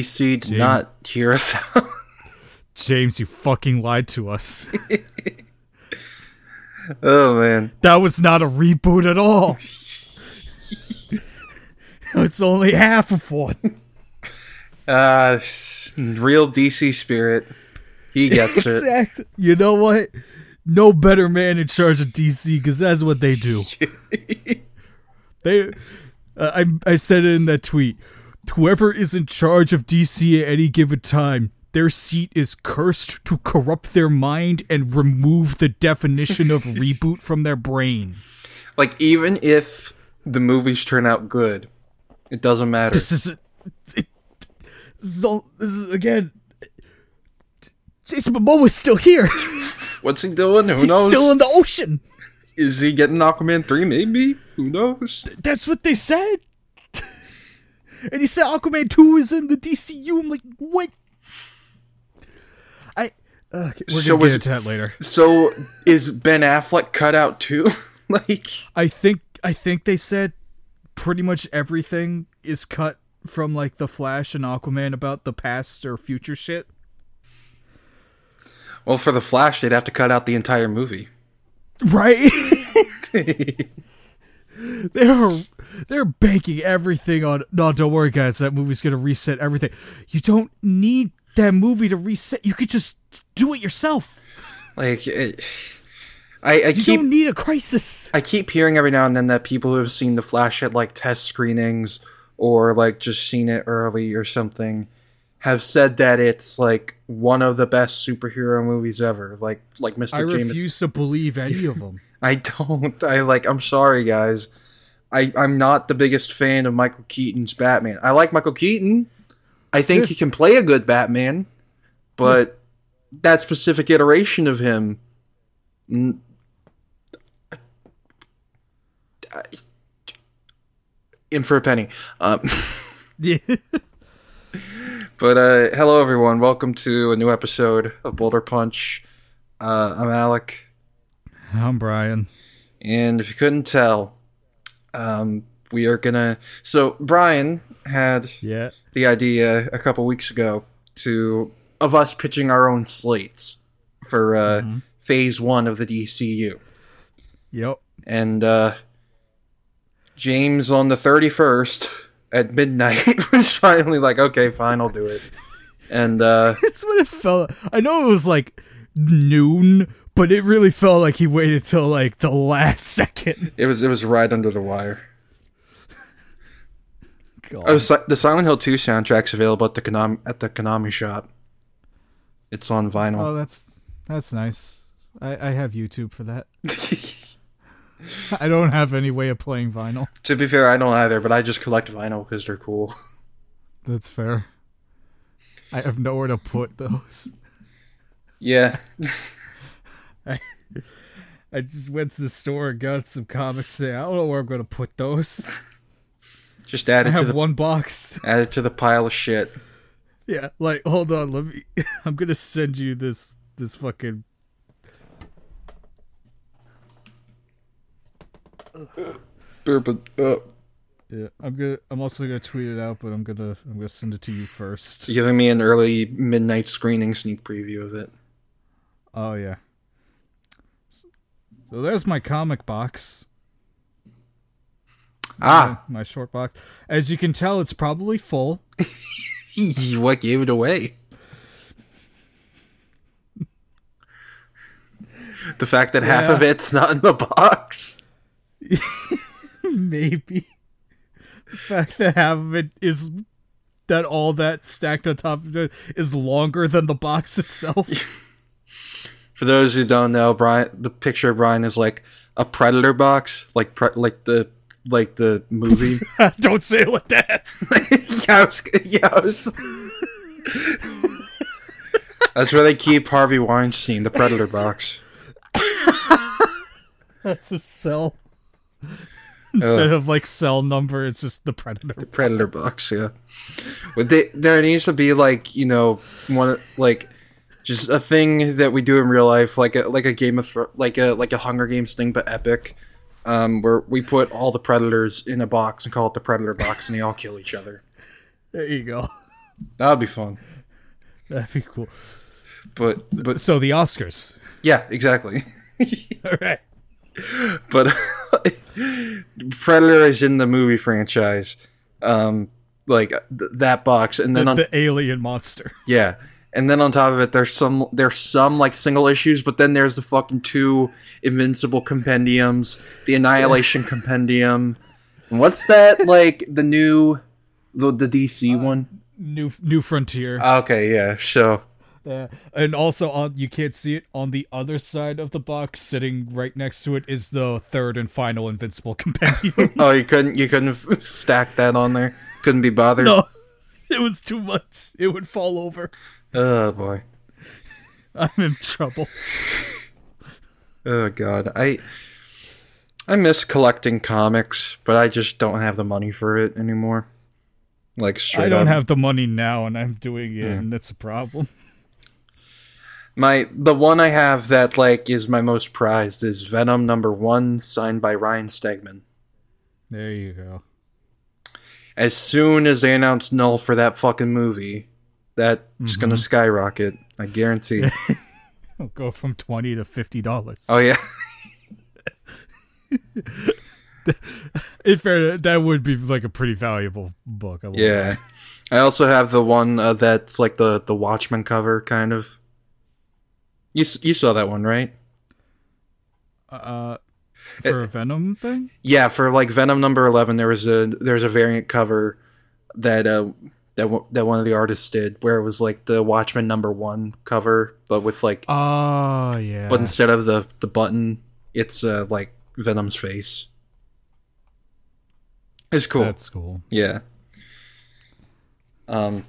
DC did not hear us out. James, you fucking lied to us. oh man. That was not a reboot at all. it's only half of one. Uh real DC spirit. He gets it. Exactly. You know what? No better man in charge of DC because that's what they do. they, uh, I I said it in that tweet. Whoever is in charge of DC at any given time, their seat is cursed to corrupt their mind and remove the definition of reboot from their brain. Like even if the movies turn out good, it doesn't matter. This is, it, this is, all, this is again. Jason Momoa's still here. What's he doing? Who knows? He's knows? still in the ocean. Is he getting Aquaman 3 maybe? Who knows? That's what they said. And he said Aquaman 2 is in the DCU. I'm like, what? I. Uh, we're So gonna was get into that later. So is Ben Affleck cut out too? like I think I think they said pretty much everything is cut from like the Flash and Aquaman about the past or future shit. well for the Flash they'd have to cut out the entire movie. Right? they're they're banking everything on no don't worry guys that movie's gonna reset everything you don't need that movie to reset you could just do it yourself Like it, I, I you keep don't need a crisis I keep hearing every now and then that people who have seen the Flash at like test screenings or like just seen it early or something have said that it's like one of the best superhero movies ever. Like like Mr. i James. refuse to believe any of them I don't. I like. I'm sorry, guys. I I'm not the biggest fan of Michael Keaton's Batman. I like Michael Keaton. I think he can play a good Batman, but that specific iteration of him. n- I- In for a penny. Um, yeah but uh, hello, everyone. Welcome to a new episode of Boulder Punch. Uh, I'm Alec. I'm brian And if you couldn't tell, um, we are gonna. So Brian had yeah the idea a couple weeks ago to of us pitching our own slates for uh, Phase One of the DCU, yep and uh, James on the thirty first at midnight was finally like, "Okay, fine, I'll do it." And uh, it's what it felt i know it was like noon but it really felt like he waited till like the last second it was it was right under the wire. God. Oh, the Silent Hill 2 soundtrack's available at the Konami, at the Konami shop. It's on vinyl. oh that's that's nice i i have youtube for that i don't have any way of playing vinyl to be fair, I don't either, but I just collect vinyl because they're cool. That's fair. I have nowhere to put those. yeah. I I just went to the store and got some comics today. I don't know where I'm going to put those. Just add I it to have the one box. add it to the pile of shit. Yeah, like hold on, let me. I'm gonna send you this this fucking. But, uh, Yeah, I'm gonna. I'm also gonna tweet it out, but I'm gonna. I'm gonna send it to you first. giving me an early midnight screening sneak preview of it. Oh yeah. So there's my comic box. Ah, my short box. As you can tell, it's probably full. what gave it away? the fact that half of it's not in the box. Maybe. The fact that half of it is that all that stacked on top of it is longer than the box itself. For those who don't know, Brian, the picture of Brian is like a predator box, like pre- like the like the movie. Don't say it like that. yeah, I was, yeah, I was. That's where they keep Harvey Weinstein, the Predator box. That's a cell. Instead uh. of like cell number, it's just the predator. Box. The predator box, yeah. But they, there needs to be like you know one like just a thing that we do in real life, like a like a Game of like a like a Hunger Games thing, but epic. Um, where we put all the predators in a box and call it the Predator box, and they all kill each other. There you go. That would be fun. That'd be cool. But but So the Oscars. yeah, exactly. All right. but Predator is in the movie franchise, um, like th- that box, and then The, on the alien monster. yeah, and then on top of it, there's some there's some like single issues, but then there's the fucking two Invincible compendiums, the Annihilation compendium. What's that like the new the the DC uh, one? New New Frontier. Ah, okay, yeah, so Yeah. And also on you can't see it on the other side of the box, sitting right next to it is the third and final Invincible Compendium. oh you couldn't you couldn't stack that on there, couldn't be bothered. no, it was too much. It would fall over. Oh boy. I'm in trouble. Oh god, I I miss collecting comics, but I just don't have the money for it anymore. Like straight I don't up. have the money now, and I'm doing it, and that's a problem. my the one I have that like is my most prized is Venom number one, signed by Ryan Stegman. There you go. As soon as they announced null for that fucking movie, that's Mm-hmm. gonna skyrocket. I guarantee. I'll go from twenty to fifty dollars. oh yeah, In fair, that would be like a pretty valuable book. I yeah. I also have the one uh, that's like the the Watchmen cover, kind of. You you saw that one, right? Uh, for a Venom thing. Yeah, for like Venom number eleven, there was a there's a variant cover that uh that that one of the artists did, where it was like the Watchmen number one cover, but with like, Oh yeah. but instead of the the button, it's uh like Venom's face. It's cool. That's cool. yeah. Um.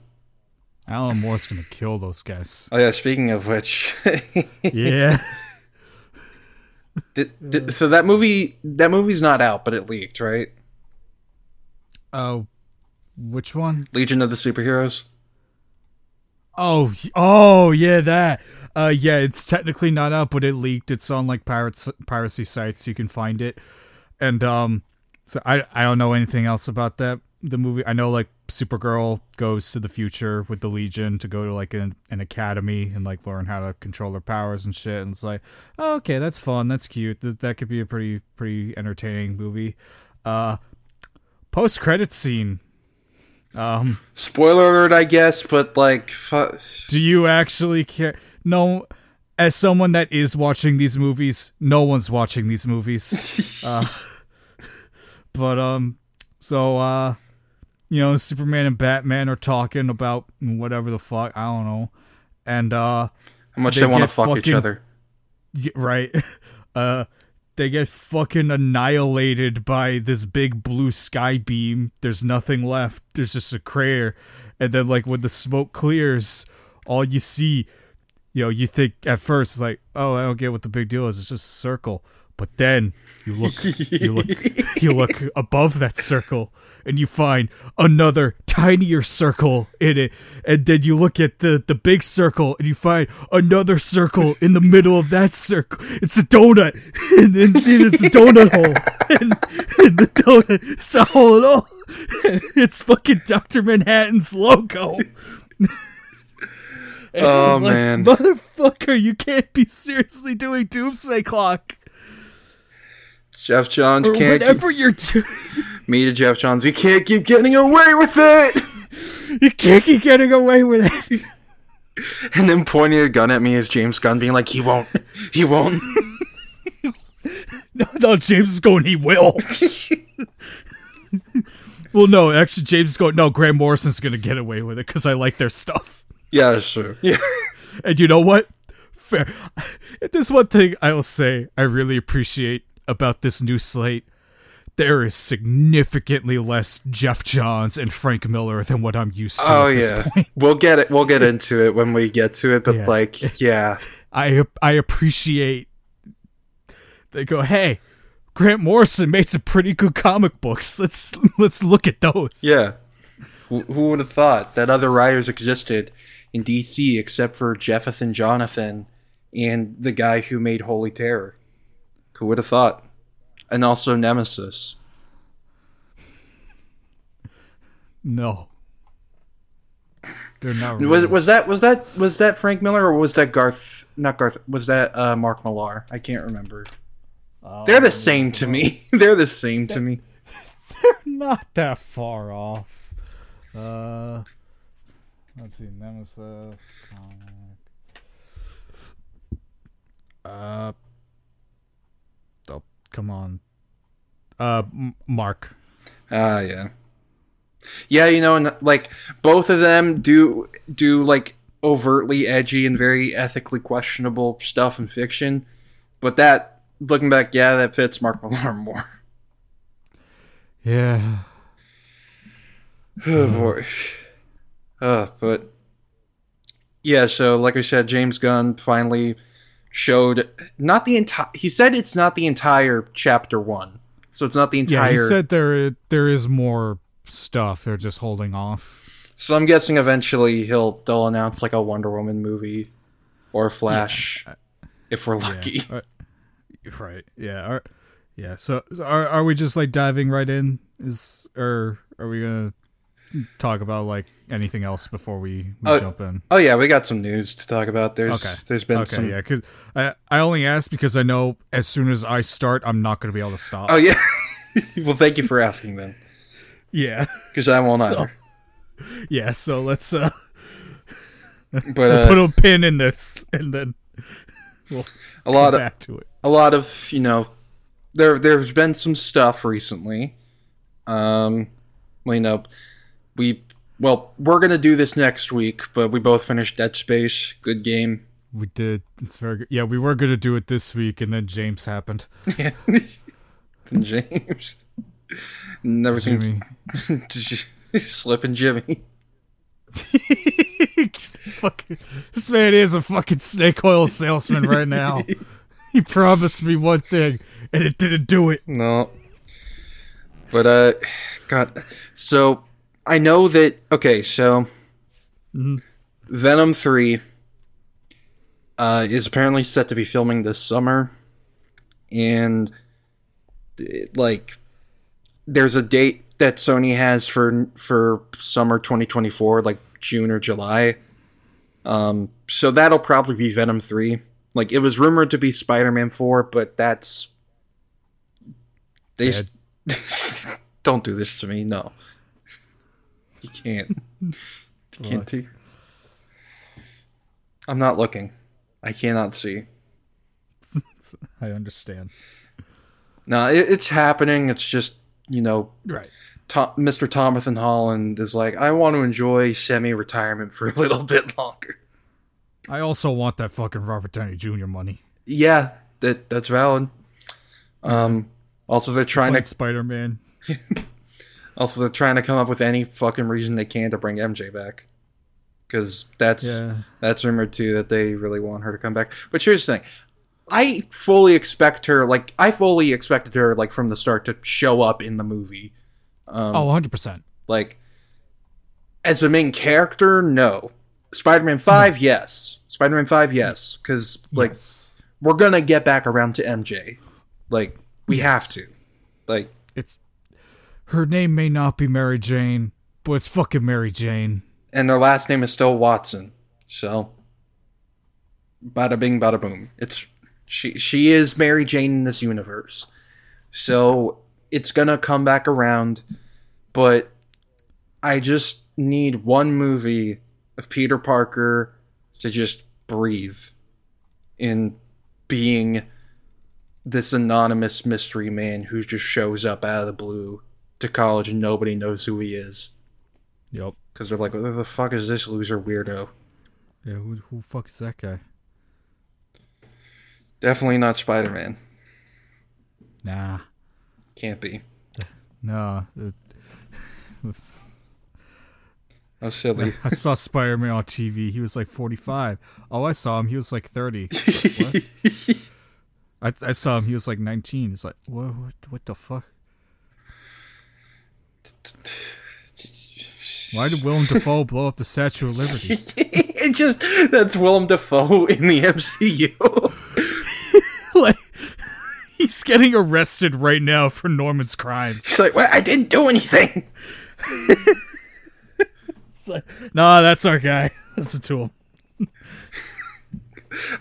Alan Moore's gonna kill those guys. Oh yeah. Speaking of which, yeah. did, did, so that movie that movie's not out, but it leaked, right? Oh, which one? Legion of the Superheroes. Oh, oh yeah, that. Uh, yeah, it's technically not out, but it leaked. It's on like pirates piracy sites. You can find it, and um, so I I don't know anything else about that the movie. I know like Supergirl goes to the future with the Legion to go to like an, an academy and like learn how to control her powers and shit. And it's like, oh, okay, that's fun, that's cute. Th- that could be a pretty pretty entertaining movie. Uh, post credit scene. Um, Spoiler alert, I guess, but like, fu- do you actually care? No, as someone that is watching these movies, no one's watching these movies. uh, but um, so uh, you know, Superman and Batman are talking about whatever the fuck I don't know, and uh, how much they they, want to fuck each other. y- right, uh. They get fucking annihilated by this big blue sky beam. There's nothing left. There's just a crater. And then, like, when the smoke clears, all you see you know, you think at first like, oh, I don't get what the big deal is. It's just a circle. But then you look, you look, you look above that circle, and you find another tinier circle in it. And then you look at the the big circle, and you find another circle in the middle of that circle. It's a donut, and then and it's a donut hole, and, and the donut is a hole at all. It's fucking Doctor Manhattan's logo. Oh, and Oh, like, man. motherfucker, you can't be seriously doing Doomsday Clock Geoff Johns or can't whatever you're doing. keep, me to Geoff Johns. You can't keep getting away with it. You can't keep getting away with it. And then pointing a gun at me as James Gunn, being like, "He won't. He won't." No, no, James is going. He will. well, no, actually, James is going. No, Grant Morrison's gonna get away with it because I like their stuff. yeah, that's true. Yeah. And you know what? Fair. There's one thing I will say I really appreciate about this new slate. There is significantly less Geoff Johns and Frank Miller than what I'm used to. Oh yeah. point. We'll get it. We'll get into it when we get to it. But Yeah. like, yeah, I I appreciate. They go, hey, Grant Morrison made some pretty good comic books. Let's let's look at those. yeah. Who, who would have thought that other writers existed in DC except for Jeffathan Jonathan and the guy who made Holy Terror? Who would have thought? And also Nemesis. No. They're not. Was Really. was that was that was that Frank Miller or was that Garth? Not Garth. Was that uh, Mark Millar? I can't remember. They're the same to me. They're the same to me. They're not that far off. Uh, let's see, Nemesis comic. Uh, come on. Uh, M- Mark. Ah, yeah, yeah. You know, and like both of them do do like overtly edgy and very ethically questionable stuff in fiction, but that looking back, yeah, that fits Mark Millar more. Yeah. Oh boy. Uh, but yeah, so like I said, James Gunn finally showed not the entire. He said it's not the entire chapter one, so it's not the entire. Yeah, he said there there is more stuff. They're just holding off. so I'm guessing eventually he'll they'll announce like a Wonder Woman movie or Flash if we're lucky. Uh, right. Yeah. Are, yeah. So, so are are we just like diving right in? Is or are we gonna talk about like anything else before we, we Uh, jump in? Oh yeah, we got some news to talk about. There's Okay. there's been Okay. some. Yeah. Because I I only asked because I know as soon as I start, I'm not gonna be able to stop. Oh yeah. well, thank you for asking then, yeah. because I won't either. Yeah. So let's uh But we'll uh, put a pin in this and then we'll a lot come of back to it. a lot of you know there there's been some stuff recently um well, you know we well we're gonna do this next week but we both finished dead space good game We did. It's very good. Yeah, we were gonna do it this week, and then James happened. yeah and james never seen Jimmy. slipping jimmy Fucking- this man is a fucking snake oil salesman right now. he promised me one thing and it didn't do it. no but uh god so i know that okay so venom 3 uh, is apparently set to be filming this summer. And it- like there's a date that sony has for for summer 2024 like june or july. Um so that'll probably be venom 3 like it was rumored to be spider-man 4 but that's they don't do this to me no you can't you can't do i'm not looking i cannot see I understand. no it, it's happening it's just you know Right. Tom, mr thomathan holland is like i want to enjoy semi-retirement for a little bit longer I also want that fucking Robert Downey Jr. money. yeah that that's valid um also they're trying Like to Spider Man. also they're trying to come up with any fucking reason they can to bring mj back. Because that's Yeah. that's rumored too that they really want her to come back. But here's the thing. I fully expect her like i fully expected her like from the start to show up in the movie. Um, Oh, 100%. like as a main character no. Spider-man 5 yes. spider-Man 5 yes. Because like Yes. we're gonna get back around to mj like we have to. Like. Her name may not be Mary Jane, but it's fucking Mary Jane. and their last name is still watson so bada bing bada boom. It's she she is mary jane in this universe. So it's gonna come back around but i just need one movie of peter parker to just breathe in being this anonymous mystery man who just shows up out of the blue to college and nobody knows who he is Yep. because they're like, "What the fuck is this loser weirdo?" Yeah, who, who the fuck is that guy? Definitely not Spider Man. Nah. Can't be. Nah. Uh, it, Oh, silly. I saw Spider Man on TV. He was like 45. Oh, I saw him. He was like 30. what? I, I saw him. He was like 19. It's like, what, what, what the fuck? Why did Willem Dafoe blow up the Statue of Liberty? it just that's Willem Dafoe in the MCU. like, he's getting arrested right now for Norman's crimes. He's like, "Well, I didn't do anything." like, nah, that's our guy. Listen to tool.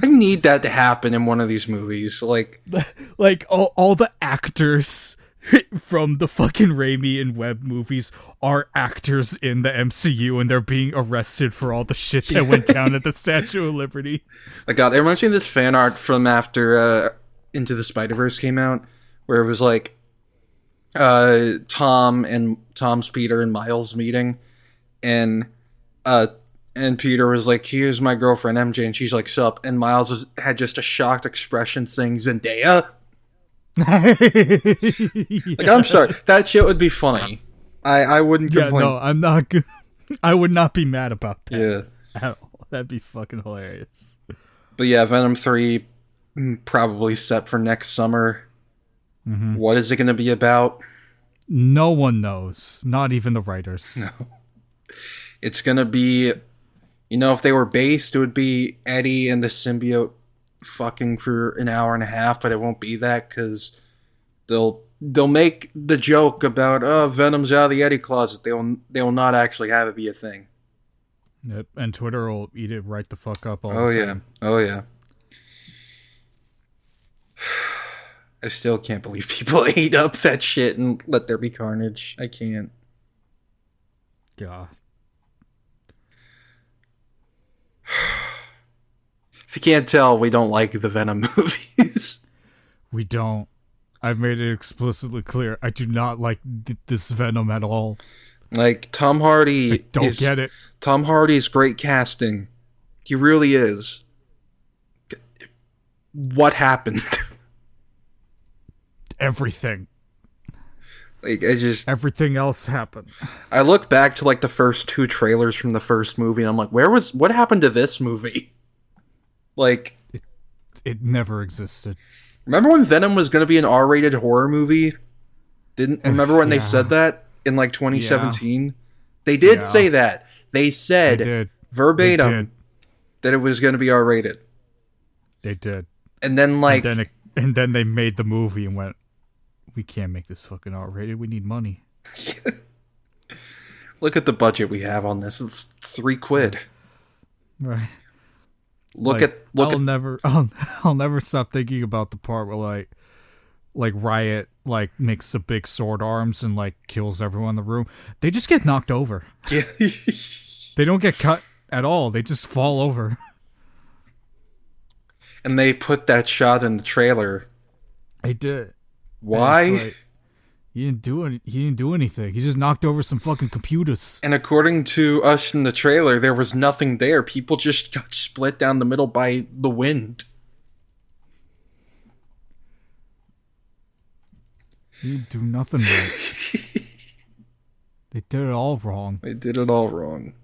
I need that to happen in one of these movies. Like, Like all, all the actors from the fucking Raimi and Webb movies are actors in the MCU, and they're being arrested for all the shit that went down at the Statue of Liberty. I got. It reminds me of this fan art from after uh, Into the Spider Verse came out, where it was like uh, Tom and Tom's Peter and Miles meeting, and uh, and Peter was like, "Here's my girlfriend MJ," and she's like, "Sup?" And Miles was, had just a shocked expression, saying Zendaya. Like, I'm sorry, that shit would be funny. I I wouldn't Yeah, complain. no, I'm not good. I would not be mad about that yeah, at all. That'd be fucking hilarious. but yeah, Venom three mm, probably set for next summer. Mm-hmm. What is it going to be about? No one knows, not even the writers. No. It's gonna be, you know, if they were based, it would be Eddie and the symbiote fucking for an hour and a half, but it won't be that because they'll they'll make the joke about oh Venom's out of the Eddie closet. They will they will not actually have it be a thing. Yep, and Twitter will eat it right the fuck up. All Oh the yeah, same. oh yeah. I still can't believe people ate up that shit and let there be carnage. I can't. God. If you can't tell, we don't like the Venom movies. We don't. I've made it explicitly clear. I do not like th- this Venom at all. like Tom Hardy, I don't is, get it. Tom Hardy's great casting. He really is. What happened? Everything. like I just Everything else happened. I look back to like the first two trailers from the first movie and I'm like, where was what happened to this movie? Like It it never existed. remember when Venom was going to be an R-rated horror movie? Didn't eh, remember when they said that in like 2017? They did Yeah. say that. They They said. They verbatim did. that it was going to be R-rated. They did. And then like and then it, and then they made the movie and went, "We can't make this fucking R rated. We need money." look at the budget we have on this. It's 3 quid. Right. Look Like, at look I'll at never I'll, I'll never stop thinking about the part where like like Riot like makes the big sword arms and like kills everyone in the room. They just get knocked over. Yeah. They don't get cut at all. They just fall over. and they put that shot in the trailer. I did. Why? Like, he didn't do any, he didn't do anything. He just knocked over some fucking computers. and according to us in the trailer, there was nothing there. People just got split down the middle by the wind. He didn't do nothing right. they did it all wrong. They did it all wrong.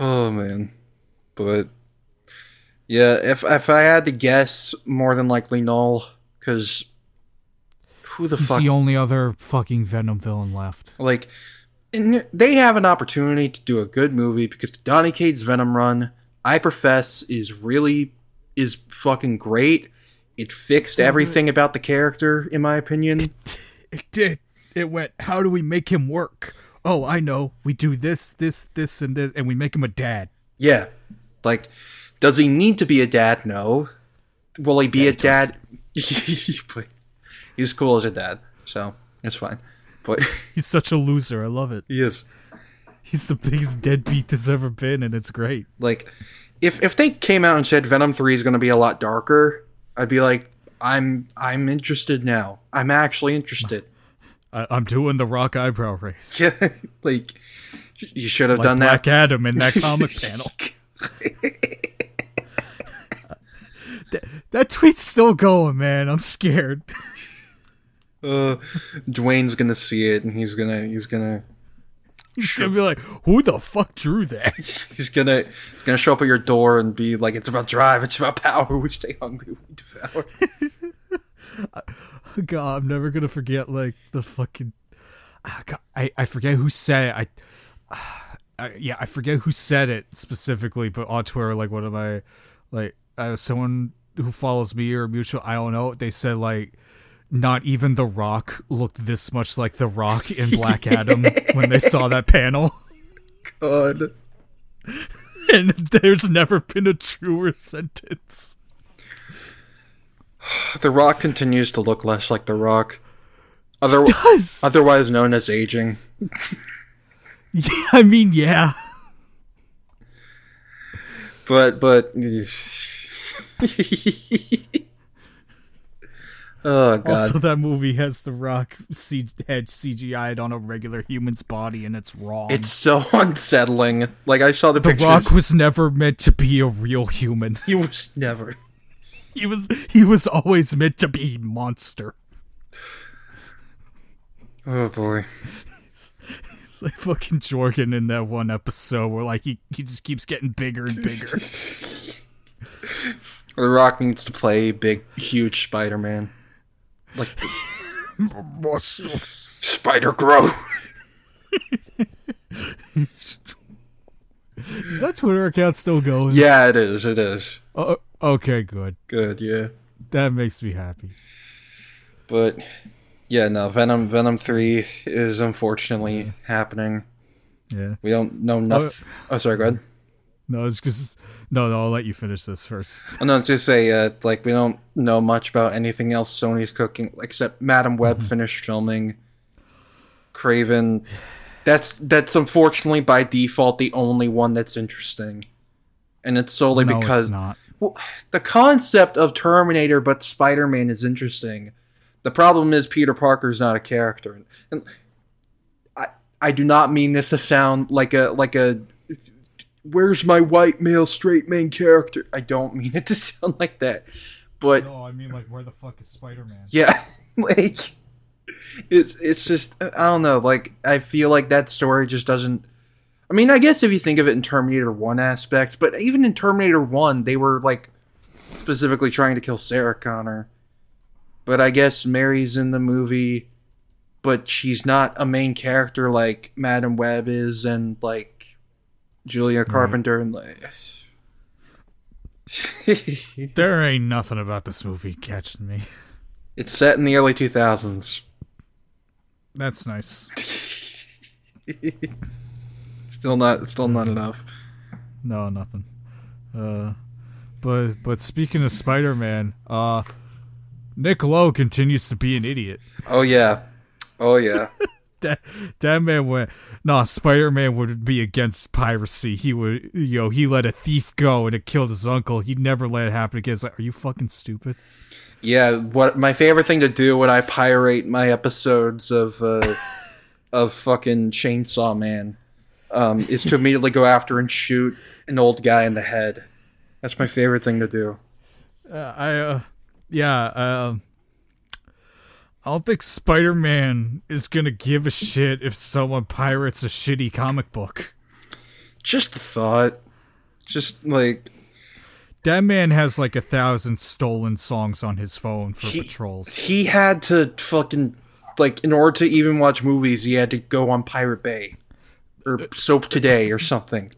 Oh man. But yeah, if if I had to guess, more than likely null, because who the He's fuck the only other fucking Venom villain left. like and they have an opportunity to do a good movie because Donny Cates Venom run, I profess, is really is fucking great. It fixed everything about the character, in my opinion. It did. It went, how do we make him work? Oh, I know. We do this, this, this, and this, and we make him a dad. Yeah. Like, does he need to be a dad? No. Will he be a he dad? He's cool as a dad, so it's fine. But He's such a loser. I love it. he is. He's the biggest deadbeat there's ever been, and it's great. Like, if if they came out and said Venom Three is going to be a lot darker, I'd be like, I'm I'm interested now. I'm actually interested. I, I'm doing the rock eyebrow race. Yeah, like you should have Like done Black that. Adam in that comic panel. That, that tweet's still going, man. I'm scared. Uh, Dwayne's gonna see it and he's gonna he's gonna He's gonna be like, who the fuck drew that? he's gonna he's gonna show up at your door and be like, "It's about drive, it's about power. We stay hungry, we devour." God, I'm never gonna forget like the fucking. Ah, God, I I forget who said it. I, I yeah I forget who said it specifically, but on Twitter like one of my like uh, someone who follows me or mutual I don't know. They said like. Not even The Rock looked this much like The Rock in Black Adam when they saw that panel. God. and there's never been a truer sentence. The Rock continues to look less like The Rock. Other- Does otherwise known as aging. yeah, I mean, yeah. But, but. Oh, God. Also, that movie has the Rock C- head CGI'd on a regular human's body, and it's wrong. It's so unsettling. Like, I saw the, picture. the pictures. Rock was never meant to be a real human. He was never. He was he was always meant to be monster. Oh, boy. It's like fucking Jorgen in that one episode where like he, he just keeps getting bigger and bigger. The Rock needs to play big, huge Spider Man. Like, Spider Grow. Is that Twitter account still going? Yeah, it is. It is. Oh, okay, good. Good, yeah. That makes me happy. But yeah, no, Venom Venom 3 is unfortunately happening. Yeah. We don't know nothing. Uh, oh, sorry, go ahead. No, it's just no, no. I'll let you finish this first. No, just say, uh, like, we don't know much about anything else Sony's cooking, except Madame Web finished filming. Kraven. That's that's unfortunately by default the only one that's interesting. And it's solely no, because it's not. well, the concept of Terminator but Spider-Man is interesting. The problem is Peter Parker is not a character. And I I do not mean this to sound like a like a where's my white male straight main character? I don't mean it to sound like that. But No, I mean like where the fuck is Spider Man? yeah, like it's it's just I don't know. Like I feel like that story just doesn't. I mean, I guess if you think of it in Terminator One aspects, but even in Terminator One, they were like specifically trying to kill Sarah Connor. But I guess Mary's in the movie, but she's not a main character like Madame Web is, and like Julia Carpenter, and like. There ain't nothing about this movie catching me. it's set in the early two thousands. That's nice. Still not, still not enough. No, nothing. Uh, but but speaking of Spider Man, uh, Nick Lowe continues to be an idiot. Oh yeah, oh yeah. That that man went. Nah, Spider Man would be against piracy. He would, you know, he let a thief go and it killed his uncle. He'd never let it happen again. It's like, are you fucking stupid? Yeah, what my favorite thing to do when I pirate my episodes of uh, of fucking Chainsaw Man um, is to immediately go after and shoot an old guy in the head. That's my favorite thing to do. Uh, I, uh, yeah, um, I don't think Spider Man is gonna give a shit if someone pirates a shitty comic book. Just a thought. Just like That man has like a thousand stolen songs on his phone for He- patrols. he had to fucking like in order to even watch movies, he had to go on Pirate Bay or Soap2Day or something.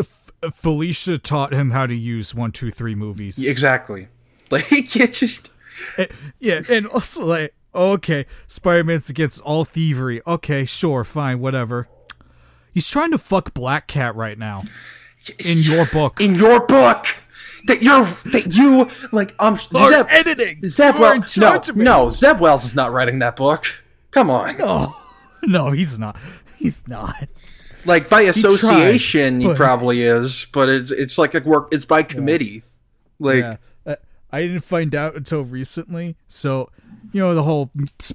Felicia taught him how to use one, two, three movies. Exactly. Like it just Eh, yeah, and also like, okay, Spider Man's against all thievery. Okay, sure, fine, whatever. He's trying to fuck Black Cat right now in your book. in your book that you're that you like um Lord, Zeb, editing. Zeb Wells no charge of it. no Zeb Wells is not writing that book. Come on, Oh, no, he's not. He's not. like by association he, but- probably is, but it's it's like a work. It's by committee. Like yeah, uh, I didn't find out until recently. So, you know, the whole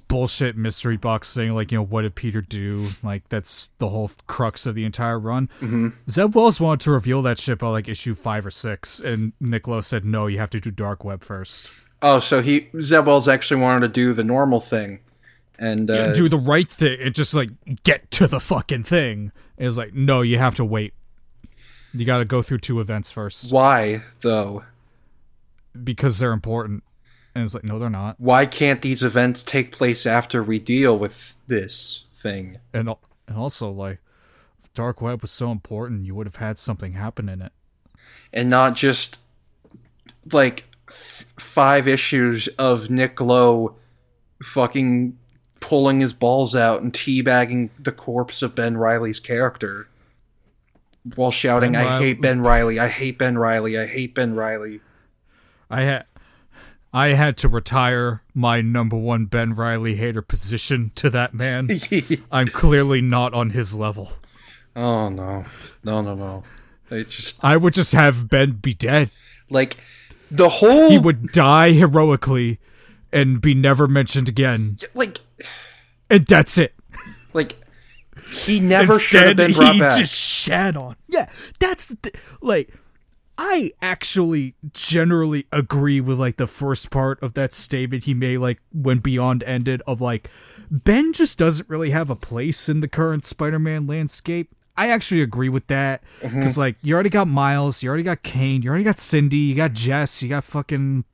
bullshit mystery box thing, like, you know, what did Peter do? Like, that's the whole crux of the entire run. Mm-hmm. Zeb Wells wanted to reveal that shit by like issue five or six, and Nick Lowe said, no, you have to do Dark Web first. oh, so he Zeb Wells actually wanted to do the normal thing, and uh, do the right thing and just like get to the fucking thing. And it's like, no, you have to wait. You got to go through two events first why though? because they're important. And it's like, no, they're not. Why can't these events take place after we deal with this thing? And and also like, if Dark Web was so important, you would have had something happen in it. and not just like th- five issues of Nick Lowe fucking pulling his balls out and teabagging the corpse of Ben Riley's character. while shouting, Ben "I Riley- hate Ben Riley! I hate Ben Riley! I hate Ben Riley!" I had I had to retire my number one Ben Riley hater position to that man. I'm clearly not on his level. oh no, no, no, no! It just I would just have Ben be dead. like the whole He would die heroically and be never mentioned again. like And that's it. like he never should have been brought he back. just shat on. Yeah, that's the th- like. I actually generally agree with like the first part of that statement he made, like when Beyond ended, of like Ben just doesn't really have a place in the current Spider-Man landscape. I actually agree with that mm-hmm. because like you already got Miles, you already got Kane, you already got Cindy, you got Jess, you got fucking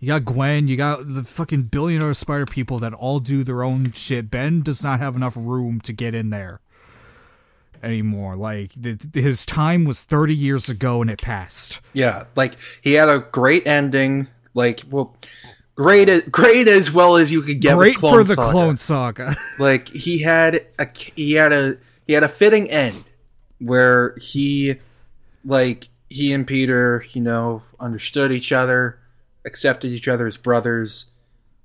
you got Gwen, you got the fucking billionaire spider people that all do their own shit. Ben does not have enough room to get in there anymore. Like th- his time was 30 years ago and it passed. Yeah, like he had a great ending. Like, well, great, as- great as well as you could get. Great with Clone for the Saga. Clone Saga. Like he had a he had a he had a fitting end where he like he and Peter, you know, understood each other, accepted each other as brothers,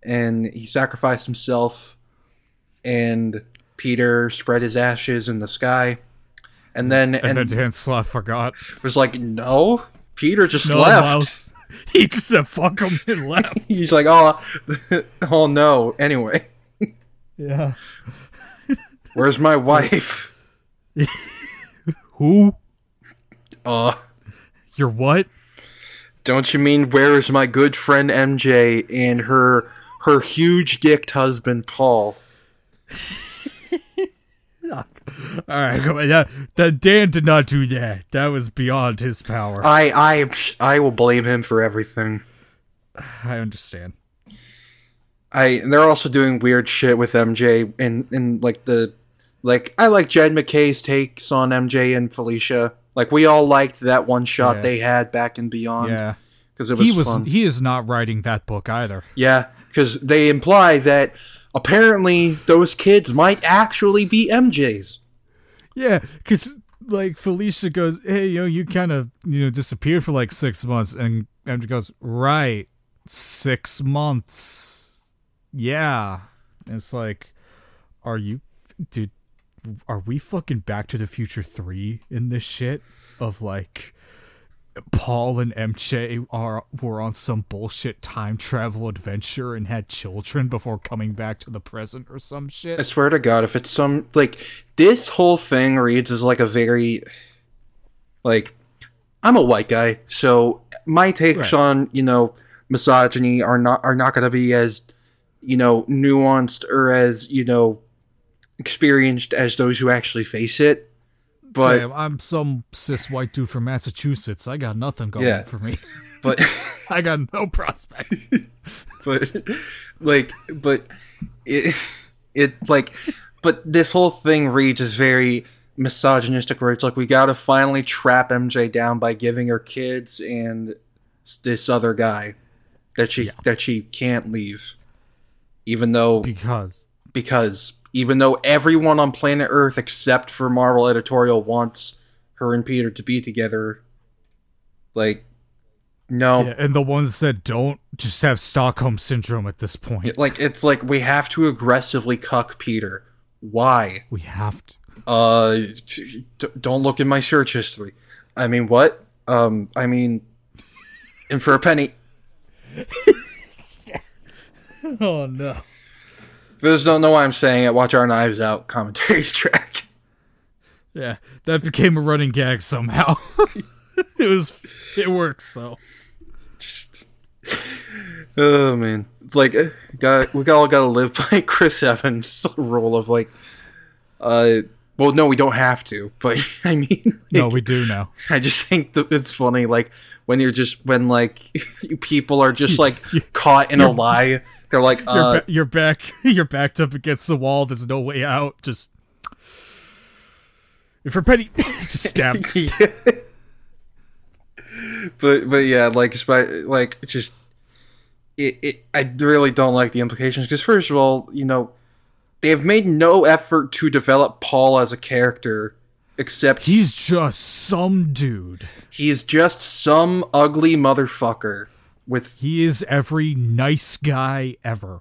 and he sacrificed himself and Peter spread his ashes in the sky. And then and, and, then Dan Slott forgot. was like, "No, Peter just No, left." Miles. He just said fuck him and left. He's like, "Oh, oh no." Anyway, yeah. where's my wife? Who? Uh, You're what? don't you mean where is my good friend MJ and her her huge dicked husband Paul? All right, on. That, that Dan did not do that. That was beyond his power. I I I will blame him for everything. I understand. I and they're also doing weird shit with MJ and and like the like I like Jed MacKay's takes on MJ and Felicia. Like we all liked that one shot Yeah. they had back in Beyond Yeah. because it was He was fun. he is not writing that book either. Yeah, because they imply that apparently those kids might actually be MJ's. Yeah, because like Felicia goes, "Hey, yo, you kind of you know disappeared for like six months," and MJ goes, "Right, six months, yeah." And it's like, are you, dude? Are we fucking Back to the Future three in this shit of like? Paul and MJ are were on some bullshit time travel adventure and had children before coming back to the present or some shit. I swear to God, if it's some like this whole thing reads as like a very like I'm a white guy, so my takes Right. on you know misogyny are not are not going to be as you know nuanced or as you know experienced as those who actually face it. But Sam, I'm some cis white dude from Massachusetts. I got nothing going Yeah. for me. but I got no prospect. but like but it it like but this whole thing reads as very misogynistic where it's like we gotta finally trap mj down by giving her kids and this other guy that she that she can't leave even though because because even though everyone on planet earth except for marvel editorial wants her and peter to be together like no yeah, and the ones that don't just have Stockholm syndrome at this point. like it's like we have to aggressively cuck Peter. Why? We have to. Uh, t- don't look in my search history. I mean, what? Um, I mean, and for a penny. Oh no. For those don't know why I'm saying it, watch our Knives Out commentary track. Yeah, that became a running gag somehow. it was. It works. So Just, oh man, it's like uh, got we all got to live by Chris Evans' rule of like, uh, well, no, we don't have to, but I mean, no, we do now. I just think that it's funny, like when you're just when like people are just like caught in a lie. They're like, You're, uh, ba- you're back. You're backed up against the wall. There's no way out. Just if you're petty, just stab. yeah. but but yeah, like like just it, it. I really don't like the implications because first of all, you know, they have made no effort to develop Paul as a character Except He's just some dude. he's just some ugly motherfucker with He is every nice guy ever.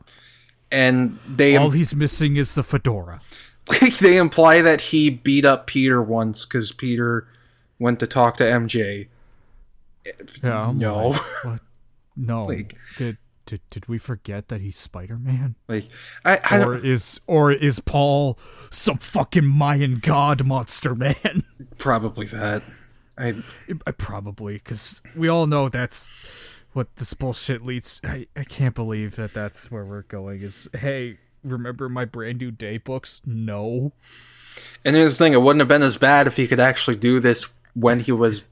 and they All he's missing is the fedora. like they imply that he beat up Peter once because Peter went to talk to MJ. Yeah, oh I'm No, like. No. Like- did, did did we forget that he's Spider Man? like I, I Or is or is Paul some fucking Mayan god monster man? probably that. I I probably because we all know that's what this bullshit leads. I, I can't believe that that's where we're going. Is hey, remember my brand new day books? No, and here's the thing: it wouldn't have been as bad if he could actually do this when he was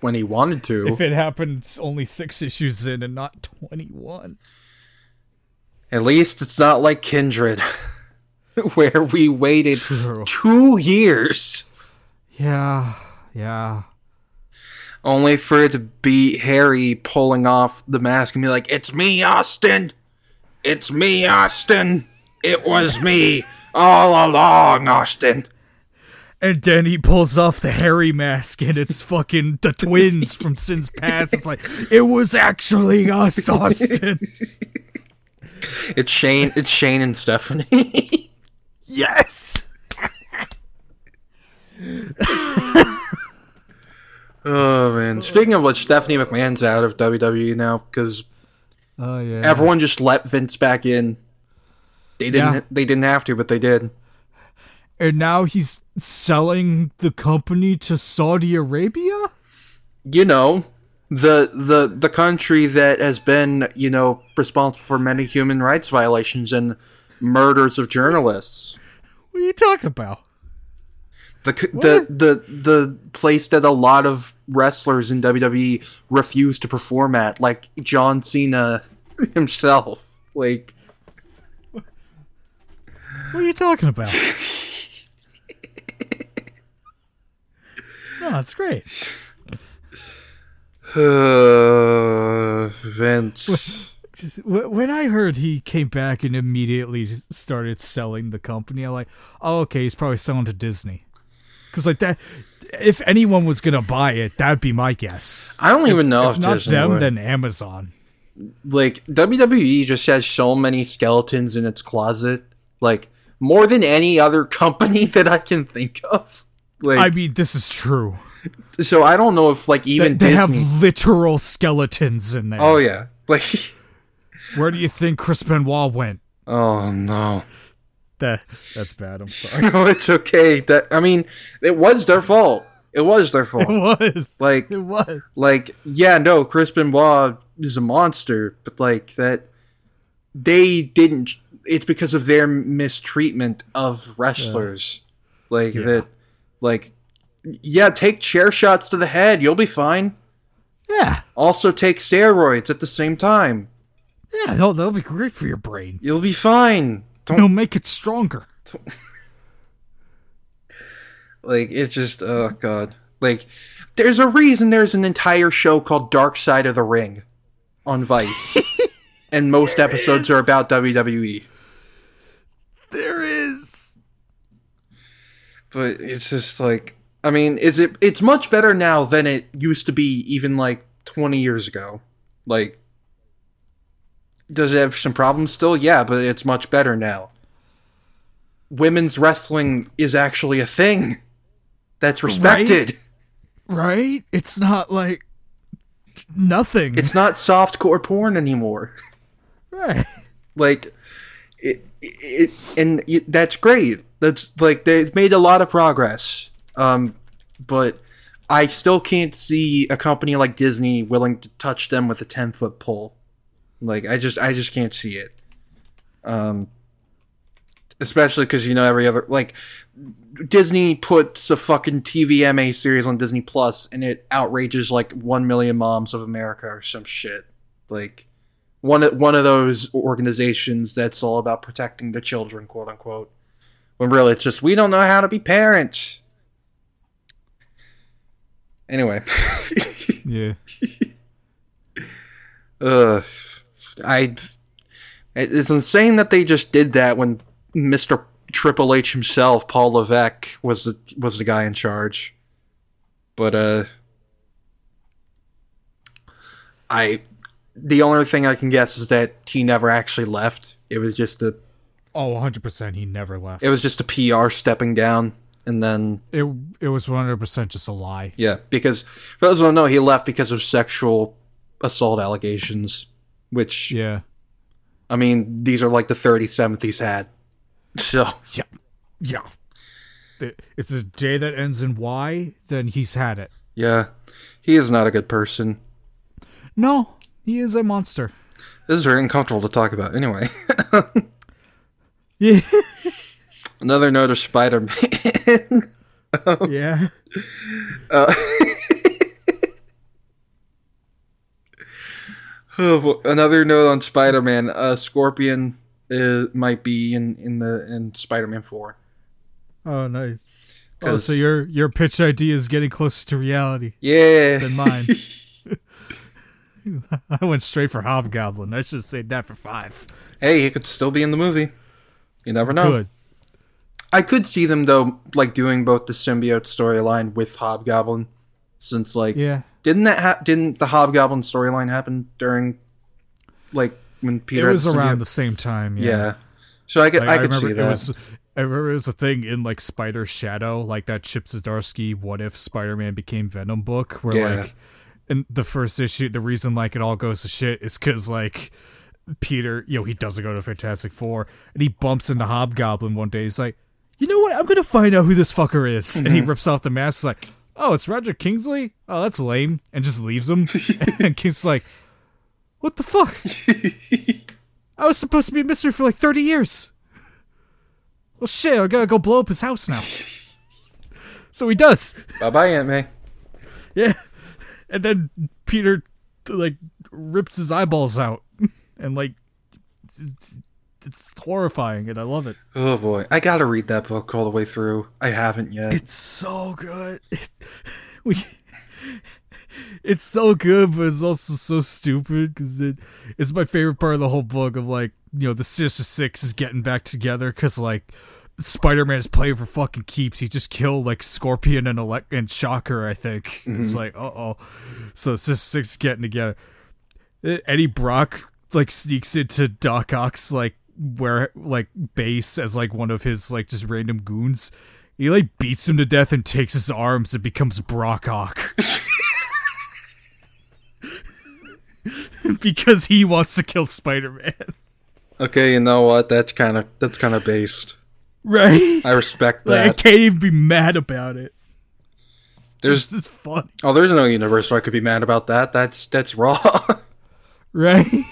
when he wanted to. if it happens only six issues in and not twenty one. At least it's not like Kindred, where we waited True. two years Yeah, yeah. Only for it to be Harry pulling off the mask and be like, "It's me, Austin. It's me, Austin. It was me all along, Austin." And then he pulls off the Harry mask, and it's fucking the twins from Sin's Past. It's like it was actually us, Austin. It's Shane. It's Shane and Stephanie. yes. Oh man! Speaking of which, Stephanie McMahon's out of WWE now because Oh yeah. everyone just let Vince back in. They didn't. Yeah. They didn't have to, but they did. and now he's selling the company to Saudi Arabia. you know the the the country that has been you know responsible for many human rights violations and murders of journalists What are you talking about? The the the the place that a lot of wrestlers in WWE refuse to perform at like John Cena himself like What are you talking about? no, it's great. uh, Vince when I heard he came back and immediately started selling the company, I'm like, oh, okay, he's probably selling to Disney. Because like that, if anyone was gonna buy it, that'd be my guess. I don't even know if, If not Disney them, would. then Amazon. like WWE just has so many skeletons in its closet, like more than any other company that I can think of. Like, I mean, this is true. so I don't know if like even they have Disney. literal skeletons in there. oh yeah, like Where do you think Chris Benoit went? oh no, That that's bad. I'm sorry. no, it's okay. That I mean, it was their fault. It was their fault. it fault. was. like It was. like yeah, no, Chris Benoit is a monster, but like that they didn't. It's because of their mistreatment of wrestlers. Like that, like yeah, take chair shots to the head, you'll be fine. Yeah. Also, take steroids at the same time, Yeah. That'll, that'll be great for your brain. you'll be fine. Don't It'll make it stronger. like it's just oh god. Like there's a reason there's an entire show called Dark Side of the Ring on Vice, and most episodes are about. WWE. There is. but it's just like I mean, is it? It's much better now than it used to be, even like twenty years ago. Like, does it have some problems still? Yeah, but it's much better now. Women's wrestling is actually a thing that's respected. Right? It's not like nothing. It's not softcore porn anymore. right. like it, it and it, that's great that's like they've made a lot of progress um but i still can't see a company like disney willing to touch them with a 10 foot pole like i just i just can't see it um especially because you know every other like disney puts a fucking tvma series on disney plus and it outrages like 1 million moms of america or some shit like one of- one of those organizations that's all about protecting the children, quote unquote. When really it's just we don't know how to be parents. Anyway, Yeah. uh, I it's insane that they just did that when Mister Triple H himself, Paul Levesque, was the was the guy in charge. But uh, I the only thing I can guess is that he never actually left. It was just a Oh, 100% he never left. it was just a PR stepping down, and then It it was 100% just a lie. yeah, because for those who don't know, he left because of sexual assault allegations. Which Yeah. I mean, these are like the thirty seventh he's had. So Yeah. Yeah. It's a day that ends in Y, then he's had it. yeah, he is not a good person. No, he is a monster. This is very uncomfortable to talk about. Anyway, Yeah. another note of Spider Man. yeah. Uh, another note on Spider Man. Uh, Scorpion uh, might be in in the in Spider Man Four. Oh, nice. Oh, so your your pitch idea is getting closer to reality Yeah, than mine. I went straight for Hobgoblin. I should have saved that for five. hey, he could still be in the movie. You never know. Good. I could see them though, like doing both the symbiote storyline with Hobgoblin, since like Yeah. Didn't that ha- didn't the Hobgoblin storyline happen during like when Peter it was around symbiote? the same time. Yeah. yeah. So I could Like, I could remember see it that. was. I remember it was a thing in like Spider Shadow, like that Chip Zdarsky "What If Spider-Man Became Venom" book, where Yeah. like in the first issue, the reason like it all goes to shit is because like Peter, you know, he doesn't go to Fantastic Four, and he bumps into Hobgoblin one day. He's like, "You know what? I'm gonna find out who this fucker is," and he mm-hmm. rips off the mask. He's like, "Oh, it's Roger Kingsley. Oh, that's lame," and just leaves him. and Kingsley's like, "What the fuck? I was supposed to be a mystery for like 30 years." Well, shit, I gotta go blow up his house now. so he does. Bye bye, Aunt May. Yeah. And then Peter, like, rips his eyeballs out. And, like, it's- horrifying, and I love it. Oh boy, I gotta read that book all the way through. I haven't yet. It's so good. we. It's so good, but it's also so stupid because it, it's my favorite part of the whole book. Of like, you know, the Sinister Six is getting back together because like Spider Man is playing for fucking keeps. He just killed like Scorpion and Elec- and Shocker. I think it's like, uh oh. So Sinister Six is getting together. Uh, Eddie Brock like sneaks into Doc Ock's like where like base as like one of his like just random goons. He like beats him to death and takes his arms and becomes Brock Ock. because he wants to kill Spider-Man. Okay, you know what? That's kind of that's kind of based. Right? I respect Like, I can't even be mad about it. There's This is funny. oh, there's no universe where I could be mad about that. That's that's raw. Right?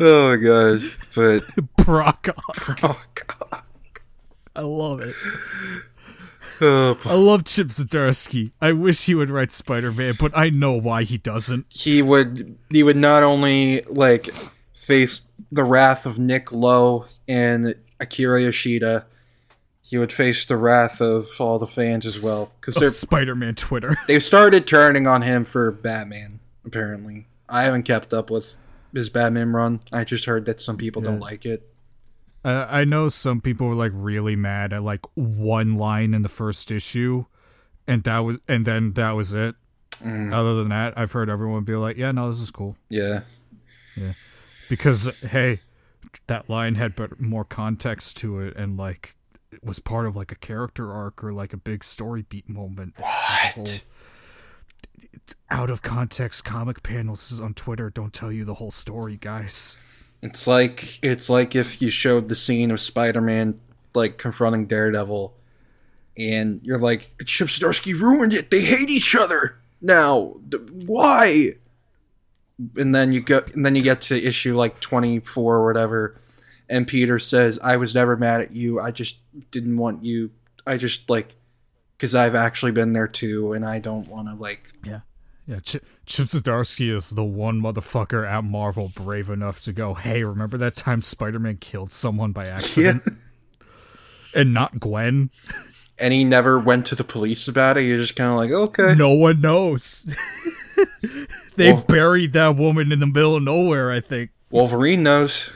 oh my gosh, but Brock Ock. oh god, I love it. oh, I love Chip Zdarsky. I wish he would write Spider-Man, but I know why he doesn't. he would he would not only like face the wrath of Nick Lowe and Akira Yoshida, he would face the wrath of all the fans as well because they're Spider-Man Twitter. they've started turning on him for Batman. Apparently, I haven't kept up with his Batman run. I just heard that some people don't like it. Uh, I know some people were like really mad at like one line in the first issue, and that was and then that was it. Other than that, I've heard everyone be like, "Yeah, no, this is cool," Yeah, yeah, because hey, that line had better, more context to it, and like it was part of like a character arc or like a big story beat moment. It's like a What? Out of context comic panels on Twitter don't tell you the whole story, guys. it's like it's like if you showed the scene of Spider-Man like confronting Daredevil, and you're like, Chip Zdarsky ruined it. They hate each other now. Why? And then you go, and then you get to issue like 24 or whatever, and Peter says, "I was never mad at you. I just didn't want you. I just like." Because I've actually been there too, and I don't want to like Yeah. Yeah, Ch- Chip Zdarsky is the one motherfucker at Marvel brave enough to go, hey, remember that time Spider Man killed someone by accident? And not Gwen? and he never went to the police about it. You're just kind of like, okay, No one knows. they Well- buried that woman in the middle of nowhere, I think. Wolverine knows.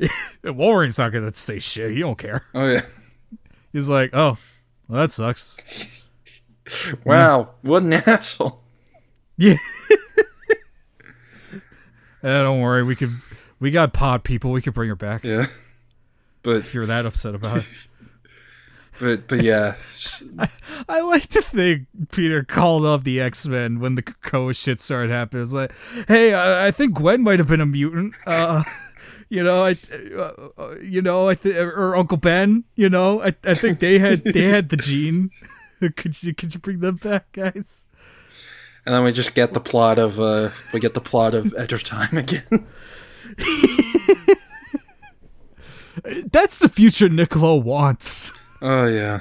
Wolverine's not gonna say shit. He don't care. Oh yeah. He's like, oh, well, that sucks. Wow, what an asshole. Yeah. Eh, don't worry, we could. We got pod people. We could bring her back Yeah. But if you're that upset about it. but but yeah. I like to think Peter called up the X Men when the Krakoa shit started happening. It's like, hey, I, I think Gwen might have been a mutant. Uh, you know, I, uh, uh, you know, I th- or Uncle Ben. You know, I, I think they had they had the gene. could you could you bring them back, guys? And then we just get the plot of uh we get the plot of Edge of Time again. That's the future Nick Lowe wants. Oh yeah.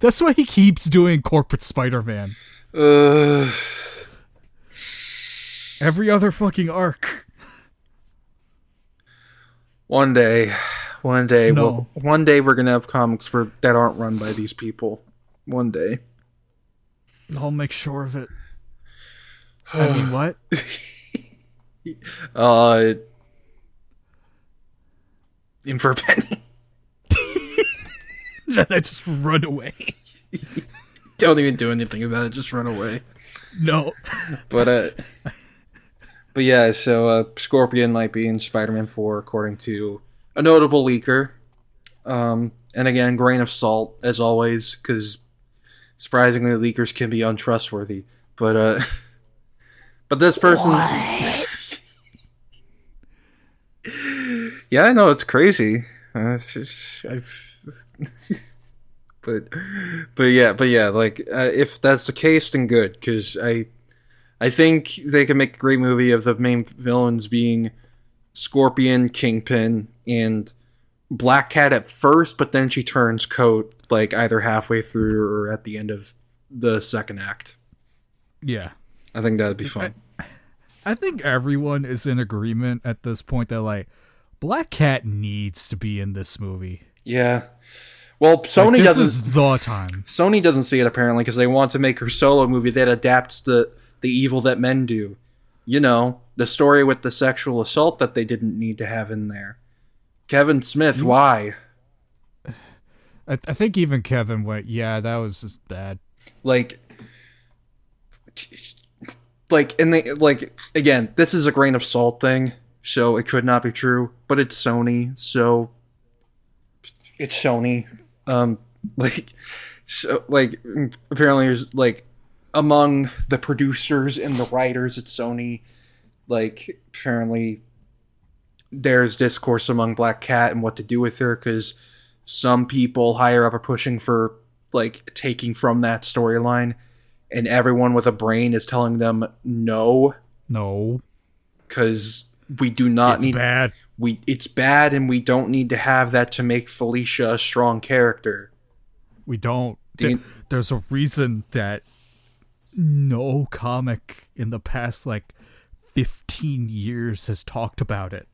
That's why he keeps doing corporate Spider-Man. Uh Every other fucking arc. One day. One day No. we'll, one day we're gonna have comics where that aren't run by these people. One day. I'll make sure of it. I mean, what? Uh in for a penny. then I just run away. Don't even do anything about it, just run away. No. But uh But yeah, so uh Scorpion might be in Spider-Man 4 according to a notable leaker. Um and again, grain of salt as always cuz surprisingly leakers can be untrustworthy. But uh but this person Yeah, I know it's crazy. Uh, it's just but but yeah, but yeah, like uh, if that's the case then good cuz I I think they could make a great movie of the main villains being Scorpion, Kingpin, and Black Cat at first, but then she turns coat like either halfway through or at the end of the second act. Yeah. I think that'd be fun. I think everyone is in agreement at this point that like Black Cat needs to be in this movie. Yeah. Well, Sony Like, this doesn't. is the time. Sony doesn't see it apparently because they want to make her solo movie that adapts the the evil that men do. You know, the story with the sexual assault that they didn't need to have in there. Kevin Smith, why? I, I think even Kevin went, yeah, that was just bad. Like, like, and they like again. This is a grain of salt thing, so it could not be true. But it's Sony, so it's Sony. Um, like, so like apparently there's like among the producers and the writers at Sony, like apparently there's discourse among Black Cat and what to do with her because some people higher up are pushing for like taking from that storyline, and everyone with a brain is telling them no No, because we do not it's need bad. we it's bad and we don't need to have that to make Felicia a strong character. We don't. There- There's a reason that no comic in the past like 15 years has talked about it.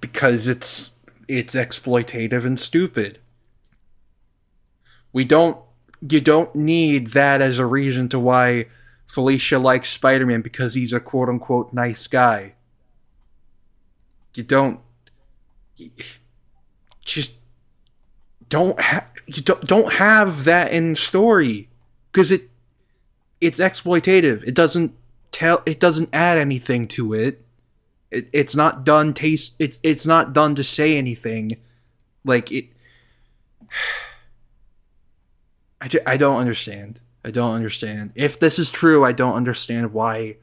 because it's it's exploitative and stupid. We don't you don't need that as a reason to why Felicia likes Spider-Man because he's a quote unquote nice guy. You don't you just don't ha- you don't don't have that in story because it it's exploitative. It doesn't tell it doesn't add anything to it. It, it's not done taste it's it's not done to say anything. Like it I, ju- I don't understand. I don't understand. If this is true i don't understand why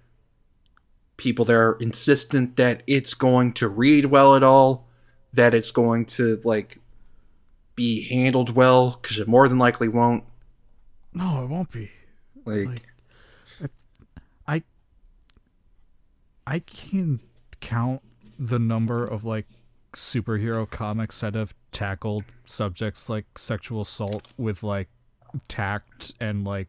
people that are insistent that it's going to read well at all that it's going to like be handled well because it more than likely won't. No, it won't be. Like, Like- I I can count the number of like superhero comics that have tackled subjects like sexual assault with like tact and like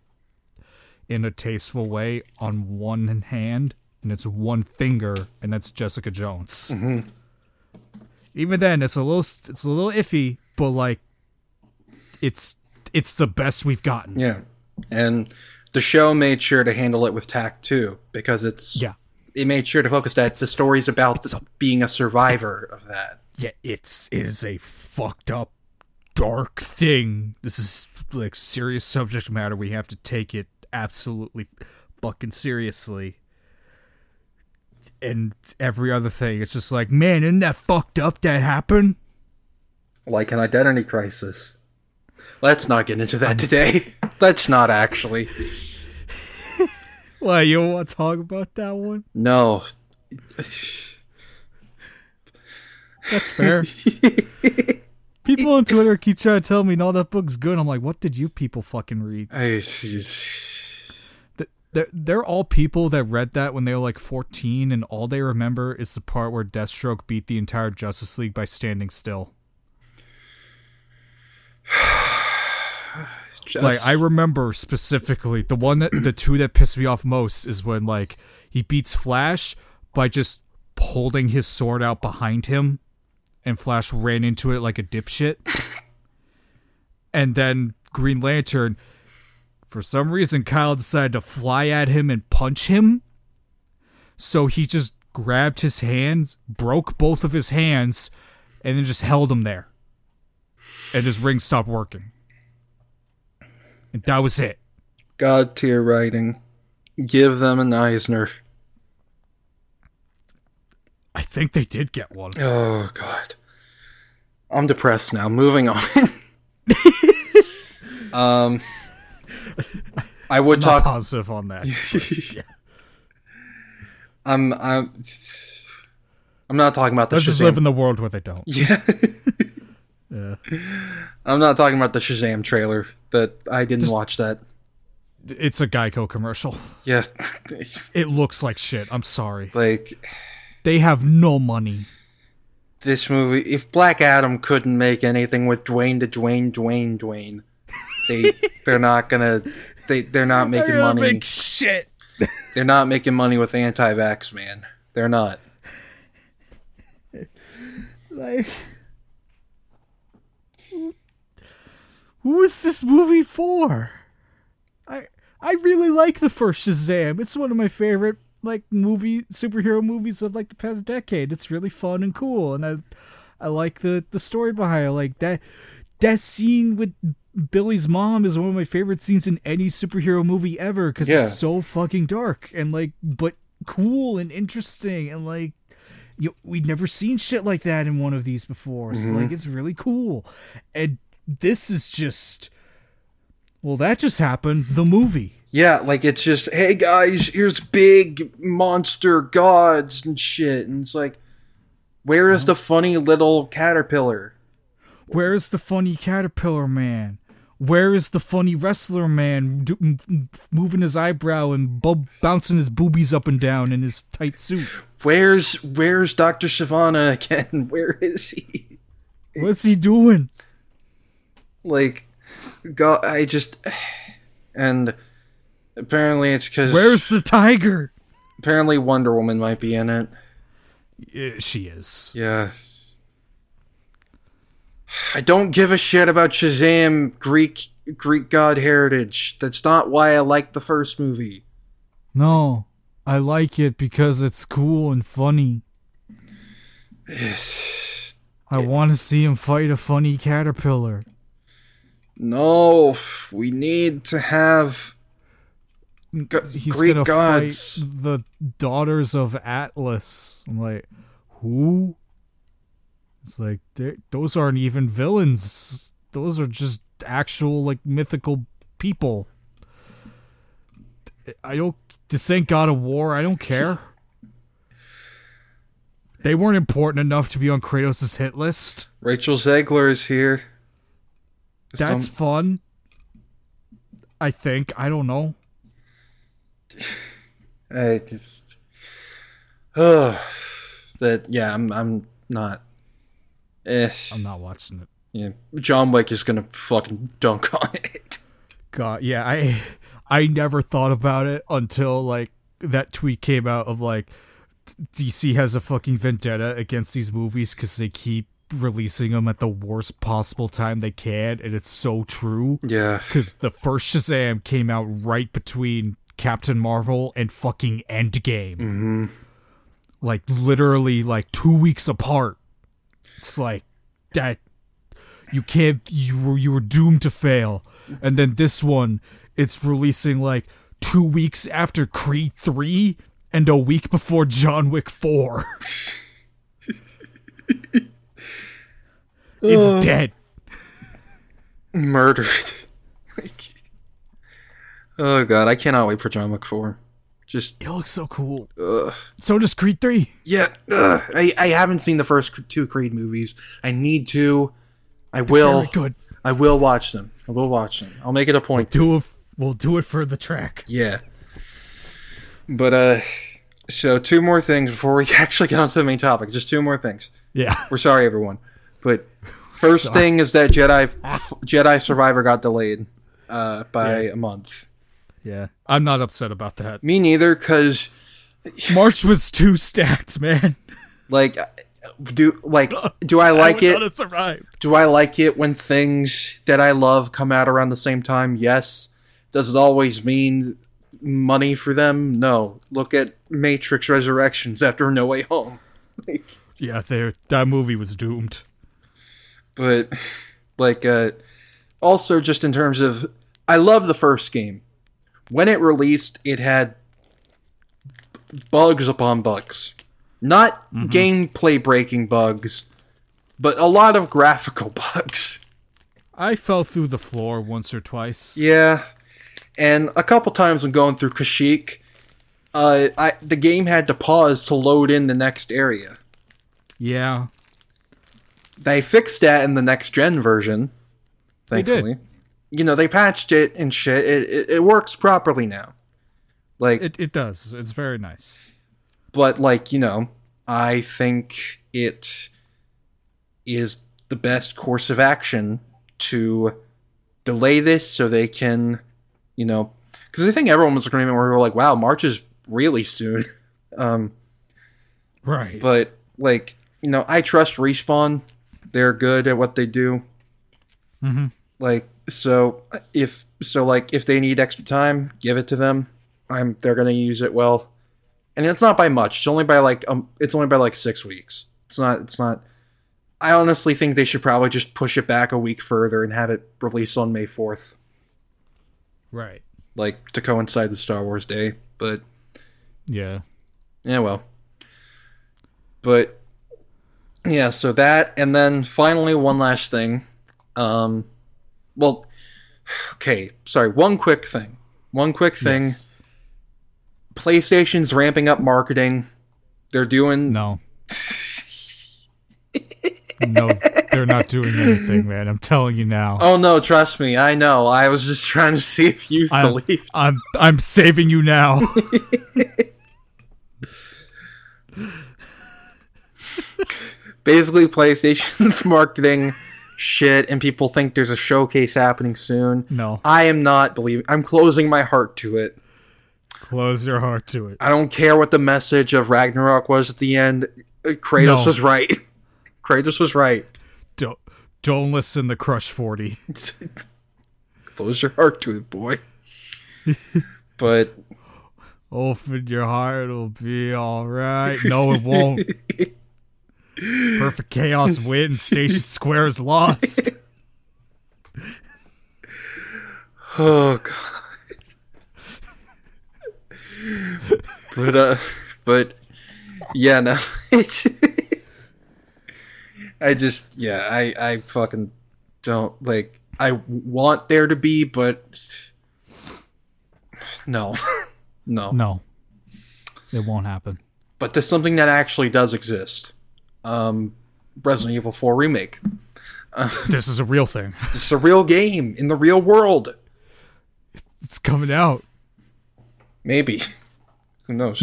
in a tasteful way on one hand and it's one finger and that's Jessica Jones. Mm-hmm. Even then it's a little it's a little iffy, but like it's it's the best we've gotten. yeah and the show made sure to handle it with tact too because it's Yeah. it made sure to focus that the story's about it's a- being a survivor of that yeah, it's it is a fucked up, dark thing. This is like serious subject matter. We have to take it absolutely fucking seriously. And every other thing, it's just like, man, isn't that fucked up that happened? Like an identity crisis. Let's not get into that today. Let's not actually. Why you don't want to talk about that one? No. That's fair. people on Twitter keep trying to tell me, no, that book's good. I'm like, what did you people fucking read? I, Th- They're, they're all people that read that when they were like 14, and all they remember is the part where Deathstroke beat the entire Justice League by standing still. Just, Like, I remember specifically the one that the two that pissed me off most is when, like, he beats Flash by just holding his sword out behind him, and Flash ran into it like a dipshit. and then Green Lantern, for some reason, Kyle decided to fly at him and punch him. So he just grabbed his hands, broke both of his hands, and then just held him there. And his ring stopped working. And that was it. God tier writing. Give them an Eisner. I think they did get one. Oh God. I'm depressed now. Moving on. um I would talk positive on that. I'm I'm I'm not talking about the Let's just live in the world where they don't. yeah. Yeah. I'm not talking about the Shazam trailer. That I didn't Just- watch that. It's a Geico commercial. Yeah. It looks like shit. I'm sorry. like They have no money. this movie if Black Adam couldn't make anything with Dwayne to Dwayne Dwayne Dwayne they they're not gonna they they're not making They're money make shit. they're not making money with anti-vax man they're not Like, who is this movie for? I I really like the first Shazam. It's one of my favorite like movie superhero movies of like the past decade. It's really fun and cool, and I I like the the story behind it. Like that that scene with Billy's mom is one of my favorite scenes in any superhero movie ever because Yeah. it's so fucking dark and like but cool and interesting and like you, we'd never seen shit like that in one of these before. So like mm-hmm. it's really cool. And this is just well, that just happened. The movie. yeah like it's just hey guys here's big monster gods and shit and it's like where is the funny little caterpillar Where is the funny caterpillar man? Where is the funny wrestler man do, m- m- moving his eyebrow and bu- bouncing his boobies up and down in his tight suit? where's where's Dr. Sivana again where is he What's he doing? Like god I just and apparently it's because Where's the tiger? apparently Wonder Woman might be in it Yeah, she is. Yes. I don't give a shit about Shazam Greek Greek god heritage. That's not why I like the first movie. No, I like it because it's cool and funny. I want to see him fight a funny caterpillar. No, we need to have go- He's Greek gonna gods. fight the daughters of Atlas. I'm like, who? It's like those aren't even villains. Those are just actual like mythical people. I don't. This ain't God of War. I don't care. They weren't important enough to be on Kratos' hit list. Rachel Zegler is here. That's fun. I think. I don't know. I just, Ugh. that yeah, I'm I'm not. Eh, I'm not watching it. yeah. John Wick is gonna fucking dunk on it. God, yeah, I I never thought about it until like that tweet came out of like DC has a fucking vendetta against these movies because they keep releasing them at the worst possible time they can, and it's so true. Yeah, Because the first Shazam came out right between Captain Marvel and fucking Endgame, hmm like literally like two weeks apart. it's like that you can't you were you were doomed to fail. And then this one, it's releasing like two weeks after Creed three and a week before John Wick four. it's dead. Murdered. like, oh god, I cannot wait for John Wick 4. Just It looks so cool. ugh. So does Creed three. Yeah, ugh. I, I haven't seen the first two Creed movies. I need to. I will. Very good. I will watch them. I will watch them. I'll make it a point. to. Do it. We'll do it for the track. Yeah. But uh, so two more things before we actually get onto the main topic. Just two more things. Yeah. We're sorry, everyone. But first thing is that Jedi Jedi Survivor got delayed uh, by Yeah. a month. Yeah. I'm not upset about that. Me neither, because March was too stacked, man. like, do like do I like I it? not. Do I like it when things that I love come out around the same time? Yes. Does it always mean money for them? No. Look at Matrix Resurrections after No Way Home. Like, Yeah, there. That movie was doomed. But like uh also just in terms of I love the first game. When it released, it had bugs upon bugs. Not gameplay breaking bugs, but a lot of graphical bugs. I fell through the floor once or twice. Yeah, and a couple times when going through Kashyyyk, uh, I the game had to pause to load in the next area. Yeah. They fixed that in the next gen version. They did. You know they patched it and shit. It it, it works properly now. Like, It it does. It's very nice. but like you know, I think it is the best course of action to delay this so they can, you know, because I think everyone was agreement where we were like, "Wow, March is really soon." um, Right. but like you know, I trust respawn. They're good at what they do. Mhm. Like so, if so, like if they need extra time, give it to them. I'm they're gonna use it well, and it's not by much. It's only by like um, it's only by like six weeks. It's not. It's not. I honestly think they should probably just push it back a week further and have it released on May fourth, right. like to coincide with Star Wars Day. But Yeah. Yeah, well. But yeah, so that and then finally one last thing. Um well okay, sorry, one quick thing. One quick thing. PlayStation's ramping up marketing. They're doing No. no, they're not doing anything, man. I'm telling you now. Oh no, trust me, I know. I was just trying to see if you I'm, believed. I'm I'm saving you now. Basically PlayStation's marketing shit and people think there's a showcase happening soon. No. I am not believing. I'm closing my heart to it. Close your heart to it. I don't care what the message of Ragnarok was at the end. Uh, Kratos No. was right. Kratos was right. Don't don't listen to Crush 40. Close your heart to it, boy. but Open your heart, it'll be alright. No, it won't. Perfect Chaos wins. Station Square is lost. oh god. but uh, but yeah, no. I just yeah, I I fucking don't like. I want there to be, but no, no. No. It won't happen. but there's something that actually does exist. Um, Resident Evil 4 remake. This is a real thing. It's a real game in the real world. It's coming out. Maybe. Who knows?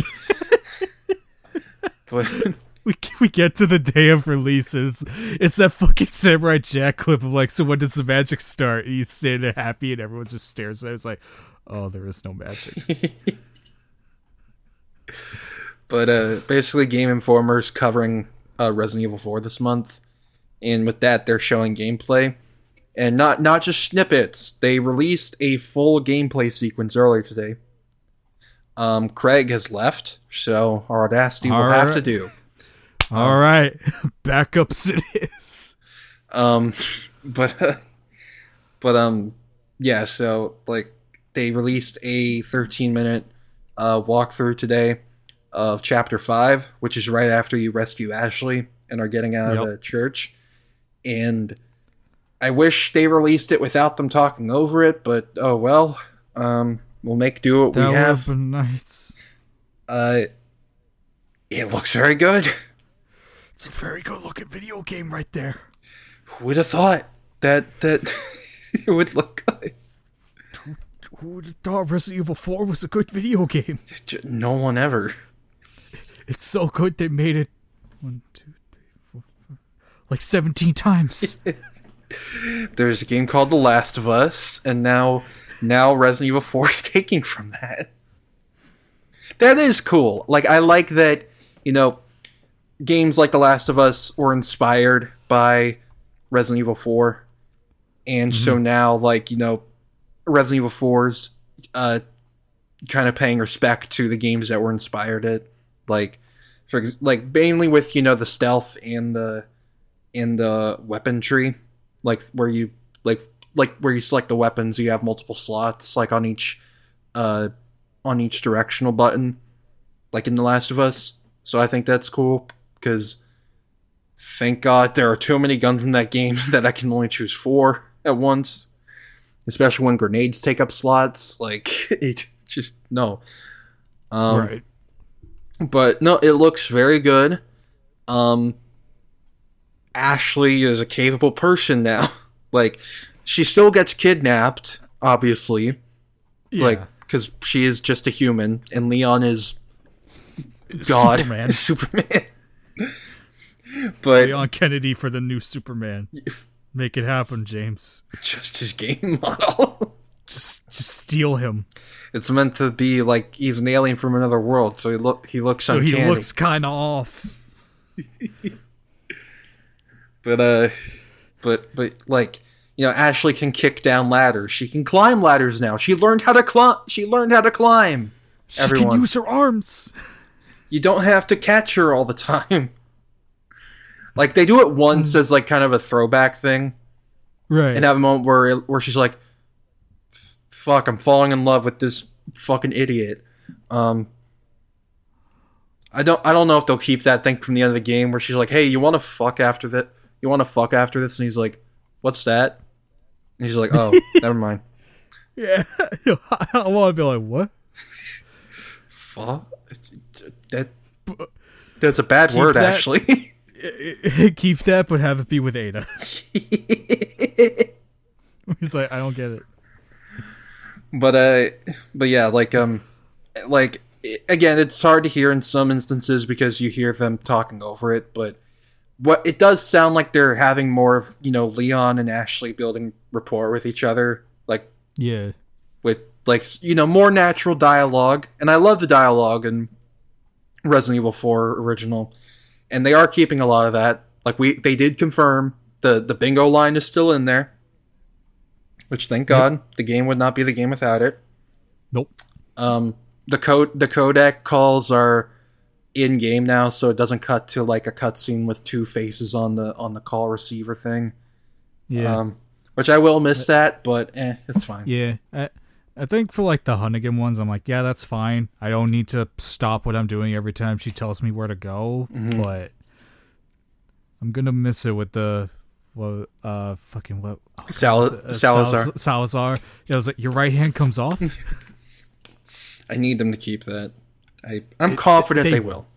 but We we get to the day of release. And it's it's that fucking Samurai Jack clip of like, so when does the magic start? And he's sitting there happy, and everyone just stares at. Him. It's like, oh, there is no magic. but uh, basically, Game Informer's covering uh, Resident Evil 4 this month, and with that, they're showing gameplay, and not not just snippets. They released a full gameplay sequence earlier today. Um, Craig has left, so our audacity will have to do. All right, backups it is. Um, but uh, but um, yeah. So like they released a 13 minute uh, walkthrough today of chapter five, which is right after you rescue Ashley and are getting out Yep. of the church. And I wish they released it without them talking over it, but oh well. Um, we'll make do what That we have been nice. Uh, it looks very good. It's a very good looking video game right there. Who would have thought that that it would look good? Who would have thought Resident Evil 4 was a good video game? No one ever. It's so good they made it one, two, three, four, five, like 17 times. There's a game called The Last of Us, and now now Resident Evil 4 is taking from that. That is cool. Like I like that, you know, games like The Last of Us were inspired by Resident Evil 4. And so now like, you know, Resident Evil 4's uh kind of paying respect to the games that were inspired it. Like for like mainly with, you know, the stealth and the and the weapon tree like where you like like where you select the weapons you have multiple slots like on each uh on each directional button like in the last of us. So i think that's cool because thank god there are too many guns in that game that i can only choose four at once. Especially when grenades take up slots like it just no. Um right. But no, it looks very good. Um, Ashley is a capable person now. like, she still gets kidnapped, obviously, Yeah. like because she is just a human, and Leon is God, Superman. Superman. but Leon Kennedy for the new Superman. Make it happen, James. just his game model. Just, steal him. it's meant to be like he's an alien from another world, so he look he looks So uncanny. he looks kind of off. but uh but but like you know ashley can kick down ladders she can climb ladders now she learned how to climb she learned how to climb She everyone can use her arms. you don't have to catch her all the time like they do it once as like kind of a throwback thing Right. and have a moment where where she's like fuck i'm falling in love with this fucking idiot um i don't i don't know if they'll keep that thing from the end of the game where she's like hey you want to fuck after that you want to fuck after this and he's like what's that and he's like oh never mind yeah. I want to be like, what? fuck that that's a bad word that- actually Keep that, but have it be with Ada. He's like, I don't get it. But uh but yeah like um like again it's hard to hear in some instances because you hear them talking over it but what it does sound like they're having more of you know leon and ashley building rapport with each other like Yeah. with like you know more natural dialogue and i love the dialogue in resident evil 4 original and they are keeping a lot of that like we they did confirm the the bingo line is still in there which thank god the game would not be the game without it Nope. um the code the codec calls are in game now so it doesn't cut to like a cutscene with two faces on the on the call receiver thing Yeah. um which i will miss that but eh it's fine yeah. I, I think for like the Hunnigan ones, I'm like, yeah, that's fine. I don't need to stop what I'm doing every time she tells me where to go. Mm-hmm. But I'm gonna miss it with the what uh fucking what oh, Sal- uh, salazar Salazar. Yeah, I was like, your right hand comes off. i need them to keep that i i'm confident they- they will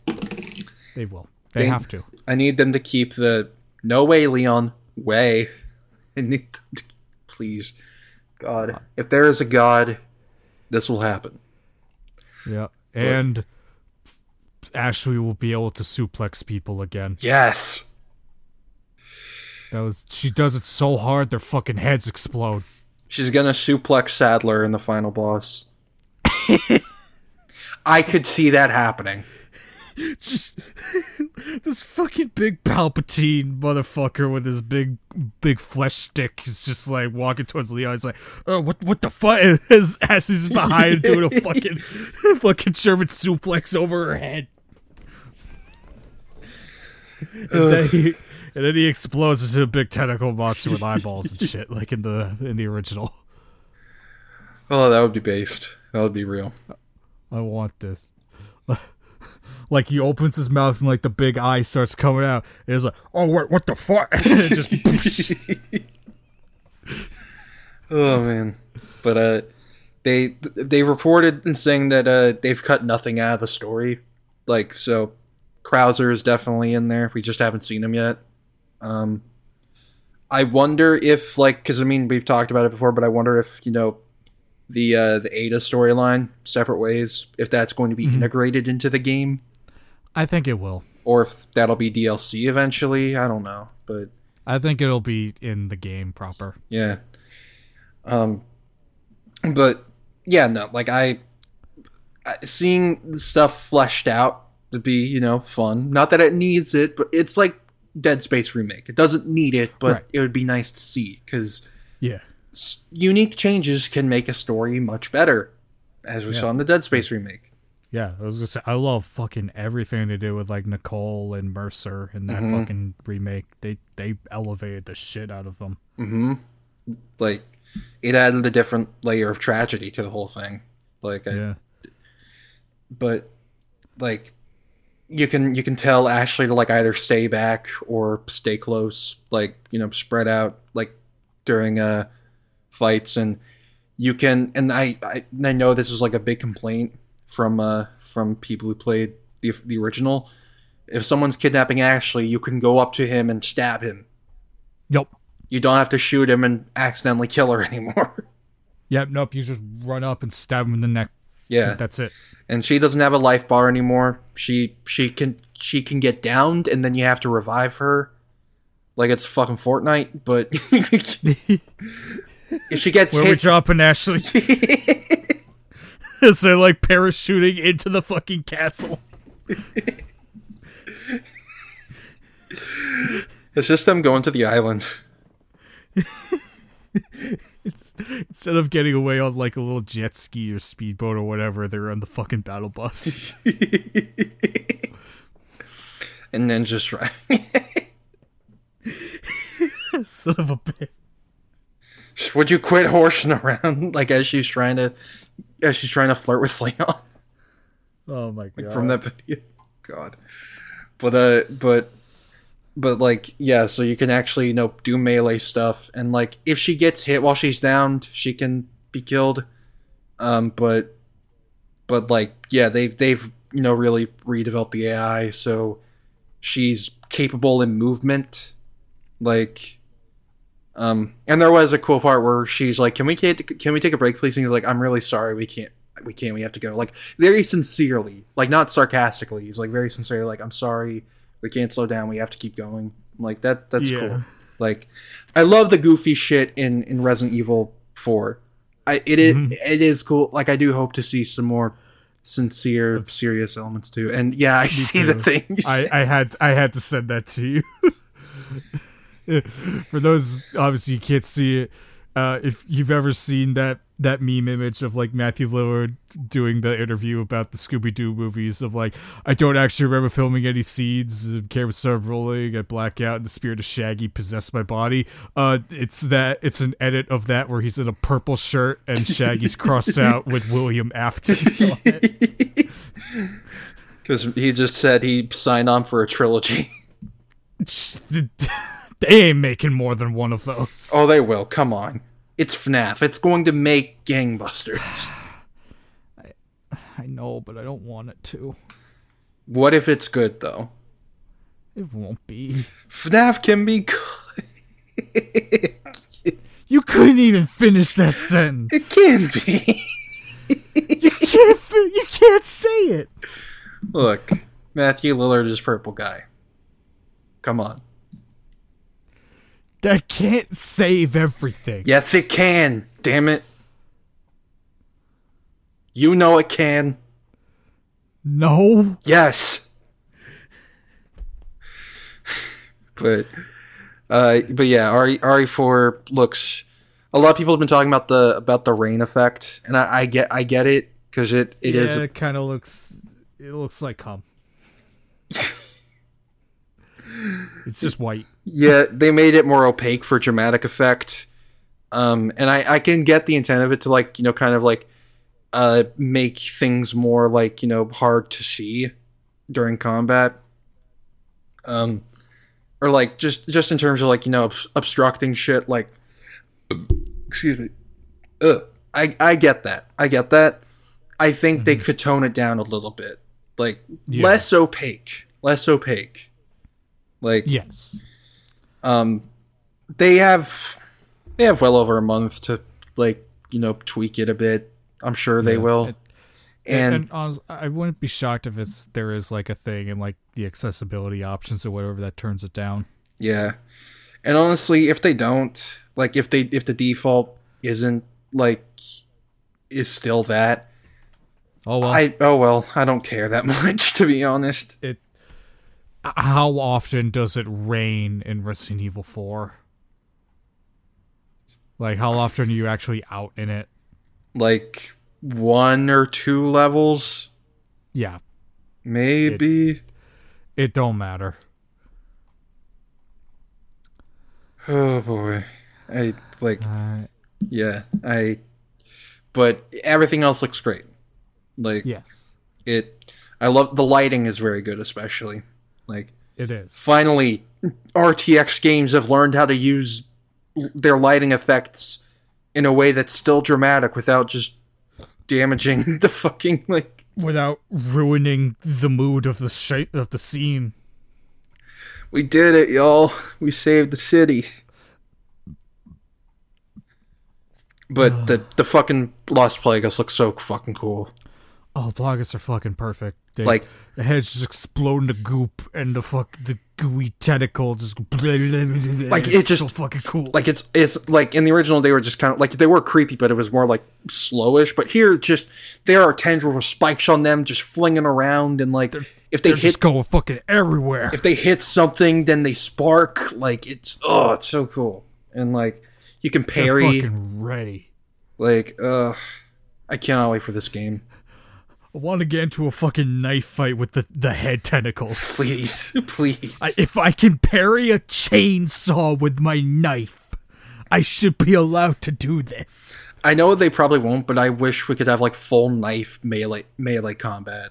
they will. They, They- have to. i need them to keep the no way leon way i need them to please god if there is a god this will happen Yeah. And Ashley will be able to suplex people again. yes That was she does it so hard their fucking heads explode. She's gonna suplex Saddler in the final boss. I could see that happening. Just this fucking big Palpatine motherfucker with his big big flesh stick is just like walking towards Leon. He's like, "Oh, what what the fuck?" His ass is behind doing a fucking fucking German suplex over her head. and, then he, and then he explodes into a big tentacle monster with eyeballs and shit, like in the in the original. Oh, that would be based. That would be real. I want this. Like he opens his mouth and like the big eye starts coming out. And it's like, oh wait, what the fuck? Just Oh man, but uh, they they reported and saying that uh they've cut nothing out of the story. Like so, Krauser is definitely in there. We just haven't seen him yet. Um, I wonder if like because I mean we've talked about it before, but I wonder if you know the uh the Ada storyline separate ways if that's going to be integrated into the game I think it will. or if that'll be DLC eventually. I don't know, but I think it'll be in the game proper. Yeah. Um but yeah, no, like I, I seeing the stuff fleshed out would be, you know, fun. Not that it needs it, but it's like Dead Space remake. It doesn't need it, but Right. it would be nice to see cuz Yeah. unique changes can make a story much better as we Yeah. saw in the Dead Space remake. Yeah, I was gonna say I love fucking everything they did with like Nicole and Mercer in that Mhm. fucking remake. They they elevated the shit out of them. Mm-hmm. Like it added a different layer of tragedy to the whole thing. Like I, Yeah. but like you can you can tell Ashley to like either stay back or stay close, like you know, spread out like during uh fights, and you can and I I, I know this was like a big complaint from uh from people who played the the original. If someone's kidnapping Ashley, you can go up to him and stab him. Yep. You don't have to shoot him and accidentally kill her anymore. Yep. Nope. You just run up and stab him in the neck. yeah. That's it. And she doesn't have a life bar anymore. She she can she can get downed, and then you have to revive her, like it's fucking Fortnite. But if she gets Where we dropping Ashley? Is they're like parachuting into the fucking castle? it's just them going to the island. It's, instead of getting away on like a little jet ski or speedboat or whatever, they're on the fucking battle bus. and then just right. Son of a bitch. Would you quit horsing around like as she's trying to as she's trying to flirt with Leon Oh my god. from that video? God, but uh, but but like yeah, so you can actually you know do melee stuff and like if she gets hit while she's downed, she can be killed. Um, but but like yeah, they've they've you know really redeveloped the AI so she's capable in movement, like. Um, and there was a cool part where she's like, "Can we can we take a break, please?" And he's like, "I'm really sorry, we can't, we can't, we have to go." Like very sincerely, like not sarcastically. He's like very sincerely, like, "I'm sorry, we can't slow down, we have to keep going." Like that, that's Yeah. cool. Like, I love the goofy shit in in Resident Evil Four. I it is Mhm. it is cool. Like I do hope to see some more sincere, serious elements too. And yeah, I see the too. thing. I, I had I had to send that to you. For those obviously you can't see it. Uh, if you've ever seen that that meme image of like Matthew Lillard doing the interview about the Scooby Doo movies of like I don't actually remember filming any scenes. Camera started rolling. I black out. And the spirit of Shaggy possessed my body. Uh, it's that it's an edit of that where he's in a purple shirt and Shaggy's crossed out with William Afton because he just said he signed on for a trilogy. they ain't making more than one of those. Oh, they will. Come on. It's FNAF. It's going to make gangbusters. I know, but I don't want it to. What if it's good though? It won't be. FNAF can be good. You couldn't even finish that sentence. It can be. You can't. You can't say it. Look, Matthew Lillard is purple guy. Come on. That can't save everything. Yes, it can. Damn it. You know it can. No. Yes. but uh but yeah, RE RE four looks a lot of people have been talking about the about the rain effect and I, I get I get it because it it yeah, is It kind of looks. It looks like cum. It's just white. Yeah, they made it more opaque for dramatic effect. Um, and I, I can get the intent of it to like, you know, kind of like uh make things more like, you know, hard to see during combat. Um or like just just in terms of like, you know, obs- obstructing shit like excuse me. Ugh. I I get that. I get that. I think they could tone it down a little bit. Like Yeah. less opaque. Less opaque. Like Yes. Um they have they have well over a month to like you know tweak it a bit i'm sure they Yeah, will it- and, and, I, I wouldn't be shocked if it's there is like a thing in like the accessibility options or whatever that turns it down. yeah and honestly if they don't like if they if the default isn't like is still that Oh well. i oh well i don't care that much to be honest it. How often does it rain in Resident Evil Four? Like how often are you actually out in it? like one or two levels? Yeah, maybe. It don't matter. oh boy. I like Uh, yeah i but everything else looks great. Like yes, it i love the lighting is very good especially like it is. finally rtx games have learned how to use their lighting effects in a way that's still dramatic without just damaging the fucking like Without ruining the mood of the shape of the scene. we did it y'all we saved the city but the the fucking Las Plagas looks so fucking cool Oh, Plagas are fucking perfect. They, Like- the heads just explode into goop, and the fuck the gooey tentacles just like it's just- so fucking cool. like it's it's like in the original they were just kind of like they were creepy but it was more like slowish but here just there are tendrils with spikes on them just flinging around and like if they hit just going fucking everywhere. if they hit something then they spark like it's oh it's so cool and like you can They're parry fucking ready. like uh i cannot wait for this game I want to get into a fucking knife fight with the, the head tentacles. please please I, if I can parry a chainsaw with my knife, I should be allowed to do this. i know they probably won't but i wish we could have like full knife melee melee combat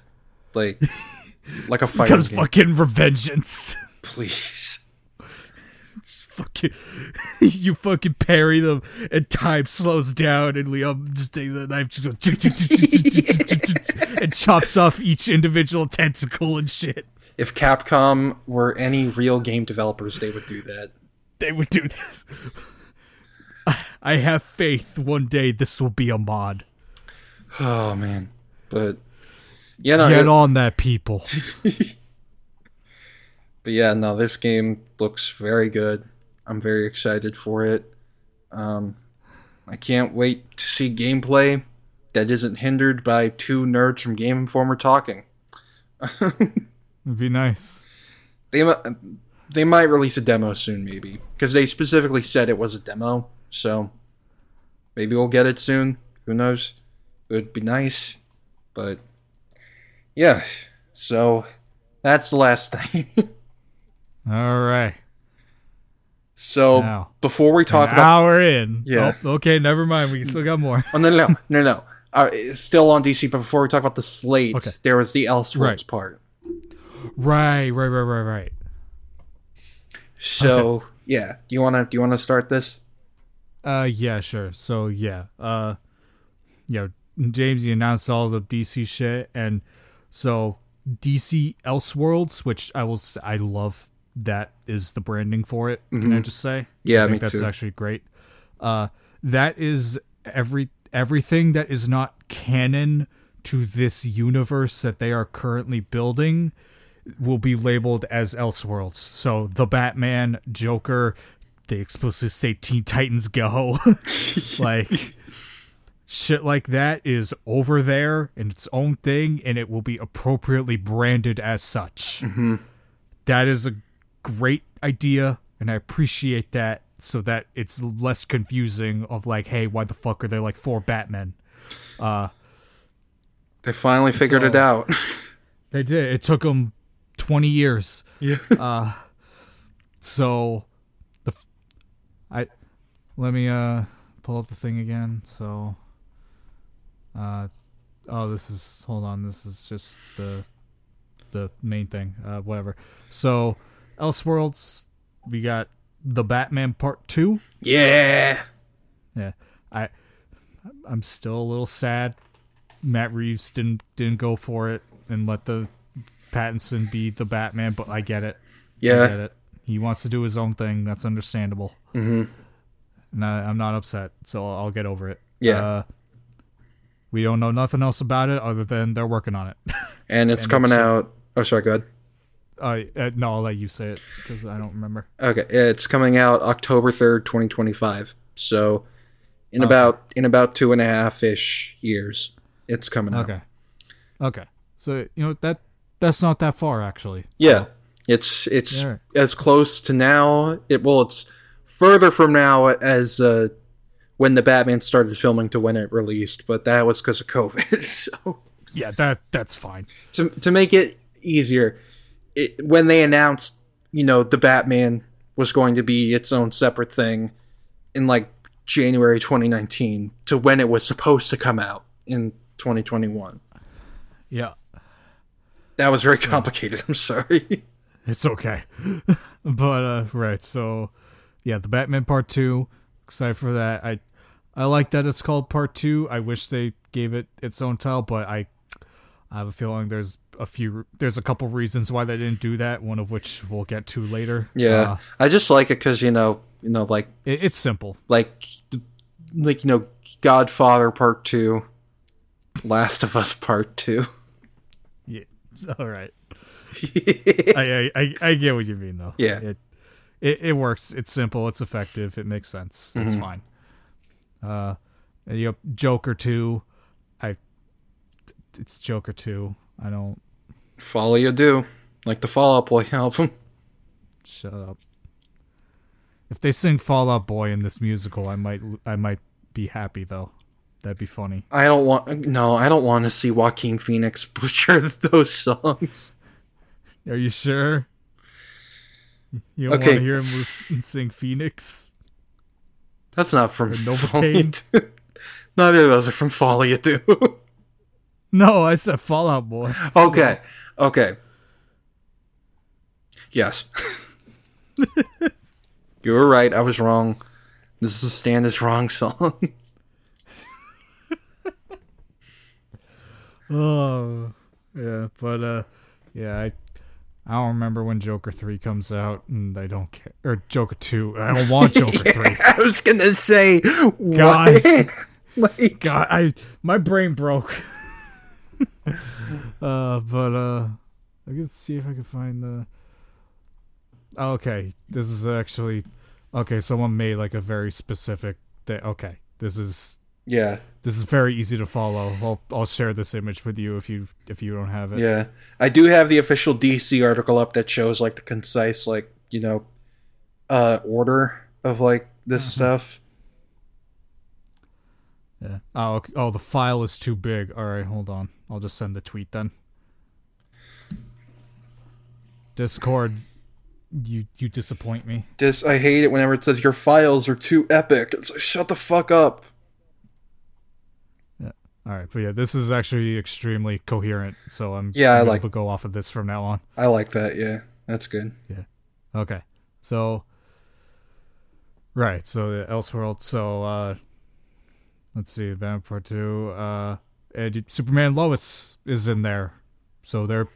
like like a fighting Because game fucking revengeance. please fucking you fucking parry them and time slows down and Leon just takes the knife just goes and chops off each individual tentacle and shit. if capcom were any real game developers they would do that They would do this. I- have faith one day this will be a mod. Oh man, but yeah, no, Get it- on that, people. but yeah, no, this game looks very good. I'm very excited for it. Um, I can't wait to see gameplay that isn't hindered by two nerds from Game Informer talking. It'd be nice. They they might release a demo soon, maybe because they specifically said it was a demo. So maybe we'll get it soon. Who knows? It would be nice, but yeah. So that's the last thing. All right. So Now. before we talk about hour in. Yeah. Oh, okay, never mind. We still got more. oh no no no no no uh, still on DC, but before we talk about the slates, Okay. there was the Elseworlds Right. part. Right, right, right, right, right. So yeah, do you wanna do you wanna start this? Uh, yeah, sure. So yeah, uh, yeah, James, you announced all the DC shit, and so DC Elseworlds, which I will, I love that is the branding for it. Can I just say? Yeah, I think that's too. actually great. Uh, that is every everything that is not canon to this universe that they are currently building will be labeled as Elseworlds. So the Batman, Joker, they explicitly say Teen Titans Go, like shit like that is over there in its own thing, and it will be appropriately branded as such. Mm-hmm. That is a great idea, and I appreciate that. So that it's less confusing of like, hey, why the fuck are there like four Batmen? Uh, They finally figured it out. They did. It took them 20 years. yeah. Uh, so the I let me uh pull up the thing again. So uh oh, this is hold on. This is just the the main thing. Uh, whatever. So Elseworlds, we got the Batman Part Two. Yeah. Yeah, I I'm still a little sad. Matt Reeves didn't didn't go for it and let the Pattinson be the Batman, but I get it. I Yeah. get it. He wants to do his own thing. That's understandable. Mm-hmm. And I, I'm not upset, so I'll get over it. Yeah. Uh, we don't know nothing else about it other than they're working on it. And it's And coming out. Oh, sorry. Go ahead. Uh, uh, no, I'll let you say it because I don't remember. Okay, it's coming out October third, twenty twenty five. So, in Okay. about in about two and a half ish years, it's coming out. Okay. Okay. So you know that that's not that far actually. Yeah, it's it's Yeah. as close to now. It well, it's further from now as uh, when the Batman started filming to when it released, but that was because of COVID. so Yeah, that that's fine. to to make it easier, it, when they announced, you know, the Batman was going to be its own separate thing in like January 2019 to when it was supposed to come out in 2021. Yeah. That was very complicated. I'm sorry. It's okay. but uh right, so yeah, the Batman part 2, excited for that. I I like that it's called part 2. I wish they gave it its own title, but I I have a feeling there's a few there's a couple reasons why they didn't do that, one of which we'll get to later. Yeah, Uh, I just like it because you know, you know, like it, it's simple. like like you know, Godfather Part Two, Last of Us Part Two. Yeah. All right. I, I I get what you mean though. Yeah. It it, it works. It's simple. It's effective. It makes sense. It's Mm-hmm. fine. Uh, and you have Joker two. I. It's Joker two. I don't Folie à Deux like the Fall Out Boy album. shut up. If they sing Fall Out Boy in this musical, I might I might be happy though. That'd be funny. I don't want no, I don't want to see Joaquin Phoenix butcher those songs. Are you sure? You don't Okay. want to hear him sing Phoenix? That's not from Novocaine? Fallout. Neither of those are from Folie à Deux. No, I said Fall Out Boy. okay, okay. Yes, you were right. I was wrong. This is a Stan is wrong song. Oh, yeah, but uh, yeah, I I don't remember when Joker three comes out, and I don't care. Or Joker two, I don't want Joker three. I was gonna say God. what? like, God, I my brain broke. uh, but uh, I can see if I can find the. Oh, okay, this is actually okay. Someone made like a very specific. That okay, this is yeah, this is very easy to follow. I'll I'll share this image with you if you if you don't have it. yeah. I do have the official DC article up that shows like the concise, like you know, uh, order of like this stuff. Yeah. Oh, okay. oh, the file is too big. All right, hold on. I'll just send the tweet then. Discord, you you disappoint me. Just I hate it whenever it says your files are too epic. It's like shut the fuck up. Yeah. All right, but yeah, this is actually extremely coherent, so I'm Yeah, I I'm like- to go off of this from now on. I like that. Yeah, that's good. Yeah. Okay, so right, so the Elseworld. So uh, let's see, Part Two. Uh, and Superman Lois is in there, so they're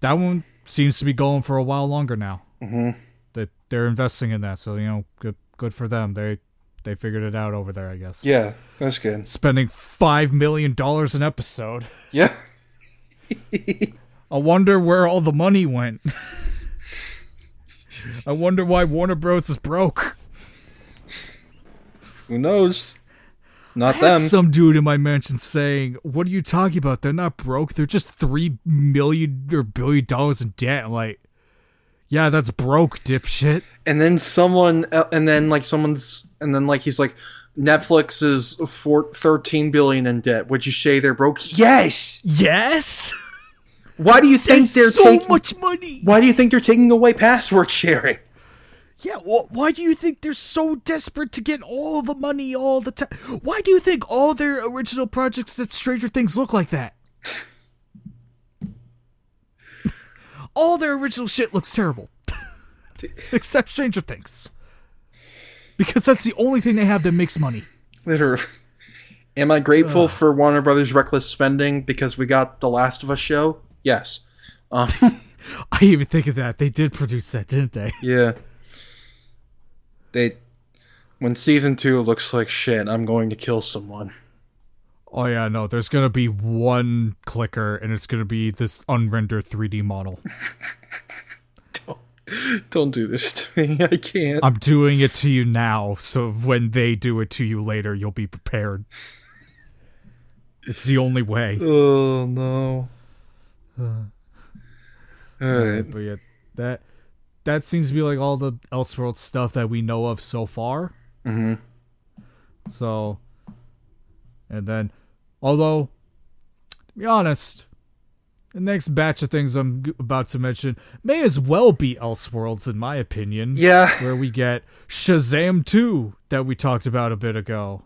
that one seems to be going for a while longer now. hmm That they're investing in that, so you know, good good for them. They they figured it out over there, I guess. Yeah, that's good. Spending five million dollars an episode. Yeah. I wonder where all the money went. I wonder why Warner Bros is broke. Who knows? Not I had them. some dude in my mansion saying, "What are you talking about? They're not broke. They're just three million or billion dollars in debt." I'm like, yeah, that's broke, dipshit. and then someone, uh, and then like someone's, and then like he's like, Netflix is four, 13 billion in debt. Would you say they're broke? Yes. Yes, Why do you think That's they're so taking? much money. Why do you think they're taking away password sharing? Yeah, wh- why do you think they're so desperate to get all the money all the time? Why do you think all their original projects at Stranger Things look like that? all their original shit looks terrible. Except Stranger Things. Because that's the only thing they have that makes money. Literally. Am I grateful for Warner Brothers' reckless spending because we got the Last of Us show? Yes. Um, I even think of that. They did produce that, didn't they? yeah. They. When season two looks like shit, I'm going to kill someone. Oh yeah, no. There's gonna be one clicker, and it's gonna be this unrendered 3D model. Don't don't do this to me. I can't. I'm doing it to you now, so when they do it to you later, you'll be prepared. It's the only way. Oh no. Uh, Alright. But yeah, that that seems to be like all the Elseworld stuff that we know of so far. Mm-hmm. So, and then, although, to be honest, the next batch of things I'm about to mention may as well be Elseworlds, in my opinion. Yeah. Where we get Shazam 2 that we talked about a bit ago.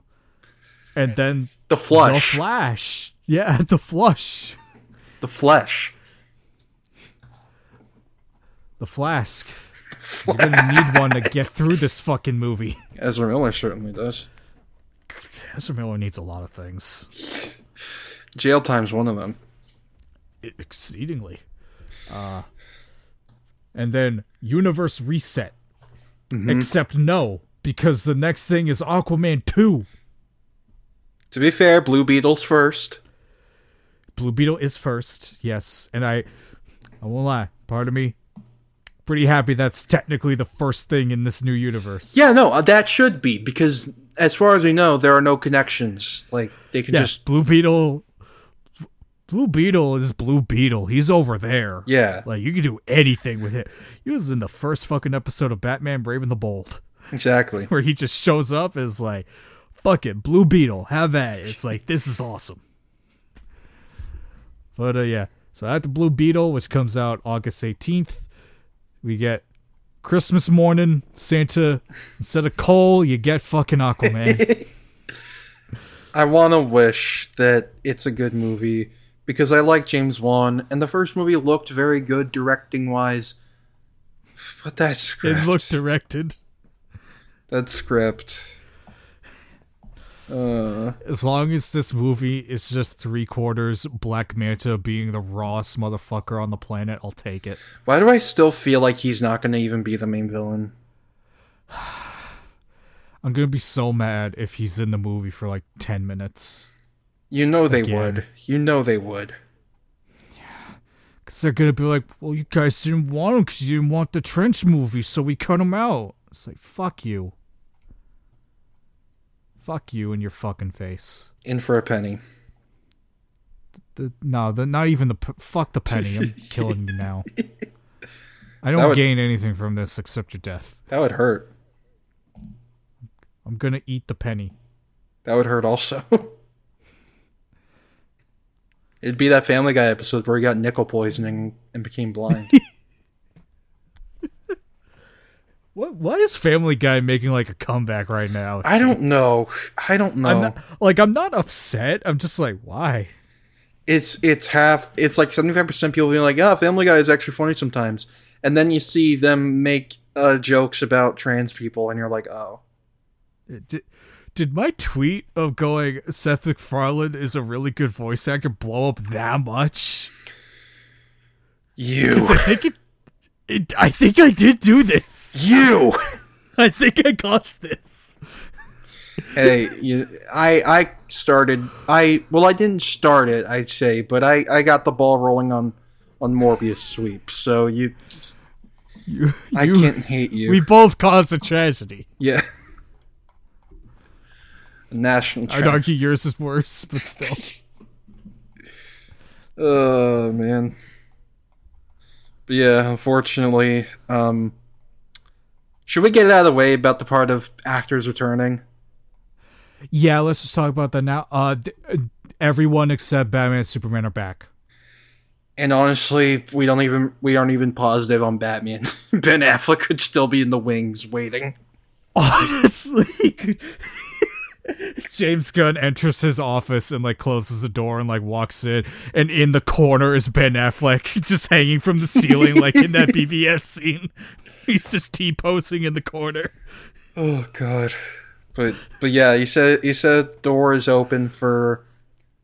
And then The The. Flash. Yeah, the flush. the flesh. The flask. You're gonna need one to get through this fucking movie. Ezra Miller certainly does. Ezra Miller needs a lot of things. Jail time's one of them. Exceedingly. Uh, and then Universe Reset. Except no, because the next thing is Aquaman 2. To be fair, Blue Beetle's first. Blue Beetle is first, yes. And I, I won't lie, part of me, pretty happy that's technically the first thing in this new universe. Yeah, no, uh, that should be because as far as we know, there are no connections. Like they can Yeah, just Blue Beetle. Blue Beetle is Blue Beetle. He's over there. yeah, Like you can do anything with it. He was in the first fucking episode of Batman Brave and the Bold. exactly. where he just shows up as like, fuck it, Blue Beetle, have at it. It's like, this is awesome. But uh, yeah, so after Blue Beetle, which comes out August 18th, we get Christmas morning, Santa, instead of coal, you get fucking Aquaman. I want to wish that it's a good movie because I like James Wan, and the first movie looked very good directing wise. But that script, it looked directed. that script. Uh, As long as this movie is just three quarters Black Manta being the rawest motherfucker on the planet, I'll take it. why do I still feel like he's not going to even be the main villain? I'm gonna be so mad if he's in the movie for like 10 minutes. You know they Again. would. You know they would. Because they're going to be like, well, you guys didn't want him because you didn't want the Trench movie, so we cut him out. It's like, fuck you. Fuck you in your fucking face. In for a penny. The, no, the, not even the. Fuck the penny. I'm killing you now. I don't would- gain anything from this except your death. That would hurt. I'm going to eat the penny. That would hurt also. It'd be that Family Guy episode where he got nickel poisoning and became blind. What? Why is Family Guy making like a comeback right now? I don't know. I don't know. I'm not, like, I'm not upset. I'm just like, why? it's it's half. It's like seventy five percent people being like, "Yeah, Family Guy is actually funny sometimes," and then you see them make uh, jokes about trans people, and you're like, "Oh, Did, did my tweet of going Seth MacFarlane is a really good voice actor blow up that much? You. I think it, it. I think I did do this. you." I think I caused this. hey, you, I I started. I well, I didn't start it. I'd say, but I I got the ball rolling on on Morbius sweep. So you, You, I you- can't hate you. We both caused a tragedy. Yeah. A national I'd treasure. argue yours is worse, but still. Oh man. Yeah, unfortunately, um should we get it out of the way about the part of actors returning? yeah, let's just talk about that now. Uh, d- uh, everyone except Batman and Superman are back. And honestly, we don't even we aren't even positive on Batman. ben Affleck could still be in the wings waiting. Honestly, James Gunn enters his office and like closes the door and like walks in, and in the corner is Ben Affleck just hanging from the ceiling, like in that BBS scene. He's just t posing in the corner. Oh god. But but yeah, he said he said door is open for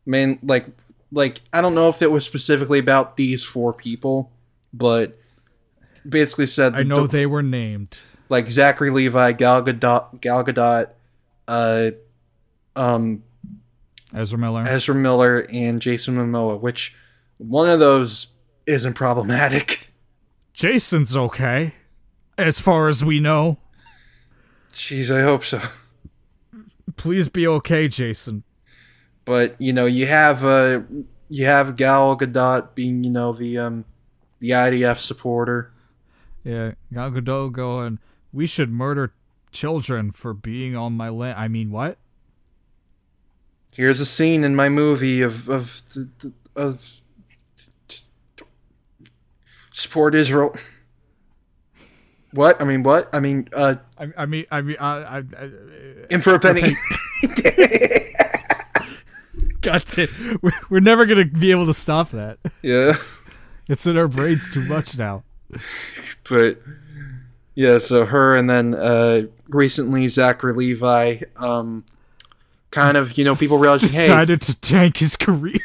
main like like I don't know if it was specifically about these four people, but basically said I know they were named. like Zachary Levi, Gal Gadot, Gal Gadot, uh, um, Ezra Miller. Ezra Miller, and Jason Momoa. Which one of those isn't problematic? Jason's okay, as far as we know. Jeez, I hope so. Please be okay, Jason. But you know, you have uh, you have Gal Gadot being you know the um, the IDF supporter. Yeah, Gal Gadot going. We should murder children for being on my land. I mean, what? Here's a scene in my movie of of of support Israel. What? I mean, what? I mean, uh, I, I mean, I mean, I, I, I in for a penny. got it. We're, we're never gonna be able to stop that. yeah, It's in our brains too much now. but yeah. So her and then uh, recently Zachary Levi, um, kind of you know people realizing, hey, Decided to tank his career.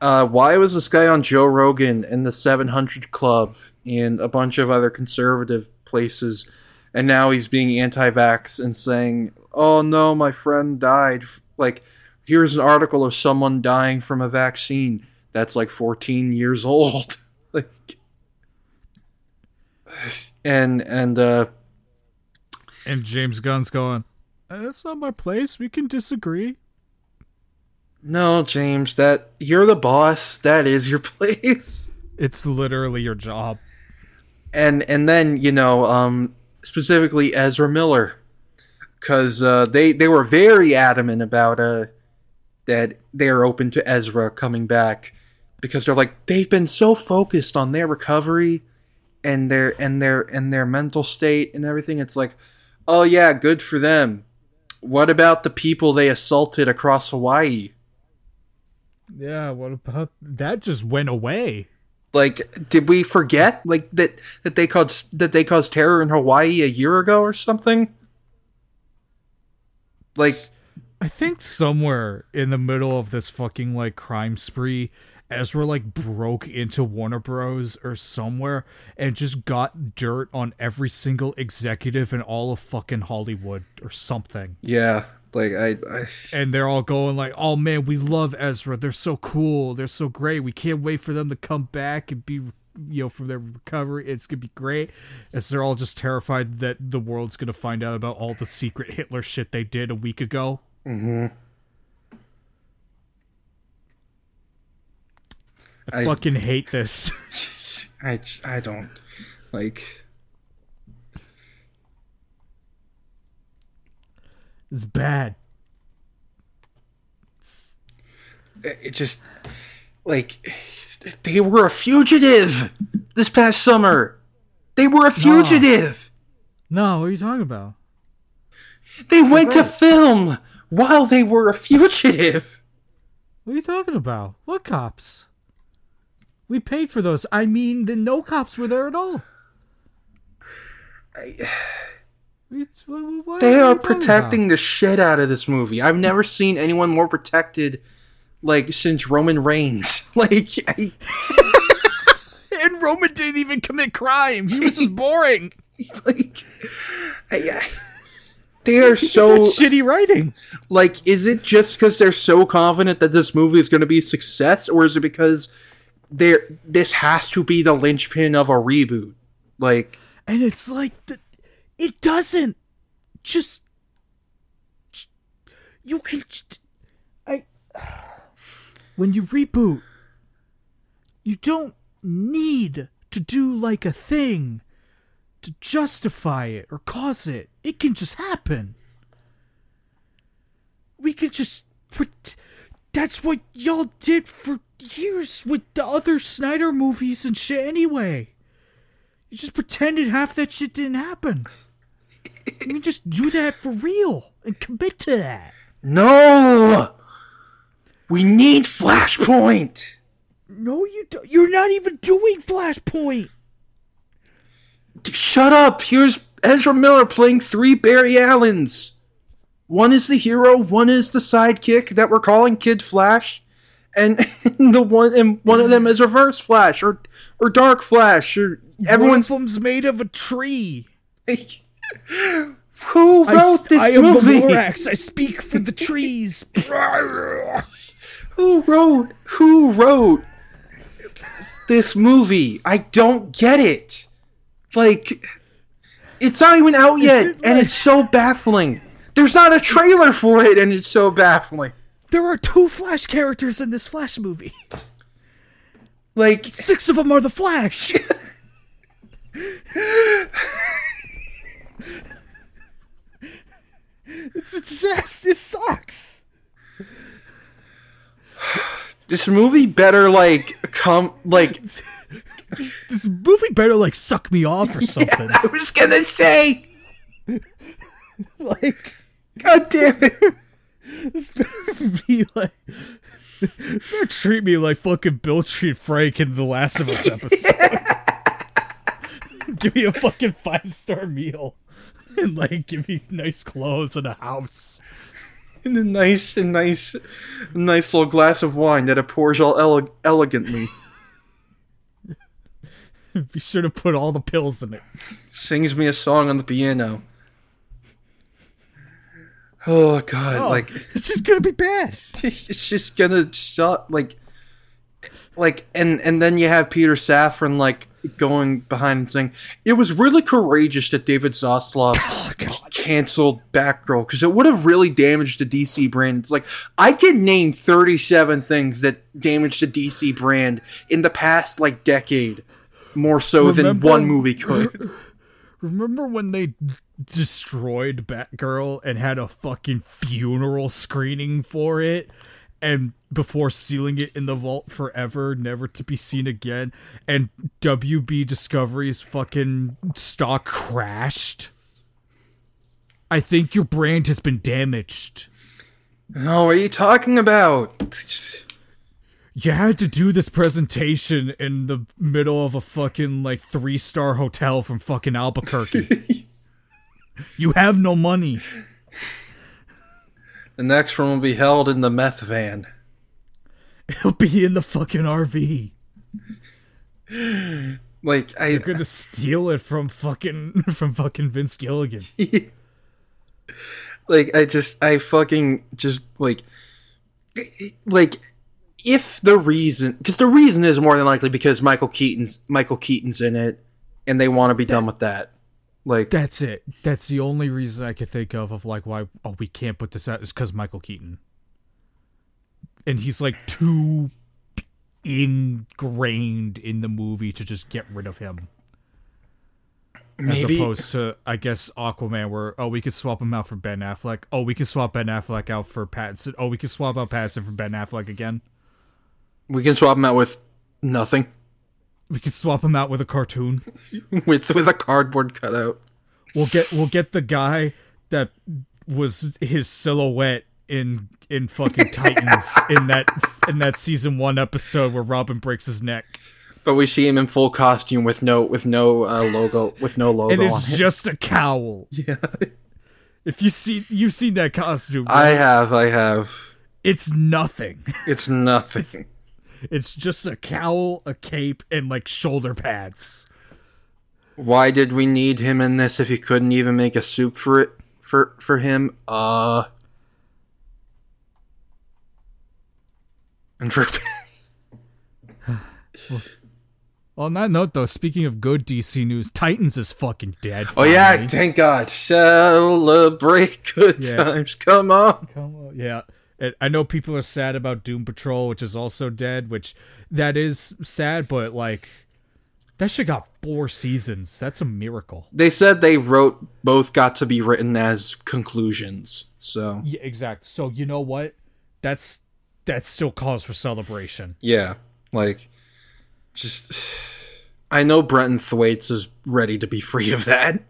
uh, why was this guy on Joe Rogan and the 700 Club and a bunch of other conservative places, and now he's being anti-vax and saying, "Oh no, my friend died." Like, here's an article of someone dying from a vaccine that's like 14 years old. like, and and uh, And James Gunn's going. "Uh, That's not my place. We can disagree. no, James, that you're the boss. That is your place. It's literally your job. and and then you know um specifically Ezra Miller because uh, they they were very adamant about uh that they're open to Ezra coming back because they're like they've been so focused on their recovery and their and their and their mental state and everything it's like oh yeah good for them what about the people they assaulted across Hawaii Yeah. What about that? Just went away. like did we forget like that that they caused that they caused terror in Hawaii a year ago or something like I think somewhere in the middle of this fucking like crime spree, Ezra like broke into Warner Bros. or somewhere and just got dirt on every single executive in all of fucking Hollywood or something. yeah like I, I And they're all going like, "Oh man, we love Ezra. They're so cool. They're so great. We can't wait for them to come back and be." You know, from their recovery, it's gonna be great. As they're all just terrified that the world's gonna find out about all the secret Hitler shit they did a week ago. mm-hmm. I, I- fucking hate this. I I don't like It's bad. it it just like they were a fugitive this past summer they were a fugitive No, what are you talking about? they went to film while they were a fugitive What are you talking about? What cops? We paid for those. I mean, the no cops were there at all. What They are talking protecting the shit out of this movie. I've never seen anyone more protected, like since Roman Reigns. Like, I. And Roman didn't even commit crime. He was just boring. like, I, I- they are so shitty writing. like. Is it just because they're so confident that this movie is going to be a success, or is it because they're this has to be the linchpin of a reboot? Like, And it's like the, it doesn't just you can I when you reboot you don't need to do like a thing to justify it or cause it. It can just happen. We can just that's what y'all did for years with the other Snyder movies and shit anyway. You just pretended half that shit didn't happen. I mean, just do that for real and commit to that. No! We need Flashpoint! No, you do- you're not even doing Flashpoint. Shut up! Here's Ezra Miller playing three Barry Allens. One is the hero, one is the sidekick that we're calling Kid Flash, and, the one and one of them is Reverse Flash or or Dark Flash or everyone's One of them's made of a tree. who wrote s- this I am movie? the Lorax. I speak for the trees. Who wrote who wrote this movie? I don't get it. Like it's not even out yet it and it's so baffling. There's not a trailer for it and it's so baffling. There are two Flash characters in this Flash movie. Like Six of them are the Flash. it's, it's, it sucks. this movie better like come like This movie better like suck me off or something. Yeah, I was gonna say like God damn it. This better be like this better treat me like fucking Bill treat Frank in the Last of Us episode. give me a fucking five star meal and like give me nice clothes and a house. And a nice and nice nice little glass of wine that it pours all ele- elegantly. Be sure to put all the pills in it. Sings me a song on the piano. Oh god, oh, like It's just gonna be bad. it's just gonna shut like like and and then you have Peter Safran like going behind and saying it was really courageous that David Zaslav oh, canceled Batgirl because it would have really damaged the DC brand. It's like I can name 37 things that damaged the DC brand in the past like decade more so than one movie could. Remember when they destroyed Batgirl and had a fucking funeral screening for it? And before sealing it in the vault forever, never to be seen again, and WB Discovery's fucking stock crashed? I think your brand has been damaged. Oh, what are you talking about? You had to do this presentation in the middle of a fucking like three star hotel from fucking Albuquerque. you have no money. The next one will be held in the meth van. It'll be in the fucking RV. Like I You're gonna steal it from fucking from fucking Vince Gilligan. like I just I fucking just like like if the reason because the reason is more than likely because Michael Keaton's Michael Keaton's in it and they want to be done with that. Like That's it. That's the only reason I could think of of like why oh we can't put this out is because Michael Keaton. And he's like too ingrained in the movie to just get rid of him. maybe As opposed to, I guess, Aquaman, where, oh, we could swap him out for Ben Affleck. Oh, we could swap Ben Affleck out for Pattinson. Oh, we could swap out Pattinson for Ben Affleck again. We can swap him out with nothing We could swap him out with a cartoon. with with a cardboard cutout. We'll get we'll get the guy that was his silhouette in in fucking Titans in that in that season one episode where Robin breaks his neck. But we see him in full costume with no with no uh, logo with no logo And on it's it. just a cowl. Yeah, If you see you've seen that costume, I have, I have. it's nothing. It's nothing. It's just a cowl, a cape, and like shoulder pads. Why did we need him in this if he couldn't even make a soup for it for for him? Uh and for On that note, though, speaking of good DC news, Titans is fucking dead. Oh yeah, finally. thank God. Celebrate good Yeah. times. Come on. Come on, yeah. I know people are sad about Doom Patrol, which is also dead, which that is sad, but like that shit got four seasons. That's a miracle. They said they wrote both got to be written as conclusions. So Yeah, exact. So you know what? That's that still calls for celebration. Yeah, like just I know Brenton Thwaites is ready to be free of that,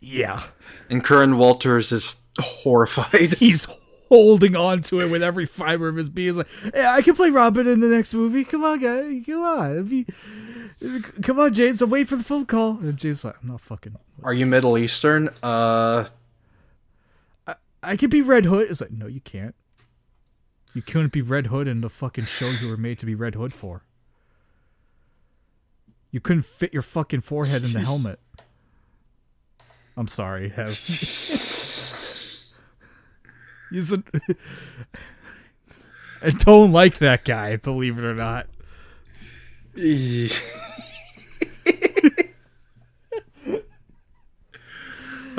Yeah. and Curran Walters is horrified. He's holding on to it with every fiber of his being. He's like, yeah, I can play Robin in the next movie. Come on, guy. Come on. Be- come on, James. I'm waiting for the phone call. And James like, I'm not fucking. Are you Middle Eastern? Uh, I could be Red Hood. It's like, no, you can't. You couldn't be Red Hood in the fucking show you were made to be Red Hood for. You couldn't fit your fucking forehead in the helmet. I'm sorry, Hev. He's a... I don't like that guy, believe it or not.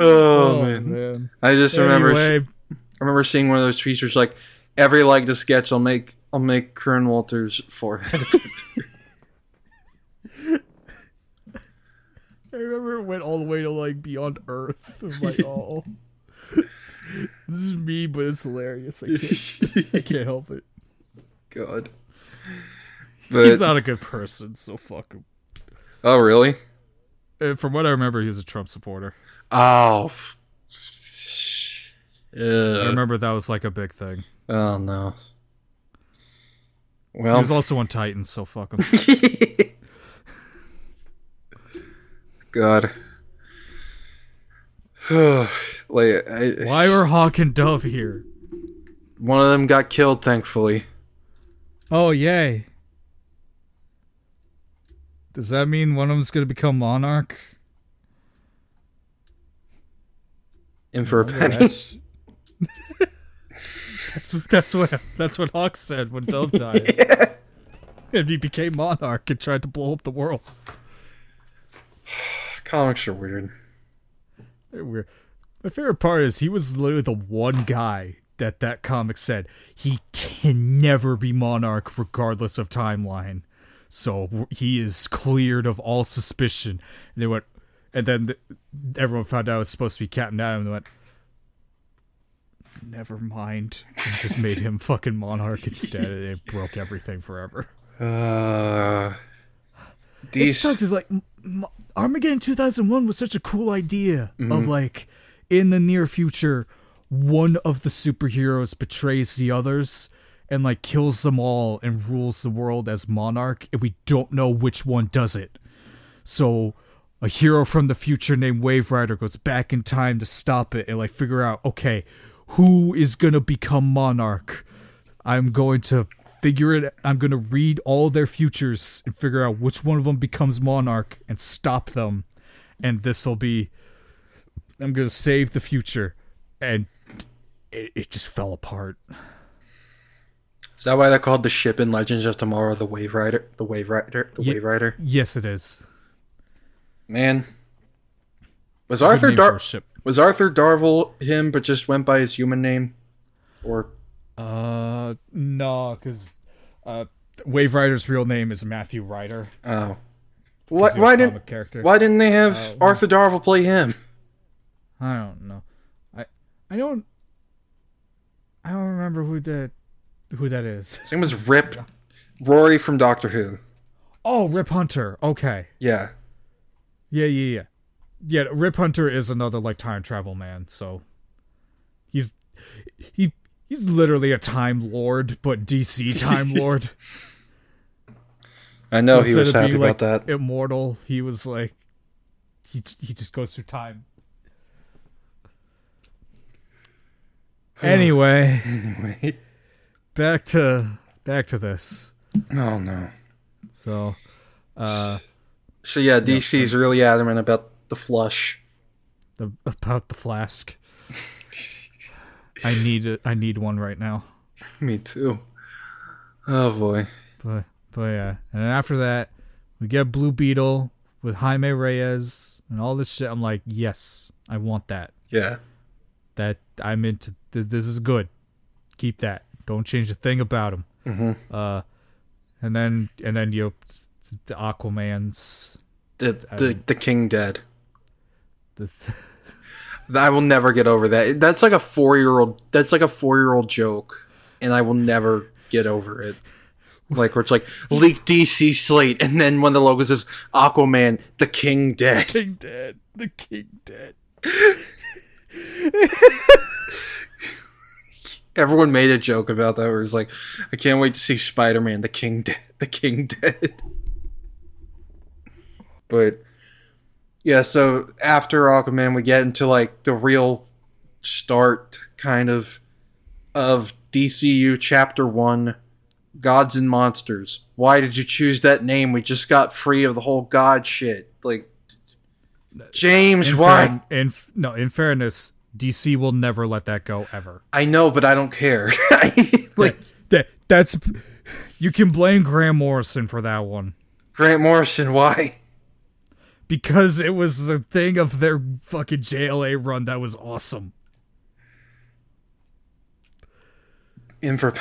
oh, oh man. I just remember I remember seeing one of those features like every like the sketch I'll make I'll make Curran Walters forehead. I remember it went all the way to like Beyond Earth. I'm like, oh, this is me, but it's hilarious. I can't, I can't help it. God. He's not a good person, so fuck him. oh really? Uh, From what I remember, he was a Trump supporter. Oh. I remember that was like a big thing. Oh no. Well, he was also on Titans, so fuck him. God. Wait, I, Why are Hawk and Dove here? one of them got killed, thankfully. Oh, yay. Does that mean one of them's going to become Monarch? In for a penny. That's, that's, that's what that's what Hawk said when Dove died. And he became Monarch and tried to blow up the world. Comics are weird. They're weird. My favorite part is he was literally the one guy that that comic said he can never be monarch regardless of timeline. So he is cleared of all suspicion. And they went, and then th- everyone found out it was supposed to be Captain Atom. And they went, never mind. And just made him fucking monarch instead, and it broke everything forever. Uh, It these sucked. Is like m- m- Armageddon 2001 was such a cool idea of mm-hmm. like in the near future, one of the superheroes betrays the others and like kills them all and rules the world as monarch, and we don't know which one does it. So a hero from the future named Wave Rider goes back in time to stop it and like figure out, okay, who is gonna become monarch? I'm going to figure it I'm going to read all their futures and figure out which one of them becomes monarch and stop them. And this will be I'm going to save the future and it, it just fell apart. is that why they're called the ship in Legends of Tomorrow? The Wave Rider, the Wave Rider, the Ye- Wave Rider. Yes, it is. Man, was Arthur name for a Dar- was Arthur Darvill him, but just went by his human name, or Uh no, cuz uh Wave Rider's real name is Matthew Ryder. oh, what? Why didn't character. why didn't they have Arthur Darvill play him? I don't know. I I don't I don't remember who that who that is. His name was Rip Rory from Doctor Who. Oh, Rip Hunter. Okay. Yeah, Yeah, yeah, yeah. Yeah, Rip Hunter is another like time travel man, so he's he he's literally a time lord, but DC time lord. I know So he was happy being, about like, that. Immortal, he was like he he just goes through time. Anyway, Anyway, back to back to this. oh no. So, uh, So yeah, DC's really adamant about the flush. the, about the flask. I need it. I need one right now. Me too. Oh boy. But but yeah, and then after that, we get Blue Beetle with Jaime Reyes and all this shit. I'm like, yes, I want that. Yeah. That I'm into. Th- this is good. Keep that. Don't change a thing about him. Mm-hmm. Uh, and then and then you, know, the Aquaman's. The the the king dead. The, I will never get over that. That's like a four year old. That's like a four year old joke, and I will never get over it. Like where it's like leak DC slate, and then when the logo says Aquaman, the King dead. The King dead. The king dead. Everyone made a joke about that. Where it's like, I can't wait to see Spider Man, the King dead, the King dead. But yeah, so after Aquaman, we get into like the real start, kind of, of DCU Chapter One, Gods and Monsters. Why did you choose that name? We just got free of the whole God shit. Like, James, In why? fair- in no, in fairness, DC will never let that go ever. I know, but I don't care. like That that's you can blame Graham Morrison for that one Grant Morrison, why? Because it was a thing of their fucking JLA run that was awesome. In for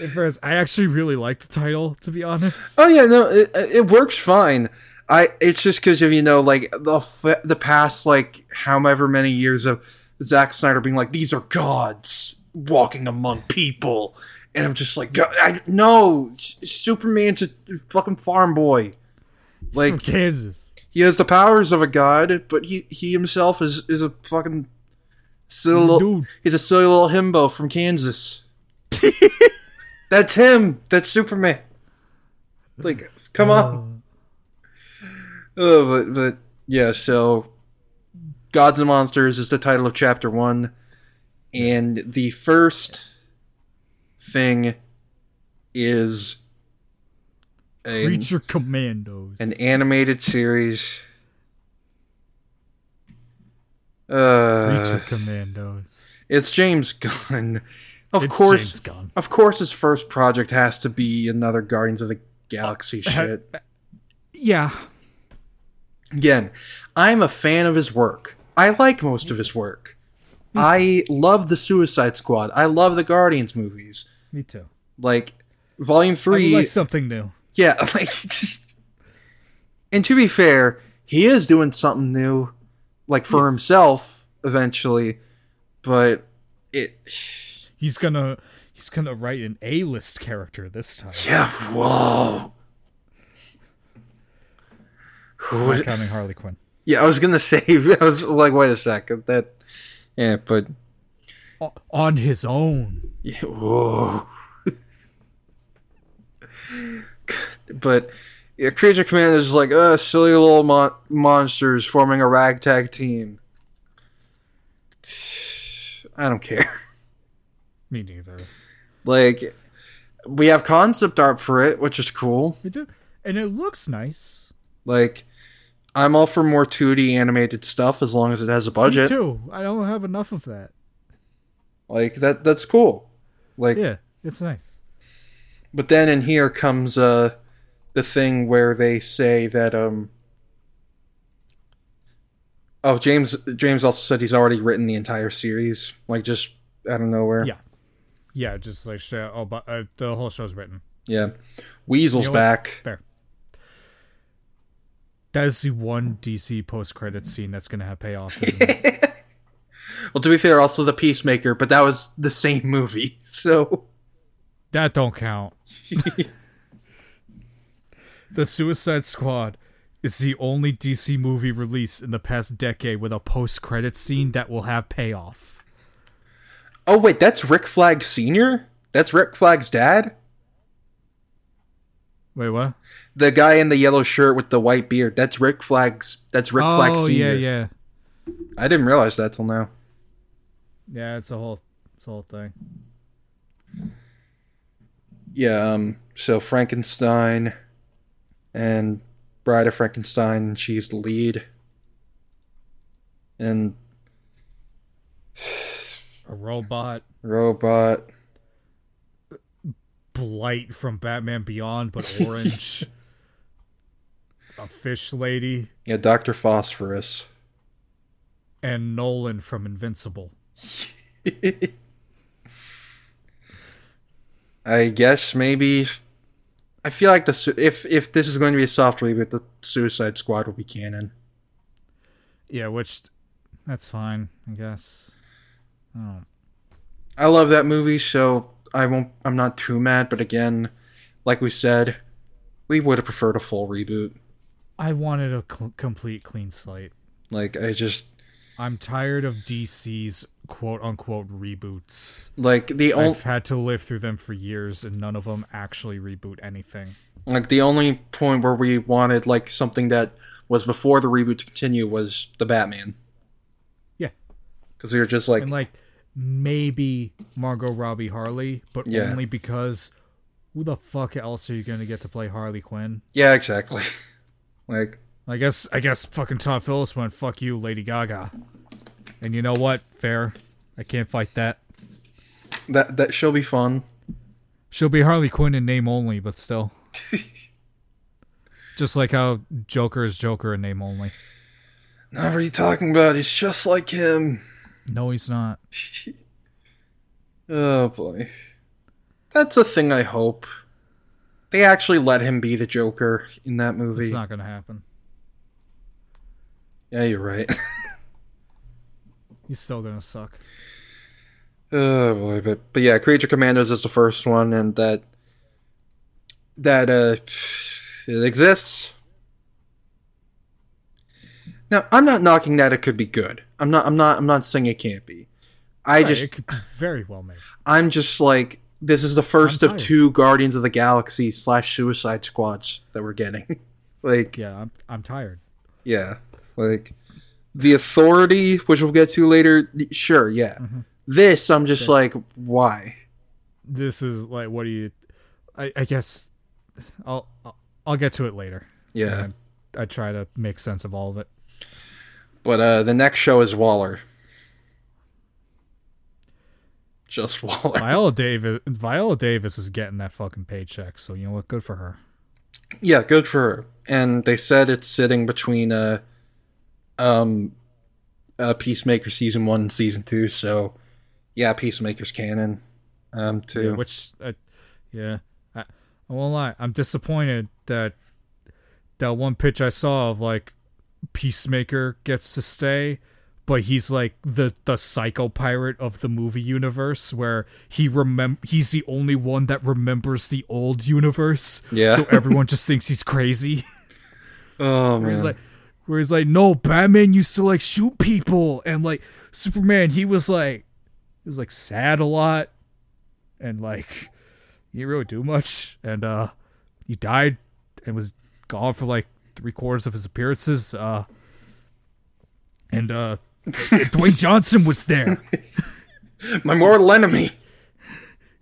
In fairness, I actually really like the title to be honest. Oh yeah, no, it, it works fine. I it's just because of you know like the the past like however many years of Zack Snyder being like these are gods walking among people, and I'm just like God, I no Superman's a fucking farm boy. From Like Kansas. he has the powers of a god, but he he himself is is a fucking silly little, he's a silly little himbo from Kansas. That's him. That's Superman. Like, come on. Oh, but but yeah. So, Gods and Monsters is the title of chapter one, and the first thing is a, Creature Commandos. an animated series. Uh, Creature Commandos. it's James Gunn. Of It's course, James Gunn. of course, his first project has to be another Guardians of the Galaxy shit. Yeah. Again, I'm a fan of his work. I like most of his work. I love the Suicide Squad. I love the Guardians movies. Me too. Like Volume Three, like something new. yeah, like just. And to be fair, he is doing something new, like for himself eventually, but it. He's gonna he's gonna write an A list character this time. Yeah, whoa. Who would, counting Harley Quinn. yeah, I was gonna say. I was like, wait a second. That, yeah, but On his own. yeah, whoa. but yeah, Creature Commandos is like, uh, silly little mon- monsters forming a ragtag team. I don't care. Me neither. Like, we have concept art for it, which is cool. We do, and it looks nice. Like, I'm all for more 2D animated stuff as long as it has a budget. Me too. I don't have enough of that. Like that that's cool. Like Yeah, it's nice. but then in here comes uh the thing where they say that um Oh, James James also said he's already written the entire series, like just out of nowhere. Yeah. Yeah, just like show, oh, but uh, the whole show's written. Yeah. Weasel's You know back. Fair. That is the one DC post credit scene that's gonna have payoff. isn't it? Well, to be fair, also the Peacemaker, but that was the same movie. So that don't count. the Suicide Squad is the only DC movie released in the past decade with a post credit scene that will have payoff. Oh wait, that's Rick Flag Senior? That's Rick Flag's dad? Wait, what? The guy in the yellow shirt with the white beard. That's Rick Flag's that's Rick Flag oh Senior. yeah, yeah, I didn't realize that till now. Yeah. It's a whole, it's a whole thing. Yeah, um, so Frankenstein and Bride of Frankenstein, she's the lead. And A robot, Robot. Blight from Batman Beyond, but orange. a fish lady, Yeah, Dr. Phosphorus. and Nolan from Invincible. I guess maybe I feel like the su- if if this is going to be a soft reboot, the Suicide Squad will be canon. Yeah, which that's fine, I guess. Oh. I love that movie, so I won't. I'm not too mad. But again, like we said, we would have preferred a full reboot. I wanted a cl- complete clean slate. Like I just I'm tired of DC's quote unquote reboots. like the only I've had to live through them for years, and none of them actually reboot anything. like the only point where we wanted like something that was before the reboot to continue was the Batman. Yeah. Because we were just like, and like maybe Margot Robbie Harley, but Yeah. only because who the fuck else are you gonna get to play Harley Quinn? yeah, exactly. like I guess I guess fucking Todd Phillips went fuck you, Lady Gaga. And you know what? Fair. I can't fight that. that that she'll be fun. She'll be Harley Quinn in name only, but still. Just like how Joker is Joker in name only. Now what are you talking about? He's just like him. No, he's not. Oh boy. That's a thing I hope. They actually let him be the Joker in that movie. It's not gonna happen. Yeah, you're right. He's still gonna suck. oh boy, but but yeah, Creature Commandos is the first one, and that that uh it exists. Now, I'm not knocking that it could be good. I'm not. I'm not. I'm not saying it can't be. I Right, just. it could be very well made. I'm just like this is the 1st of two Guardians of the Galaxy slash Suicide Squads that we're getting. like Yeah, I'm I'm tired. Yeah. Like the authority, which we'll get to later, sure, yeah. Mm-hmm. This I'm just like, why? This is like what do you I, I guess I'll I'll- I'll get to it later. Yeah. I, I try to make sense of all of it. But uh the next show is Waller. Just Waller. Viola Davis Viola Davis is getting that fucking paycheck, so you know what? Good for her. Yeah, good for her. And they said it's sitting between uh um uh Peacemaker season 1 and season 2, so yeah, Peacemaker's canon. Um too. Yeah, which uh, yeah, I, I won't lie. I'm disappointed that that one pitch I saw of like Peacemaker gets to stay, but he's like the the psycho pirate of the movie universe, where he remem he's the only one that remembers the old universe. Yeah. So everyone just thinks he's crazy. oh Where he's man. like, where he's like, no, Batman used to like shoot people, and like Superman, he was like, he was like sad a lot, and like he didn't really do much, and uh, he died and was gone for like three quarters of his appearances. Uh, and uh, Dwayne Johnson was there. My mortal enemy.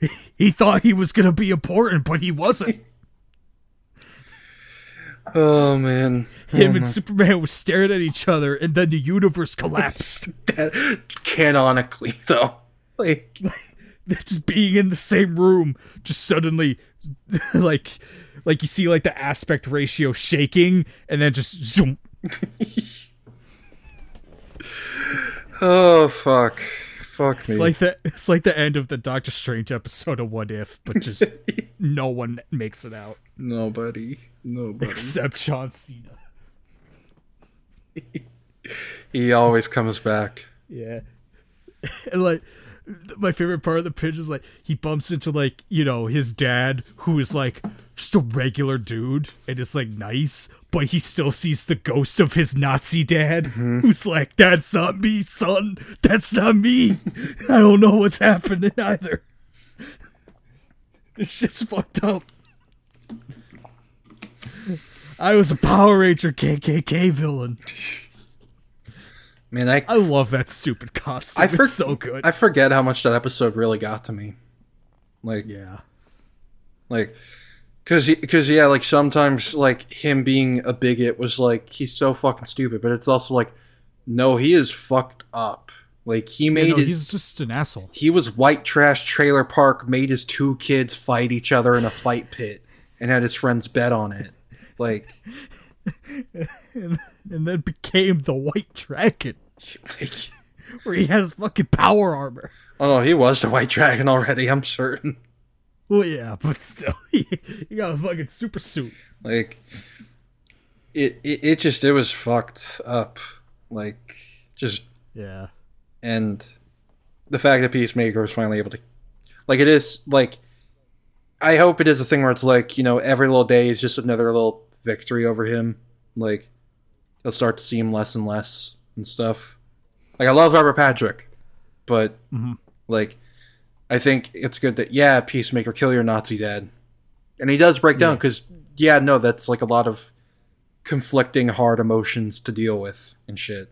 He thought he was gonna be important, but he wasn't. Oh man. Him oh, and Superman were staring at each other, and then the universe collapsed. Canonically though. Like just being in the same room just suddenly like like you see like the aspect ratio shaking and then just zoom Oh fuck. Fuck me. it's like the it's like the end of the doctor strange episode of what if but just no one makes it out Nobody. Nobody. except john cena. He always comes back. yeah. And like my favorite part of the pitch is like he bumps into like you know his dad who is like just a regular dude and is like nice but he still sees the ghost of his nazi dad mm-hmm. who's like that's not me son. That's not me. I don't know what's happening either. It's just fucked up i was a power ranger kkk villain Man, I i love that stupid costume I for- it's so good I forget how much that episode really got to me. Like yeah like cuz cuz yeah, like sometimes like him being a bigot was like he's so fucking stupid, but it's also like no, he is fucked up. Like he made know, his, he's just an asshole. he was white trash trailer park, made his two kids fight each other in a fight pit and had his friends bet on it. Like and, and then became the White Dragon, like where he has fucking power armor. Oh no, he was the White Dragon already. I'm certain. Well, yeah, but still, he, he got a fucking super suit. Like, it, it, it just it was fucked up. Like, just Yeah, and the fact that Peacemaker was finally able to, like, it is like, I hope it is a thing where it's like you know every little day is just another little victory over him. Like, he'll start to see him less and less and stuff. Like, I love Robert Patrick, but Mhm. like, I think it's good that yeah, Peacemaker, kill your Nazi dad, and he does break down because yeah, no, that's like a lot of conflicting hard emotions to deal with and shit.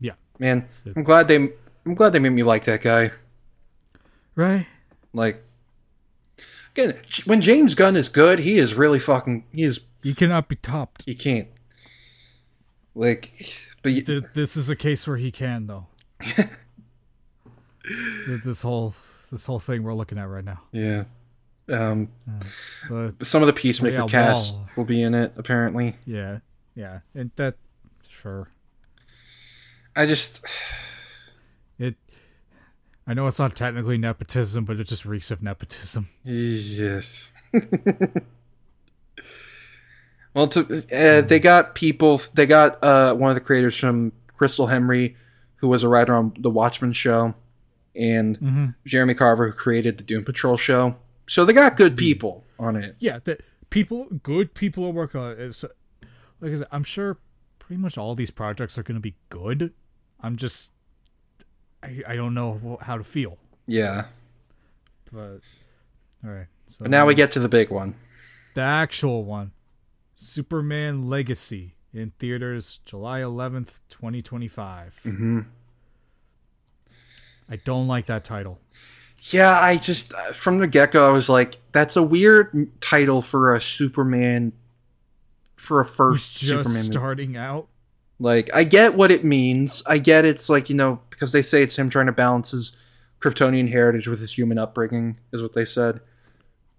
Yeah. Man, I'm glad they I'm glad they made me like that guy. Right? Like again, when James Gunn is good, he is really fucking he is You cannot be topped. he can't. Like but Th- This is a case where he can, though. This whole this whole thing we're looking at right now. yeah. Um But some of the Peacemaker Yeah, cast Wall. will be in it apparently. yeah, yeah, and that sure I just. I know it's not technically nepotism, but it just reeks of nepotism. Yes. well, to, uh, they got people. They got uh, one of the creators from Christal Henry, who was a writer on the Watchmen show, and Mm-hmm. Jeremy Carver, who created the Doom Patrol show. So they got good people on it. Yeah, that people, good people are working on it. It's, like I said, I'm sure pretty much all these projects are going to be good. I'm just, I, I don't know how to feel. Yeah. But all right, so But now we get to the big one. the actual one, Superman Legacy in theaters July 11th, 2025. hmm I don't like that title. Yeah, I just uh, from the get go, I was like, "That's a weird title for a Superman, for a first just Superman." movie. starting out? Like, I get what it means. I get it's like, you know, because they say it's him trying to balance his Kryptonian heritage with his human upbringing, is what they said.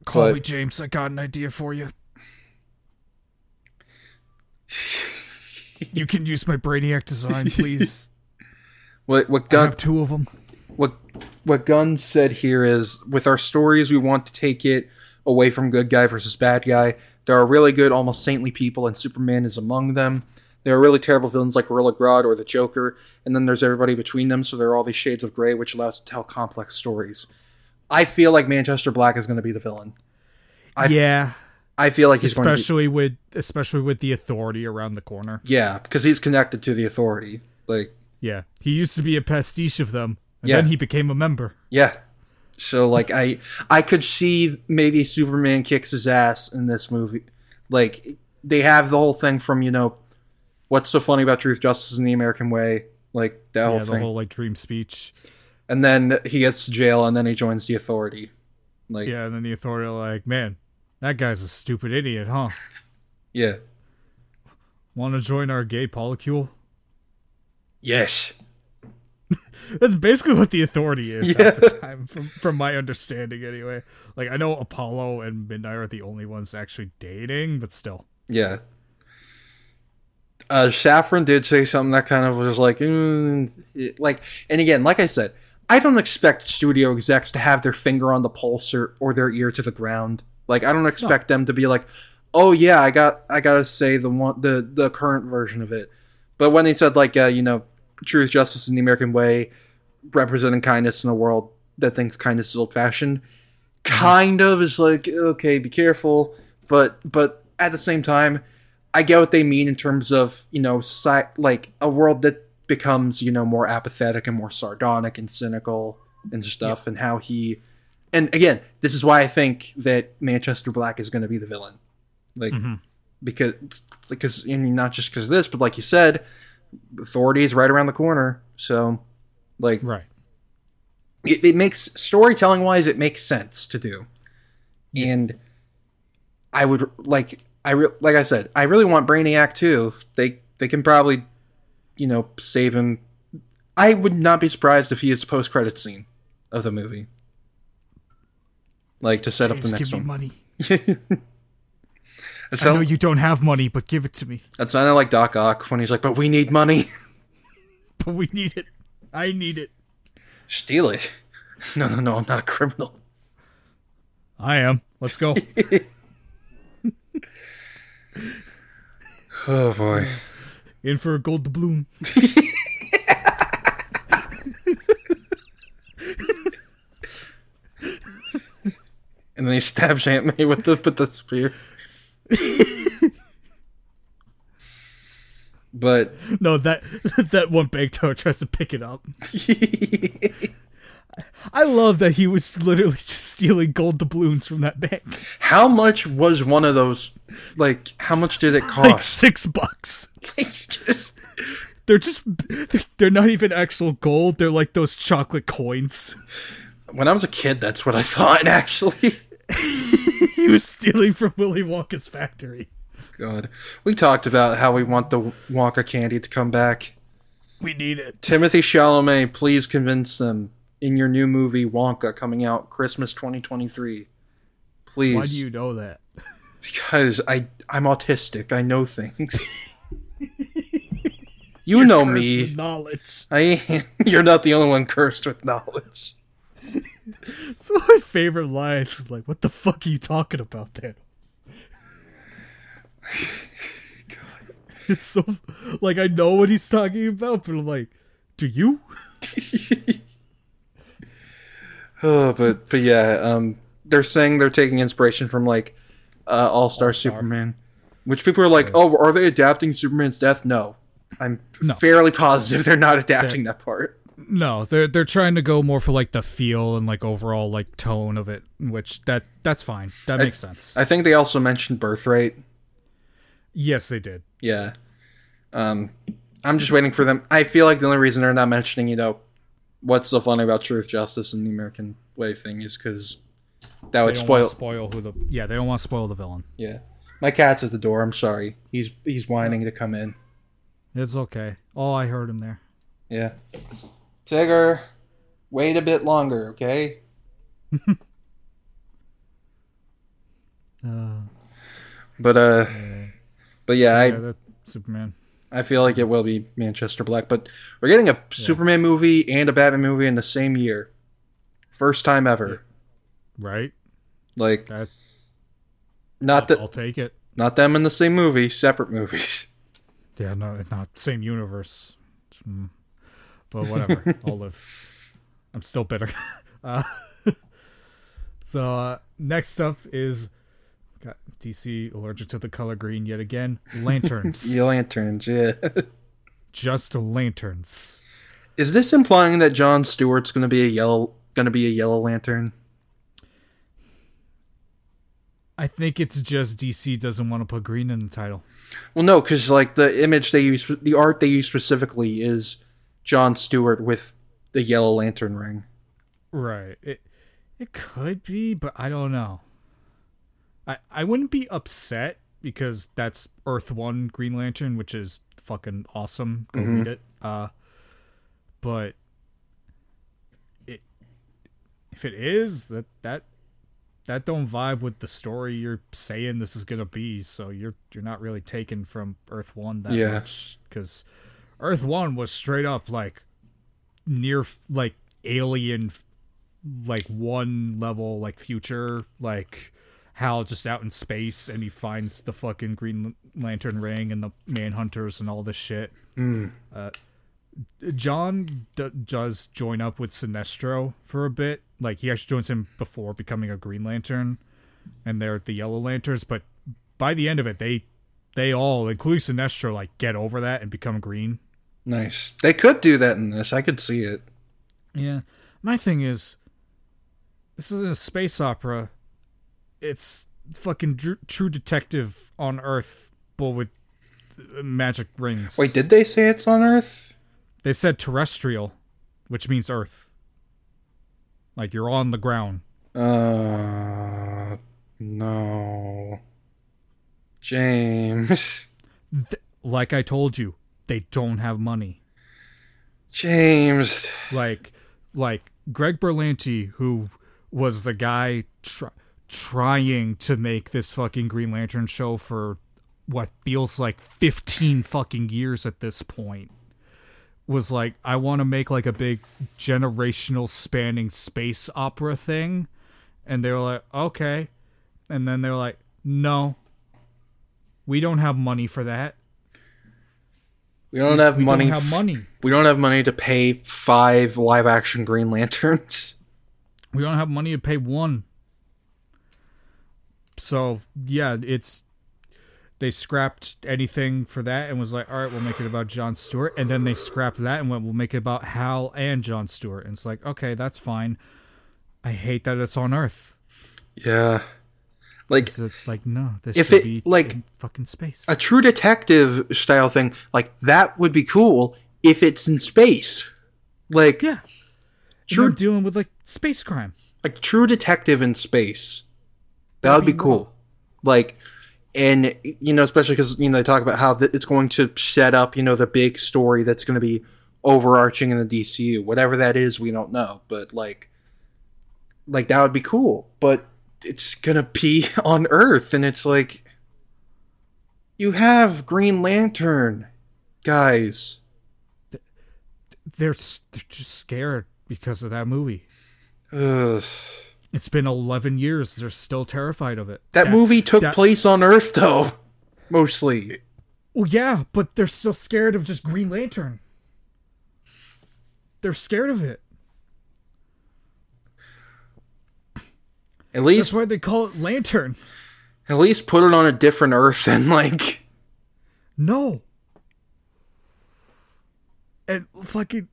Call But- me James. I got an idea for you. you can use my Brainiac design, please. What what gun? I have two of them. what what Gunn said here is with our stories, we want to take it away from good guy versus bad guy. There are really good, almost saintly people, and Superman is among them. There are really terrible villains like Gorilla Grodd or the Joker, and then there's everybody between them. So there are all these shades of gray, which allows to tell complex stories. I feel like Manchester Black is going to be the villain. I- yeah, I feel like he's going to be, especially with especially with the authority around the corner. Yeah, because he's connected to the authority. Like, Yeah, he used to be a pastiche of them, and Yeah. then he became a member. yeah. So like I I could see maybe Superman kicks his ass in this movie. Like they have the whole thing from, you know, what's so funny about truth, justice, and the American way, like that whole yeah, the thing. whole like dream speech. and then he gets to jail and then he joins the authority. Like Yeah, and then the authority are like, man, that guy's a stupid idiot, huh? yeah. Want to join our gay polycule? Yes. That's basically what the authority is Yeah. at the time, from from my understanding, anyway. Like I know Apollo and Midnight are the only ones actually dating, but still. Yeah. Uh, Safran did say something that kind of was like, mm, like, and again, like I said, I don't expect studio execs to have their finger on the pulse or, or their ear to the ground. Like, I don't expect them to be like, oh yeah, I got, I gotta say the one, the the current version of it. But when they said like, uh, you know, truth, justice, and the American way, representing kindness in a world that thinks kindness is old fashioned, kind of is like, okay, be careful. But but at the same time, I get what they mean in terms of you know, si- like a world that becomes you know more apathetic and more sardonic and cynical and stuff, and how he. And again, this is why I think that Manchester Black is going to be the villain, like Mhm. because because and not just because of this, but like you said, authority is right around the corner. So, like, Right. it, it makes storytelling wise it makes sense to do and i would like i re- like i said i really want brainiac too they they can probably you know save him i would not be surprised if he is the post-credit scene of the movie like to set up the next give me one money. I know you don't have money, but give it to me. that sounded like doc ock when he's like but we need money But we need it. I need it. steal it no no no i'm not a criminal I am. Let's go. Oh boy. In for a gold bloom. and then he stabs Aunt May with the with the spear. but no, that that one big toe tries to pick it up. I love that he was literally just stealing gold doubloons from that bank. how much was one of those? Like, how much did it Like cost? six bucks. Just- They're just they're not even actual gold. They're like those chocolate coins. when I was a kid, that's what I thought. Actually, He was stealing from Willy Wonka's factory. God, we talked about how we want the Wonka candy to come back. We need it. Timothée Chalamet, please convince them in your new movie Wonka coming out Christmas 2023. Please, Why do you know that? because I I'm autistic. I know things. you know me. Knowledge. I am. You're not the only one cursed with knowledge. It's one of my favorite lines. Is like, what the fuck are you talking about, Thanos? It's so like I know what he's talking about, but I'm like, do you? Oh, but but yeah, um, they're saying they're taking inspiration from like uh, All Star Superman, which people are like, oh, are they adapting Superman's death? No, I'm No. fairly positive they're not adapting that part. No, they're they're trying to go more for like the feel and like overall like tone of it, which that that's fine. That makes sense. I think they also mentioned birthright. yes, they did. Yeah. Um, I'm just waiting for them. I feel like the only reason they're not mentioning, you know, what's so funny about truth, justice, and the American way thing is because that would spoil. spoil who the yeah they don't want to spoil the villain. Yeah. My cat's at the door. I'm sorry. He's he's whining to come in. It's okay. Oh, I heard him there. Yeah. Tigger, wait a bit longer, okay? Uh, But uh, but yeah, yeah, I that Superman. I feel like it will be Manchester Black. But we're getting a Superman movie and a Batman movie in the same year, first time ever. Right? Like That not that I'll take it. not them in the same movie, separate movies. Yeah, no, not same universe. Mm. But whatever. I'll live. I'm still bitter. Uh, so uh, next up is got DC allergic to the color green yet again. Lanterns. Yeah, lanterns, yeah. Just lanterns. Is this implying that John Stewart's gonna be a yellow gonna be a yellow lantern? I think it's just DC doesn't want to put green in the title. Well, no, because like the image they use, the art they use specifically is John Stewart with the yellow lantern ring. Right. It it could be, but I don't know. I I wouldn't be upset because that's Earth One Green Lantern, which is fucking awesome. Go read it. Uh, but it if it is that that that don't vibe with the story you're saying this is gonna be, so you're you're not really taken from Earth One that Yeah. much because Earth One was straight up like near like alien like one level like future like Hal just out in space and he finds the fucking Green Lantern ring and the Manhunters and all this shit. Uh, John d- does join up with Sinestro for a bit. Like he actually joins him before becoming a Green Lantern, and they're the Yellow Lanterns. But by the end of it, they they all, including Sinestro, like get over that and become green. Nice. They could do that in this. I could see it. Yeah. My thing is, this isn't a space opera. It's fucking True Detective on Earth, but with uh, magic rings. Wait, did they say it's on Earth? they said terrestrial, which means Earth. Like you're on the ground. Uh, no. James. Th- like I told you, they don't have money. James. Like, like Greg Berlanti, who was the guy tr- trying to make this fucking Green Lantern show for what feels like 15 fucking years at this point, was like, I want to make like a big generational spanning space opera thing. And they were like, okay. And then they were like, no, we don't have money for that. We don't have We money. don't have money. We don't have money to pay five live action Green Lanterns. We don't have money to pay one. So yeah, it's they scrapped anything for that and was like, all right, we'll make it about John Stewart, and then they scrapped that and went, we'll make it about Hal and John Stewart, and it's like, okay, that's fine. I hate that it's on Earth. Yeah. Like It's like no, this If should it- be like- in fucking space. a true detective style thing, like that would be cool if it's in space. Like yeah, true True, dealing with like space crime. like true detective in space. That would be cool. Like, and you know, especially because you know they talk about how th- it's going to set up, you know, the big story that's going to be overarching in the DCU. Whatever that is, we don't know, but like, like that would be cool. But it's gonna be on Earth, and it's like, you have Green Lantern, guys. They're, they're just scared because of that movie. Ugh. It's been 11 years. They're still terrified of it. That movie took that- place on Earth, though, mostly. Well, yeah, but they're still scared of just Green Lantern. They're scared of it. At least That's why they call it Lantern. At least put it on a different Earth than like. No. And fucking,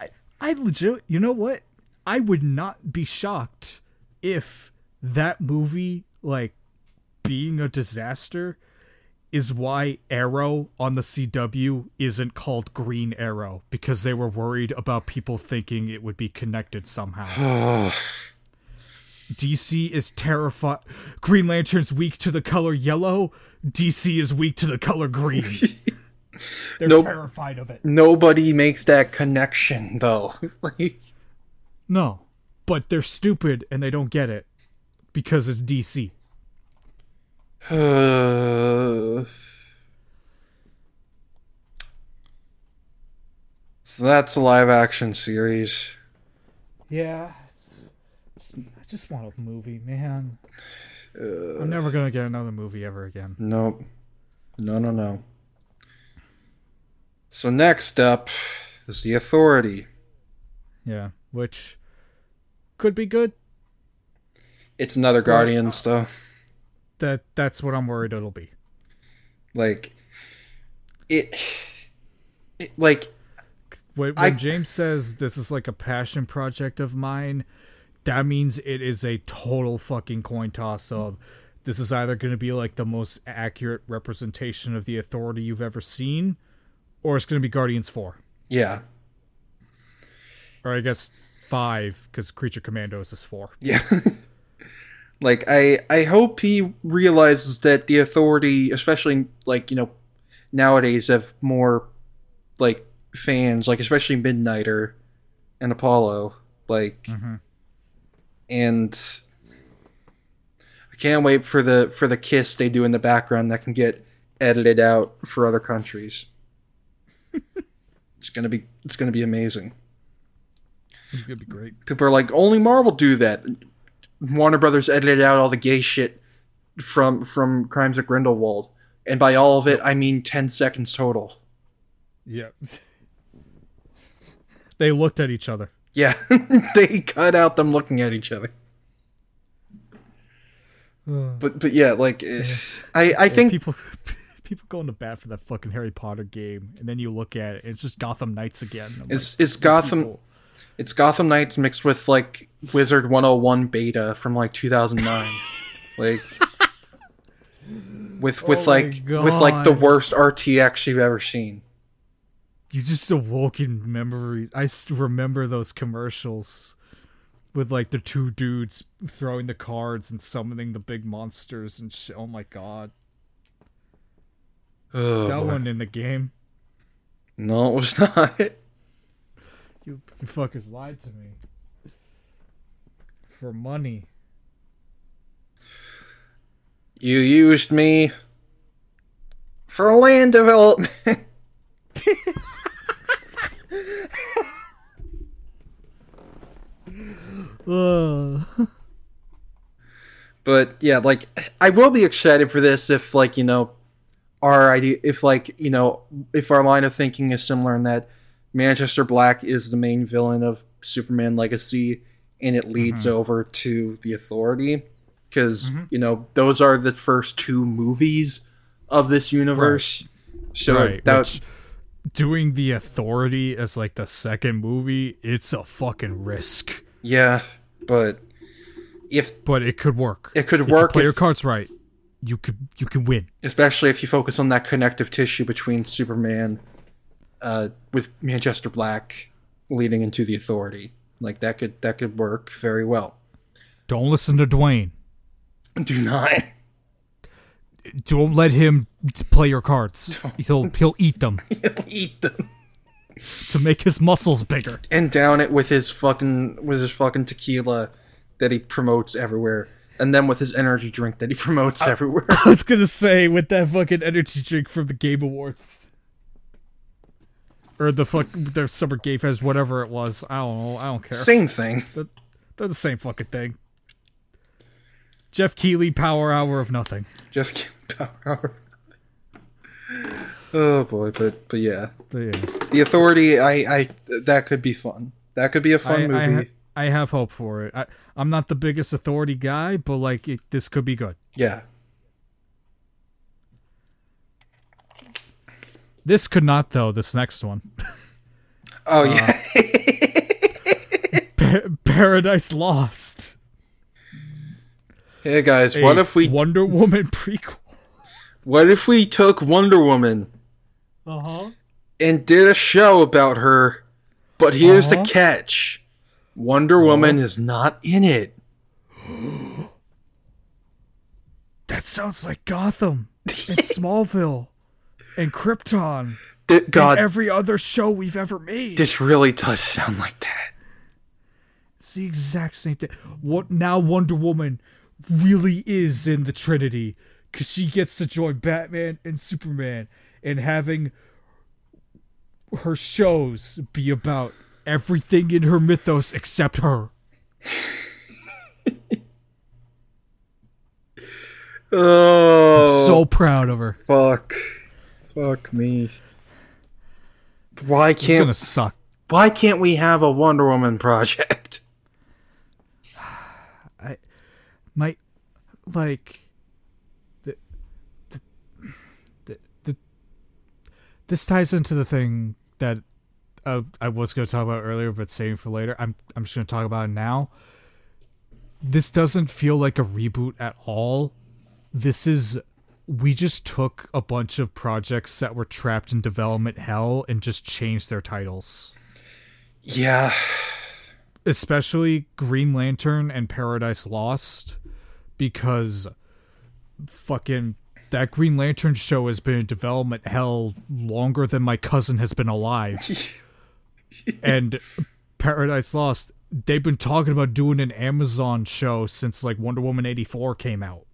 I, I legit. You know what? I would not be shocked if that movie, like, being a disaster, is why Arrow on the CW isn't called Green Arrow because they were worried about people thinking it would be connected somehow. DC is terrified. Green Lantern's weak to the color yellow. DC is weak to the color green. They're Nope. terrified of it. Nobody makes that connection though. like, No, but they're stupid and they don't get it because it's DC. uh, so that's a live action series. Yeah, it's, I just want a movie, man. I'm never gonna get another movie ever again. Nope. No, no, no. So next up is the Authority. Yeah, which could be good. It's another Guardians though. That that's what I'm worried it'll be. Like it, it like When, I- when James says this is like a passion project of mine, that means it is a total fucking coin toss of this is either going to be like the most accurate representation of the authority you've ever seen, or it's going to be Guardians 4. yeah. Or I guess 5, because Creature Commandos is 4. Yeah. like I I hope he realizes that the authority, especially like, you know, nowadays have more like fans, like especially Midnighter and Apollo, like mm-hmm. and I can't wait for the for the kiss they do in the background that can get edited out for other countries. it's to be it's going to be amazing. It's going to be great. people are like, only Marvel do that. Warner Brothers edited out all the gay shit from from Crimes of Grindelwald, and by all of it, I mean ten seconds total. Yeah. they looked at each other. Yeah, they cut out them looking at each other. But but yeah, like I I think people people going to bat for that fucking Harry Potter game, and then you look at it, and it's just Gotham Knights again. I'm it's it's Gotham people- it's Gotham Knights mixed with like Wizard 101 beta from like 2009. like with with Oh like with like the worst RTX you've ever seen. you just awoken memories. I remember those commercials with like the two dudes throwing the cards and summoning the big monsters and shit. Oh my god, Oh, that boy. one in the game. No, it was not. You, you fuckers lied to me for money. You used me for land development. But yeah, like I will be excited for this if like, you know, our idea if like, you know, if our line of thinking is similar in that Manchester Black is the main villain of Superman Legacy and it leads mm-hmm. over to the authority. because mm-hmm. you know those are the first two movies of this universe. So right. that which, doing the authority as like the second movie, it's a fucking risk. yeah, but if But it could work. It could If you work play your if- cards right. You could you can win. especially if you focus on that connective tissue between Superman uh, with Manchester Black leading into the Authority, like that could that could work very well. Don't listen to Dwayne. Do not. Don't let him play your cards. He'll he'll eat them eat them to make his muscles bigger. and down it with his fucking with his fucking tequila that he promotes everywhere, and then with his energy drink that he promotes everywhere. I was gonna say with that fucking energy drink from the Game Awards. Or the fuck their summer game fest, whatever it was. I don't know. I don't care. Same thing. They're the same fucking thing. Geoff Keighley, Power Hour of Nothing. Just give power. hour. Oh boy, but but yeah, But yeah. the Authority. I I that could be fun. That could be a fun I, I, movie. ha- I have hope for it. I, I'm not the biggest authority guy, but like it, this could be good. yeah. This could not though. This next one, Oh yeah. Pa- Paradise Lost. hey guys, what A if we Wonder Woman prequel? what if we took Wonder Woman Uh huh. and did a show about her? But here's Uh-huh. the catch: Wonder Woman is not in it. That sounds like Gotham and Smallville and Krypton Th- God, every other show we've ever made. this really does sound like that. It's the exact same thing. What now? Wonder Woman really is in the Trinity because she gets to join Batman and Superman and having her shows be about everything in her mythos except her. Oh, So proud of her. fuck, fuck me. Why can't gonna suck. Why can't we have a Wonder Woman project? I, my, like, the, the, the, the this ties into the thing that uh, I was going to talk about earlier, but saving for later. I'm I'm just going to talk about it now. This doesn't feel like a reboot at all. This is we just took a bunch of projects that were trapped in development hell and just changed their titles. Yeah, Especially Green Lantern and Paradise Lost because fucking that Green Lantern show has been in development hell longer than my cousin has been alive. and Paradise Lost, they've been talking about doing an Amazon show since like Wonder Woman 84 came out.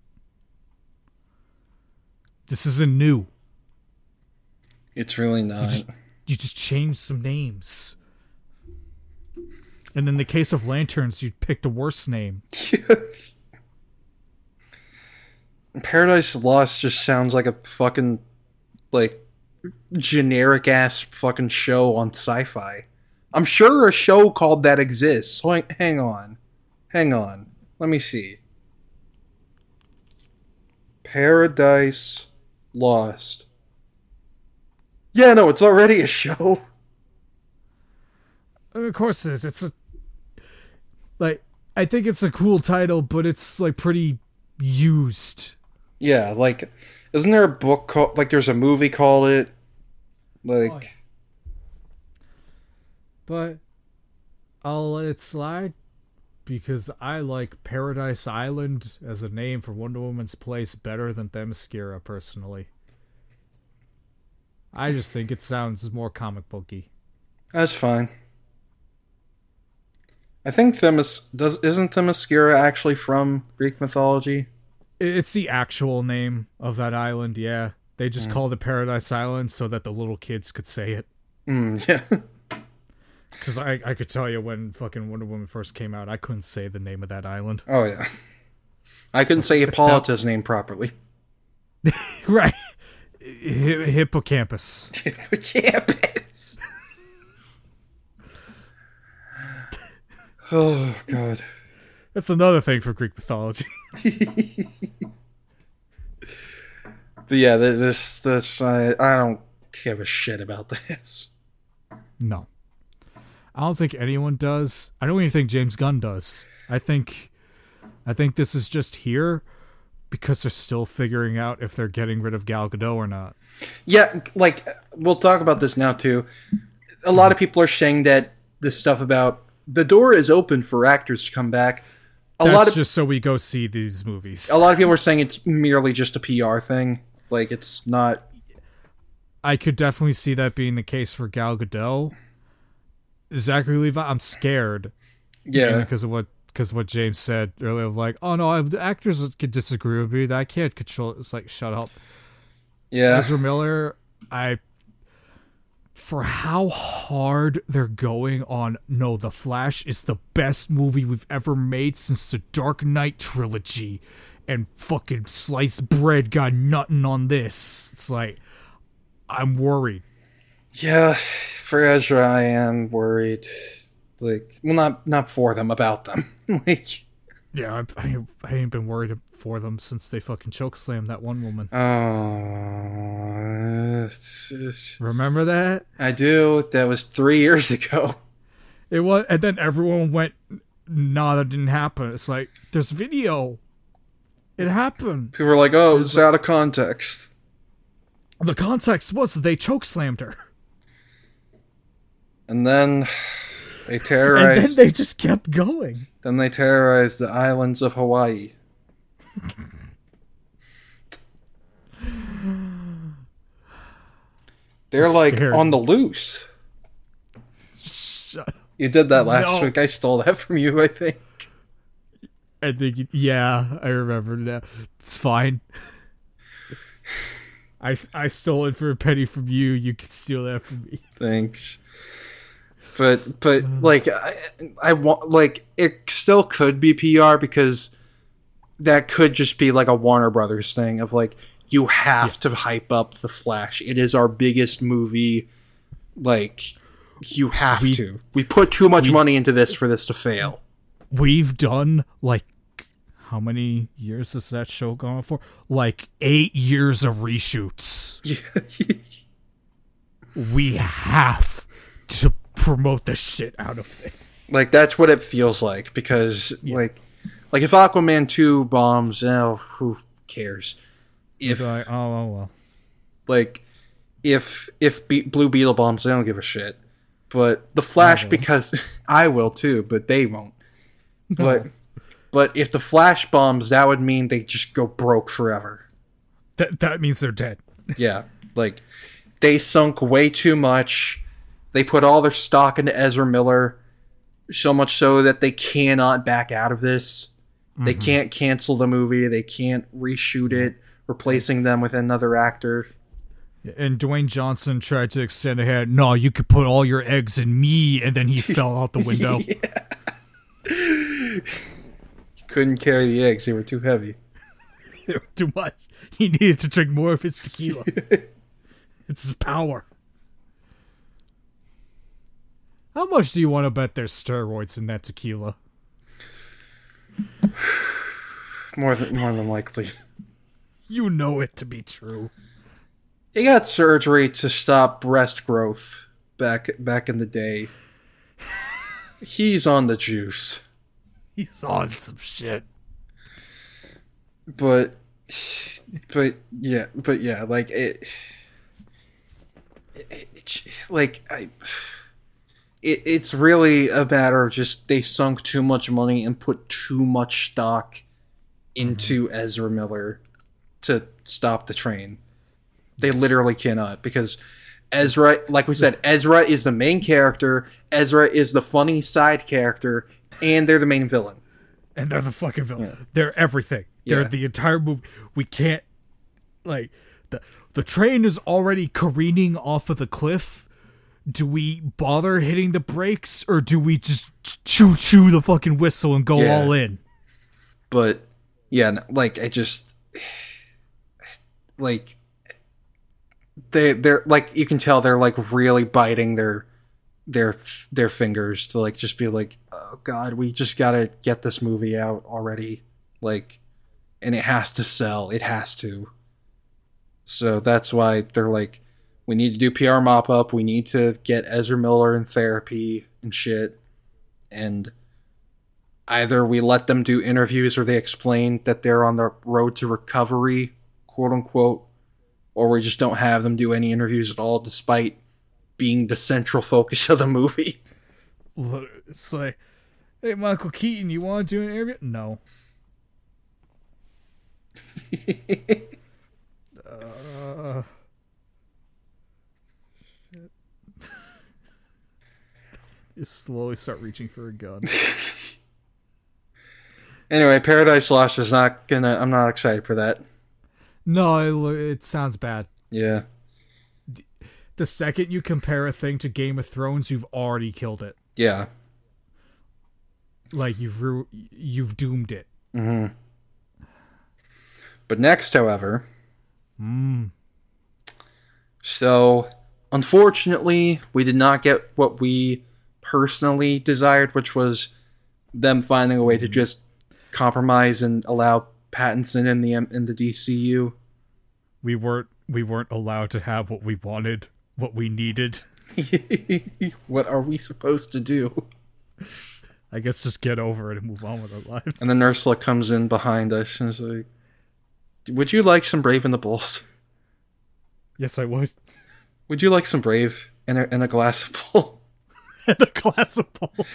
This isn't new. it's really not. You just changed some names. And in the case of Lanterns, you picked a worse name. Paradise Lost just sounds like a fucking like generic ass fucking show on sci-fi. I'm sure a show called that exists. Hang, hang on, hang on. Let me see. Paradise Lost. Yeah, no, it's already a show. Of course it is. It's a like I think it's a cool title, but it's like pretty used. Yeah, like, isn't there a book called like? There's a movie called it. Like, Oh, yeah. But I'll let it slide because I like Paradise Island as a name for Wonder Woman's place better than Themyscira personally. I just think it sounds more comic booky. That's fine. I think Themis does isn't Themyscira actually from Greek mythology? It's the actual name of that island, yeah. They just called it Paradise Island so that the little kids could say it. Mm, yeah. Because I, I could tell you when fucking Wonder Woman first came out, I couldn't say the name of that island. Oh yeah. I couldn't say Hippolyta's name properly. Right. Hi- hippocampus. Hippocampus. oh god. That's another thing for Greek mythology. But yeah, this this I, I don't give a shit about this. no. I don't think anyone does. I don't even think James Gunn does. I think I think this is just here because they're still figuring out if they're getting rid of Gal Gadot or not. Yeah, like we'll talk about this now too. A lot of people are saying that this stuff about the door is open for actors to come back. A That's lot of just so we go see these movies. a lot of people are saying it's merely just a PR thing. Like it's not. I could definitely see that being the case for Gal Gadot. Zachary Levi, I'm scared Yeah, because of what because what James said earlier. Like, oh no, the actors could disagree with me. That I can't control. it." It's like, shut up. yeah, Ezra Miller, I for how hard they're going on. No, The Flash is the best movie we've ever made since the Dark Knight trilogy, and fucking sliced bread got nothing on this. It's like I'm worried. Yeah. For Ezra, I am worried. Like, well, not not for them, about them. like, Yeah, I, I, I ain't been worried for them since they fucking chokeslammed that one woman. oh, Remember that? I do. That was three years ago. It was, and then everyone went, "Nah, that didn't happen." It's like there's video. It happened. People were like, "Oh, it's out of context." The context was they chokeslammed her, And then they terrorized. and then they just kept going. then they terrorized the islands of Hawaii. They're I'm like scared. on the loose. Shut- You did that last No. week. I stole that from you, I think. I think, yeah, I remember now. It's fine. I, I stole it for a penny from you. You can steal that from me. Thanks. But but mm-hmm. like I, I want like it still could be PR because that could just be like a Warner Brothers thing of like you have to hype up the Flash. It is our biggest movie. Like you have We- to. We put too much money into this for this to fail. we've done like how many years has that show gone for? Like eight years of reshoots. We have to promote the shit out of this. like that's what it feels like because like like if Aquaman 2 bombs, oh, who cares? If Like, oh, oh well. like if if Be- blue beetle bombs i don't give a shit but the flash because i will too but they won't but but if the flash bombs that would mean they just go broke forever That that means they're dead. yeah like they sunk way too much they put all their stock into ezra miller so much so that they cannot back out of this they mm-hmm. can't cancel the movie they can't reshoot it replacing them with another actor And Dwayne Johnson tried to extend ahead. No, you could put all your eggs in me, and then he fell out the window. He couldn't carry the eggs they were too heavy They were too much. He needed to drink more of his tequila. it's his power. How much do you want to bet there's steroids in that tequila? more than more than likely You know it to be true. He got surgery to stop breast growth back back in the day. He's on the juice, He's on some shit. but but yeah, but yeah, like it, it, it like I it, it's really a matter of just they sunk too much money and put too much stock into mm-hmm. Ezra Miller to stop the train. They literally cannot because Ezra, like we said, Ezra is the main character. Ezra is the funny side character, and they're the main villain. And they're the fucking villain. They're everything. They're Yeah. the entire movie. We can't like the the train is already careening off of the cliff. Do we bother hitting the brakes or do we just choo choo the fucking whistle and go Yeah. all in? But yeah, like I just like they they're like you can tell they're like really biting their their their fingers to like just be like, oh god, we just gotta get this movie out already, like, and it has to sell, it has to. So that's why they're like, we need to do PR mop up, we need to get Ezra Miller in therapy and shit, and either we let them do interviews or they explain that they're on the road to recovery, quote unquote, or we just don't have them do any interviews at all, despite being the central focus of the movie. Look, It's like, hey, Michael Keaton, you want to do an interview? No. uh, you slowly start reaching for a gun. Anyway, Paradise Lost is not gonna. I'm not excited for that. no, it, it sounds bad. Yeah, The second you compare a thing to Game of Thrones, you've already killed it. yeah. Like you've ru- you've doomed it. Mhm. But next, however, Mm. so unfortunately, we did not get what we personally desired, which was them finding a way to mm-hmm. just compromise and allow Pattinson in the in the DCU. We weren't we weren't allowed to have what we wanted, what we needed. what are we supposed to do? I guess just get over it and move on with our lives. And then Ursula comes in behind us and is like, "Would you like some Brave in the Bulls? yes, I would. Would you like some Brave and a, and a glass of bull?" and a glass of.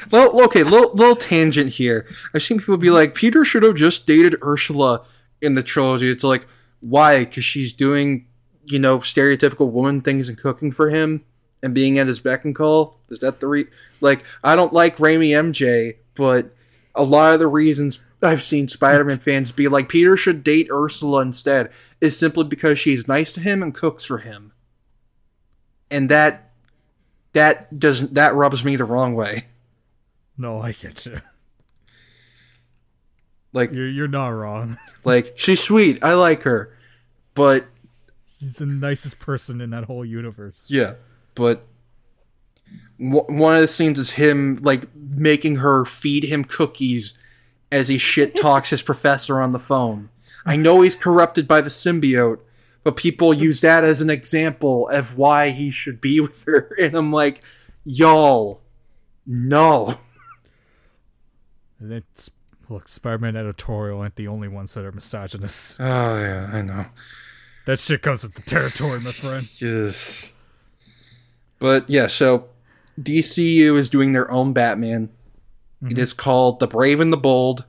Well, okay, little little tangent here. I've seen people be mm-hmm. like, Peter should have just dated Ursula in the trilogy. It's like, why? Because she's doing, you know, stereotypical woman things and cooking for him and being at his beck and call. Is that the re? Like, I don't like Raimi MJ, but a lot of the reasons I've seen Spider-Man mm. fans be like, Peter should date Ursula instead, is simply because she's nice to him and cooks for him, and that that doesn't that rubs me the wrong way. No, I get you. Like You're you're not wrong. Like she's sweet, I like her, but She's the nicest person in that whole universe. yeah, but w- one of the scenes is him like making her feed him cookies as he shit talks his professor on the phone. I know he's corrupted by the symbiote, but people use that as an example of why he should be with her, and I'm like, y'all, no. It's look, Spider-Man editorial ain't the only ones that are misogynist. Oh yeah, I know. That shit comes with the territory, my friend. Yes. But yeah, so DCU is doing their own Batman. It mm-hmm. is called The Brave and the Bold.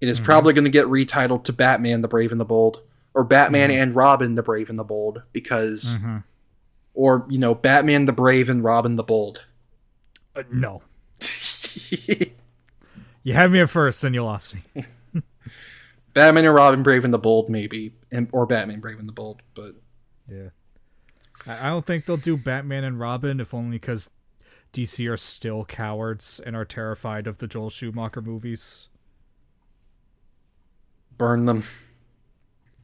It is mm-hmm. probably going to get retitled to Batman the Brave and the Bold or Batman and Robin the Brave and the Bold because or you know Batman the Brave and Robin the Bold. Uh, no. You had me at first, then you lost me. Batman and Robin Brave and the Bold maybe and or Batman Brave and the Bold, but Yeah. I I don't think they'll do Batman and Robin, if only because DC are still cowards and are terrified of the Joel Schumacher movies. burn them.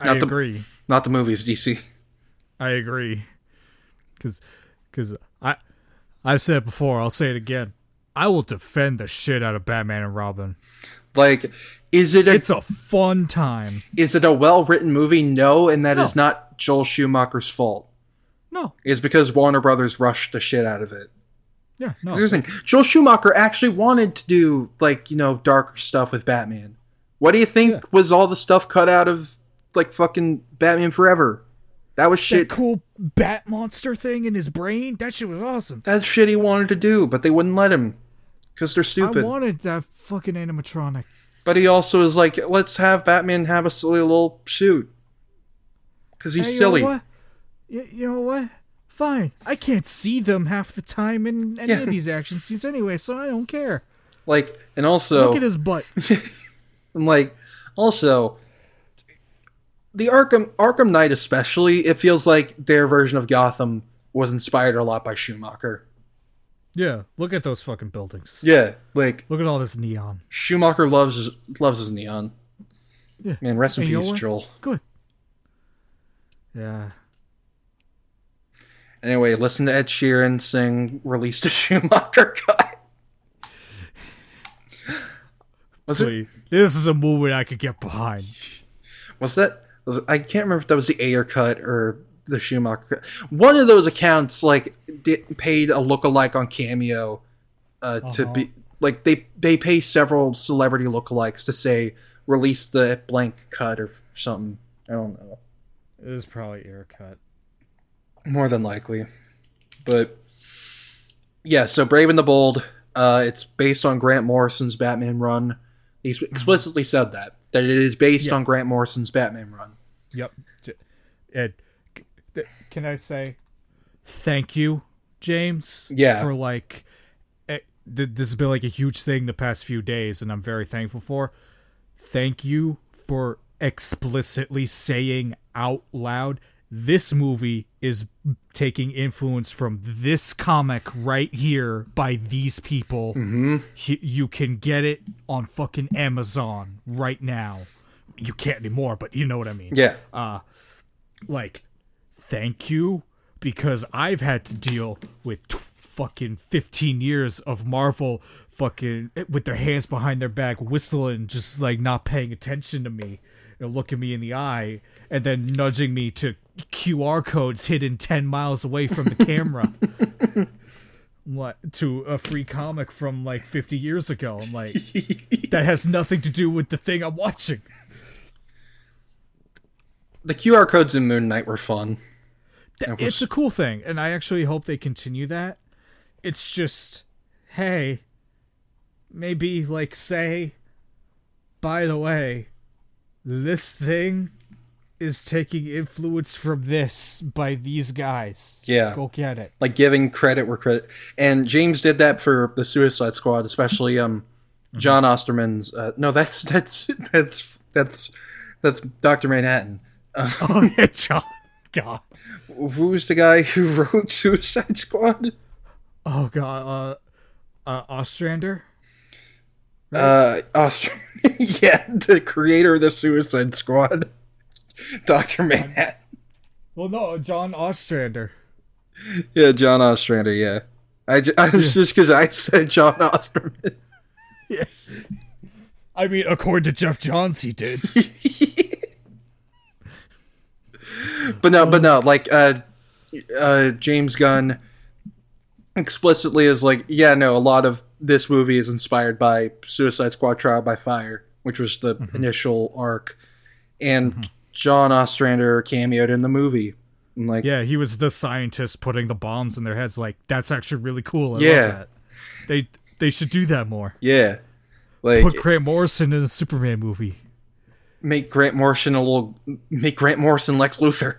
I Not the- agree. Not the movies, DC. I agree. Because cause I, I've said it before, I'll say it again. I will defend the shit out of Batman and Robin. Like is it a It's a fun time. is it a well written movie? No, and that is No. not Joel Schumacher's fault. No. It's because Warner Brothers rushed the shit out of it. Yeah, no. Thing. Joel Schumacher actually wanted to do like, you know, darker stuff with Batman. What do you think Yeah. was all the stuff cut out of like fucking Batman Forever? That was shit. That cool bat monster thing in his brain, that shit was awesome. That's shit he wanted to do, but they wouldn't let him because they're stupid. I wanted that fucking animatronic. but he also is like, let's have Batman have a silly little shoot because he's Hey, silly. You know what? You, you know what? Fine. I can't see them half the time in any Yeah. of these action scenes anyway, so I don't care. Like, and also, Look at his butt. And like also the Arkham Arkham Knight especially, it feels like their version of Gotham was inspired a lot by Schumacher. yeah, look at those fucking buildings. Yeah, like Look at all this neon. Schumacher loves his, loves his neon. Yeah. Man, rest in peace? Joel. Good. Yeah. Anyway, listen to Ed Sheeran sing "Release the Schumacher Cut." Was it? This is a movie I could get behind. Was that? Was I can't remember if that was the Ayer cut or the Schumacher cut. One of those accounts like did, paid a lookalike on Cameo uh, to Uh-huh. be like they they pay several celebrity lookalikes to say release the blank cut or something. I don't know. It was probably Ayer cut. More than likely. But yeah, so Brave and the Bold, uh, it's based on Grant Morrison's Batman run. He explicitly said that that it is based Yeah. on Grant Morrison's Batman run. Yep. Ed, can I say thank you, James? Yeah. For like, eh, th- this has been like a huge thing the past few days, and I'm very thankful for. Thank you for explicitly saying out loud this movie is taking influence from this comic right here by these people. Mm-hmm. you can get it on fucking Amazon right now. You can't anymore, but you know what I mean. Yeah. Uh, like thank you because I've had to deal with t- fucking 15 years of Marvel fucking eh, with their hands behind their back whistling just like not paying attention to me and looking me in the eye and then nudging me to QR codes hidden 10 miles away from the camera. What to a free comic from like 50 years ago. I'm like that has nothing to do with the thing I'm watching The QR codes in Moon Knight were fun. Th- was- it's a cool thing, and I actually hope they continue that. It's just, hey, maybe like say, by the way, this thing is taking influence from this by these guys. Yeah. go get it. Like giving credit where credit and James did that for the Suicide Squad, especially um John Osterman's uh, no, that's that's that's that's that's Doctor Manhattan. Oh yeah, John. God. Who was the guy who wrote Suicide Squad? Oh God. Uh, uh, Ostrander. Uh, Austria. yeah, the creator of the Suicide Squad, Doctor Manhattan. Well, no, John Ostrander. Yeah, John Ostrander. Yeah, I, was just because I said John Ostrander. yeah. I mean, according to Geoff Johns, he did. But no, but no, like uh, uh, James Gunn explicitly is like, yeah, no, a lot of this movie is inspired by Suicide Squad Trial by Fire, which was the initial arc, and John Ostrander cameoed in the movie. Like, Yeah, he was the scientist putting the bombs in their heads. Like that's actually really cool. I Yeah. love that. They they should do that more. yeah, like Put Grant Morrison in a Superman movie. Make Grant Morrison a little, make Grant Morrison Lex Luthor.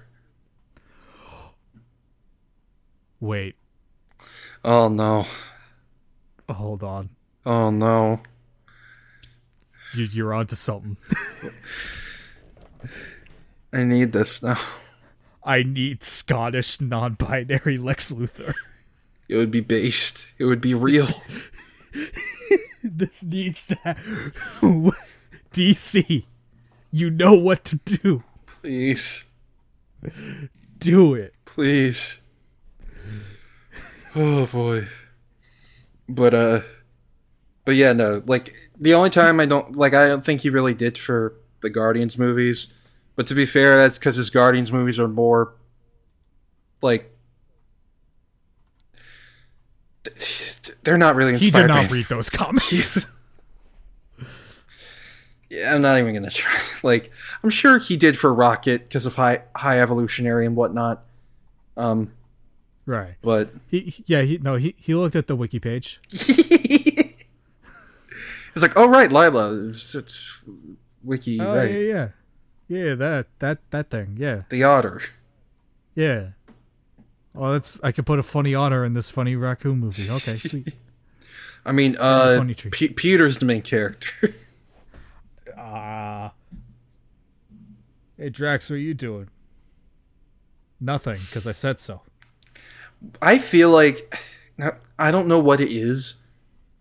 Wait, Oh no, hold on. oh no. You, you're onto something. I need this now. I need Scottish non-binary Lex Luthor. It would be based. It would be real. this needs to. Ha- DC, you know what to do. Please. Do it. Please. Oh boy. But uh but yeah, no. Like the only time I don't like I don't think he really did for the Guardians movies. But to be fair, that's cuz his Guardians movies are more like they're not really He inspired did by not read those comics. Yeah, I'm not even gonna try. Like, I'm sure he did for Rocket because of high high evolutionary and whatnot. Um, right. but He, yeah, he no, he he looked at the wiki page. it's like, oh right, Lylla, it's, it's wiki, Oh right? yeah, yeah, yeah. That that that thing. Yeah, The otter. yeah. Oh, that's I could put a funny otter in this funny raccoon movie. Okay, sweet. I mean, uh. P- Peter's the main character. Ah. hey Drax, what are you doing? Nothing, because I said so. I feel like I don't know what it is.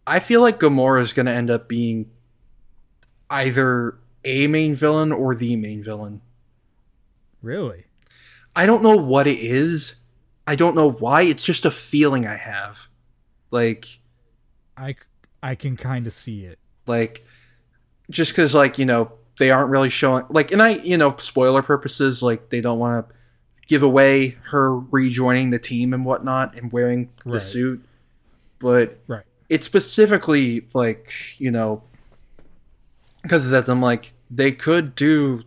I feel like Gamora is gonna end up being either a main villain or the main villain. Really? I don't know what it is. I don't know why. It's just a feeling I have. Like, I I can kind of see it. like, just because, like, you know, they aren't really showing, like, and I, you know, spoiler purposes, like, they don't want to give away her rejoining the team and whatnot and wearing the Right. suit. But Right. it's specifically, like, you know, because of that, I'm like, they could do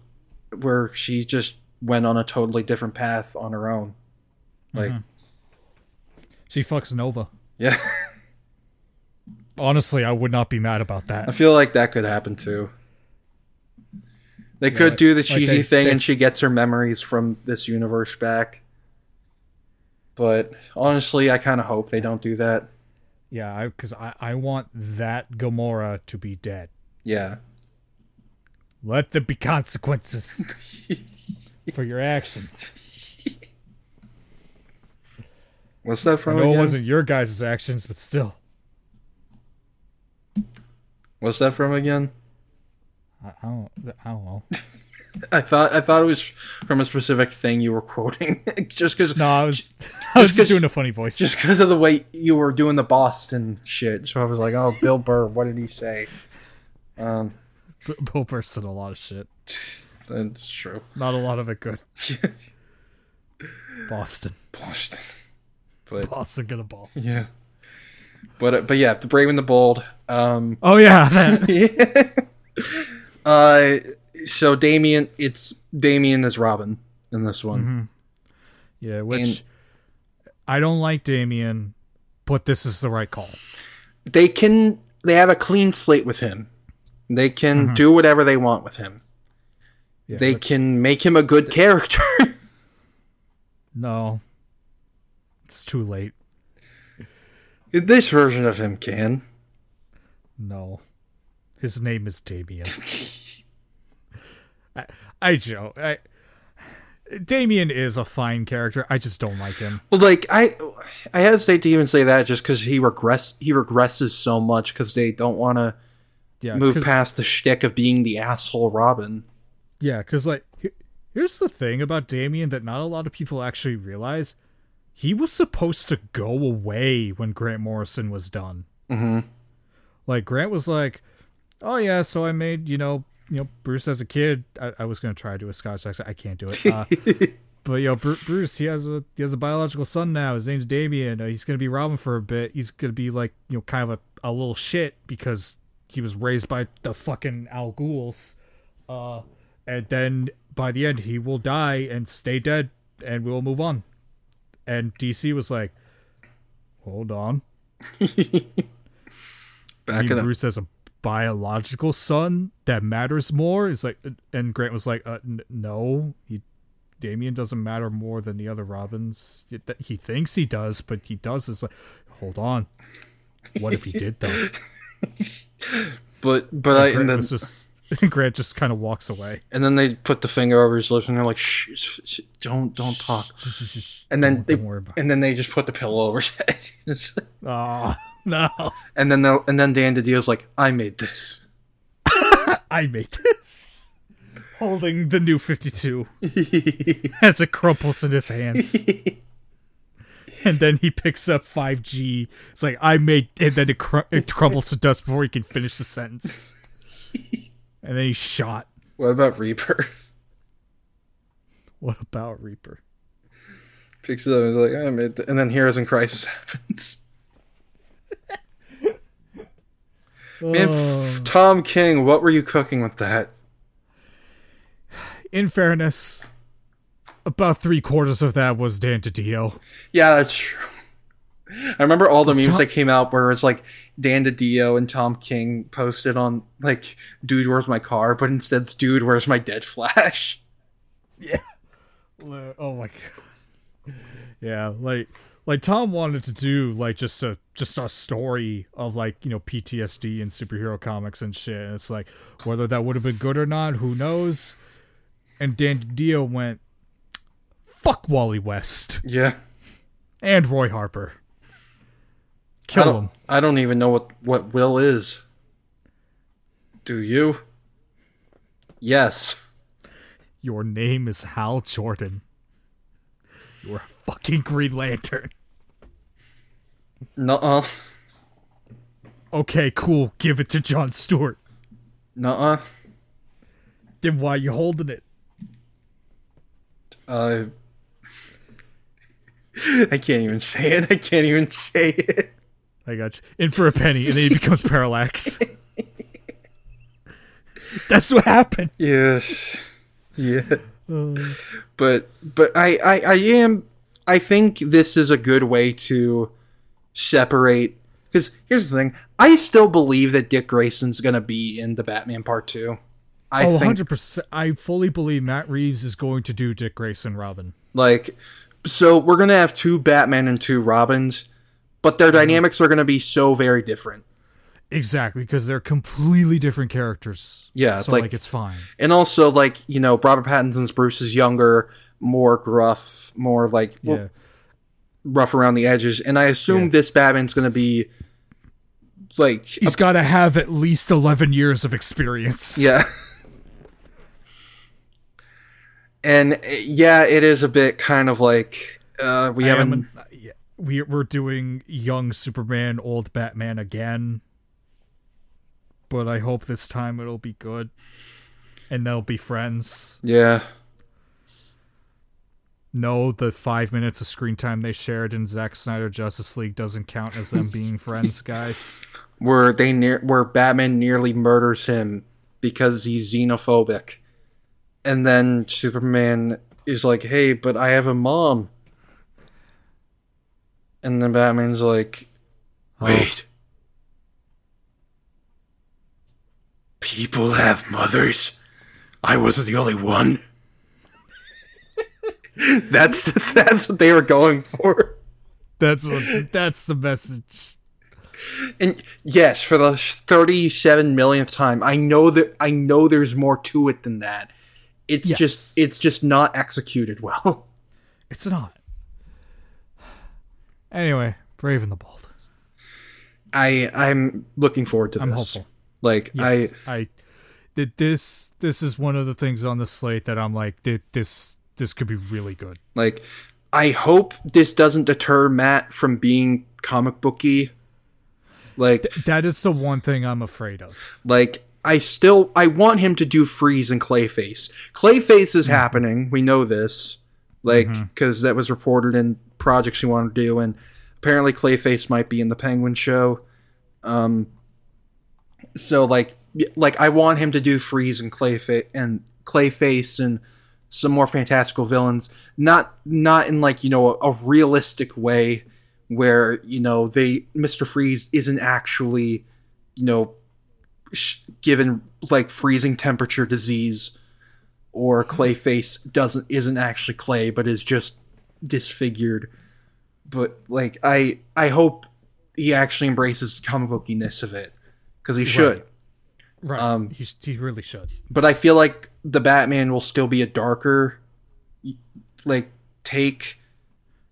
where she just went on a totally different path on her own. Like, Mhm. She fucks Nova. yeah. Honestly, I would not be mad about that. I feel like that could happen too. They could like- do the like cheesy they- thing they- and she gets her memories from this universe back. But honestly, I kind of hope they don't do that. Yeah, because I, I want that Gamora to be dead. Yeah. Let there be consequences for your actions. What's that I from know it wasn't your guys' actions, but still. What's that from again? I, I don't. I don't know. I thought I thought it was from a specific thing you were quoting. just because No, I was. I was just doing a funny voice. just because of the way you were doing the Boston shit. So I was like, oh, Bill Burr, what did he say? Um, B- Bill Burr said a lot of shit. that's true. Not a lot of it good. Boston. Boston, but Boston gonna ball. yeah, but uh, but yeah, the Brave and the Bold. Um, Oh yeah. that- uh, so Damian, it's Damian as Robin in this one. yeah. Which And- I don't like Damian, but this is the right call. They can they have a clean slate with him. They can do whatever they want with him. Yeah, They can make him a good character. no. It's too late. This version of him can. No. His name is Damian. I, I joke. I, Damian is a fine character. I just don't like him. Well, like I, I hesitate to even say that just because he regress he regresses so much because they don't want to Yeah, move past the shtick of being the asshole Robin. Yeah, because like here's the thing about Damian that not a lot of people actually realize. He was supposed to go away when Grant Morrison was done. Mm-hmm. Like Grant was like, "Oh yeah, so I made you know you know Bruce as a kid. I, I was gonna try to do a Scottish accent. I can't do it. Uh, but you know Bru- Bruce, he has a he has a biological son now. His name's Damian. Uh, he's gonna be Robin for a bit. He's gonna be like you know kind of a, a little shit because he was raised by the fucking al Ghuls. Uh, and then by the end he will die and stay dead, and we'll move on. And DC was like, hold on. Back it up. Bruce has a biological son that matters more. Is like, and Grant was like, uh, n- no, he, Damian doesn't matter more than the other Robins. It- He thinks he does, but he does. Is like, hold on, what if he did though? But but I, Grant and then was just Grant just kind of walks away. and then they put the finger over his lips and they're like, shh, shh, don't don't talk. And then they and then they just put the pillow over his head. Oh no, and then the, and then Dan DiDio's like, I made this. I made this. Holding the new Fifty Two as it crumples in his hands. and then he picks up 5G. It's like I made, and then it, cr- it crumbles to dust before he can finish the sentence. And then he's shot. What about Rebirth? What about Reaper? Picks oh, it up and is like, I made th-. and then Heroes in Crisis happens. Man, Tom King, what were you cooking with that? In fairness, about three quarters of that was Dan DiDio. Yeah, that's true. I remember all the memes Tom- that came out where it's like Dan DiDio and Tom King posted on like, "Dude, where's my car?" But instead, it's "Dude, where's my dead Flash?" Yeah. Oh my god. Yeah, like like Tom wanted to do like just a just a story of like, you know, PTSD and superhero comics and shit. And it's like whether that would have been good or not, who knows? And Dan Dio went fuck Wally West Yeah, and Roy Harper. I Kill don't. him. I don't even know what what Will is. Do you? Yes. Your name is Hal Jordan. You're a fucking Green Lantern. Nuh-uh. Okay, cool. Give it to John Stewart. Nuh-uh. Then why are you holding it? Uh, I can't even say it. I can't even say it. I got you. In for a penny, and then he becomes Parallax. That's what happened. Yes. Yeah. Oh. But but I, I I am I think this is a good way to separate because here's the thing I still believe that Dick Grayson's gonna be in the Batman Part Two. I Oh, think 100%. I fully believe Matt Reeves is going to do Dick Grayson Robin. like so we're gonna have two Batman and two Robins, but their dynamics are gonna be so very different. Exactly, because they're completely different characters. Yeah, so like- like, it's fine. And also like you know Robert Pattinson's Bruce is younger, more gruff, more like Yeah, rough around the edges, and I assume Yeah. this Batman's gonna be like he's got to have at least eleven years of experience. Yeah. And yeah, it is a bit kind of like uh, we I haven't. We we're doing young Superman, old Batman again. But I hope this time it'll be good, and they'll be friends. yeah, No, the five minutes of screen time they shared in Zack Snyder Justice League doesn't count as them being friends, guys. where they near where Batman nearly murders him because he's xenophobic, and then Superman is like, "Hey, but I have a mom," and then Batman's like, "Wait." People have mothers. I wasn't the only one. that's that's what they were going for. That's what. That's the message. And yes, for the thirty-seven millionth time, I know that I know there's more to it than that. It's Yes. just it's just not executed well. It's not. Anyway, Brave and the Bold. I I'm looking forward to I'm hopeful. Like Yes, I, I did this. This is one of the things on the slate that I'm like, thi- this this could be really good. Like I hope this doesn't deter Matt from being comic booky. Like That is the one thing I'm afraid of. Like I still I want him to do Freeze and Clayface. Clayface is mm-hmm. happening. We know this. Like because that was reported in projects he wanted to do, and apparently Clayface might be in the Penguin show. Um. So like like I want him to do Freeze and Clayface and Clayface and some more fantastical villains. Not not in like you know a, a realistic way where you know they Mister Freeze isn't actually you know sh- given like freezing temperature disease or clayface doesn't isn't actually clay but is just disfigured but like i i hope he actually embraces the comic bookiness of it because he should Right. Um, he, he really should. but i feel like the batman will still be a darker like take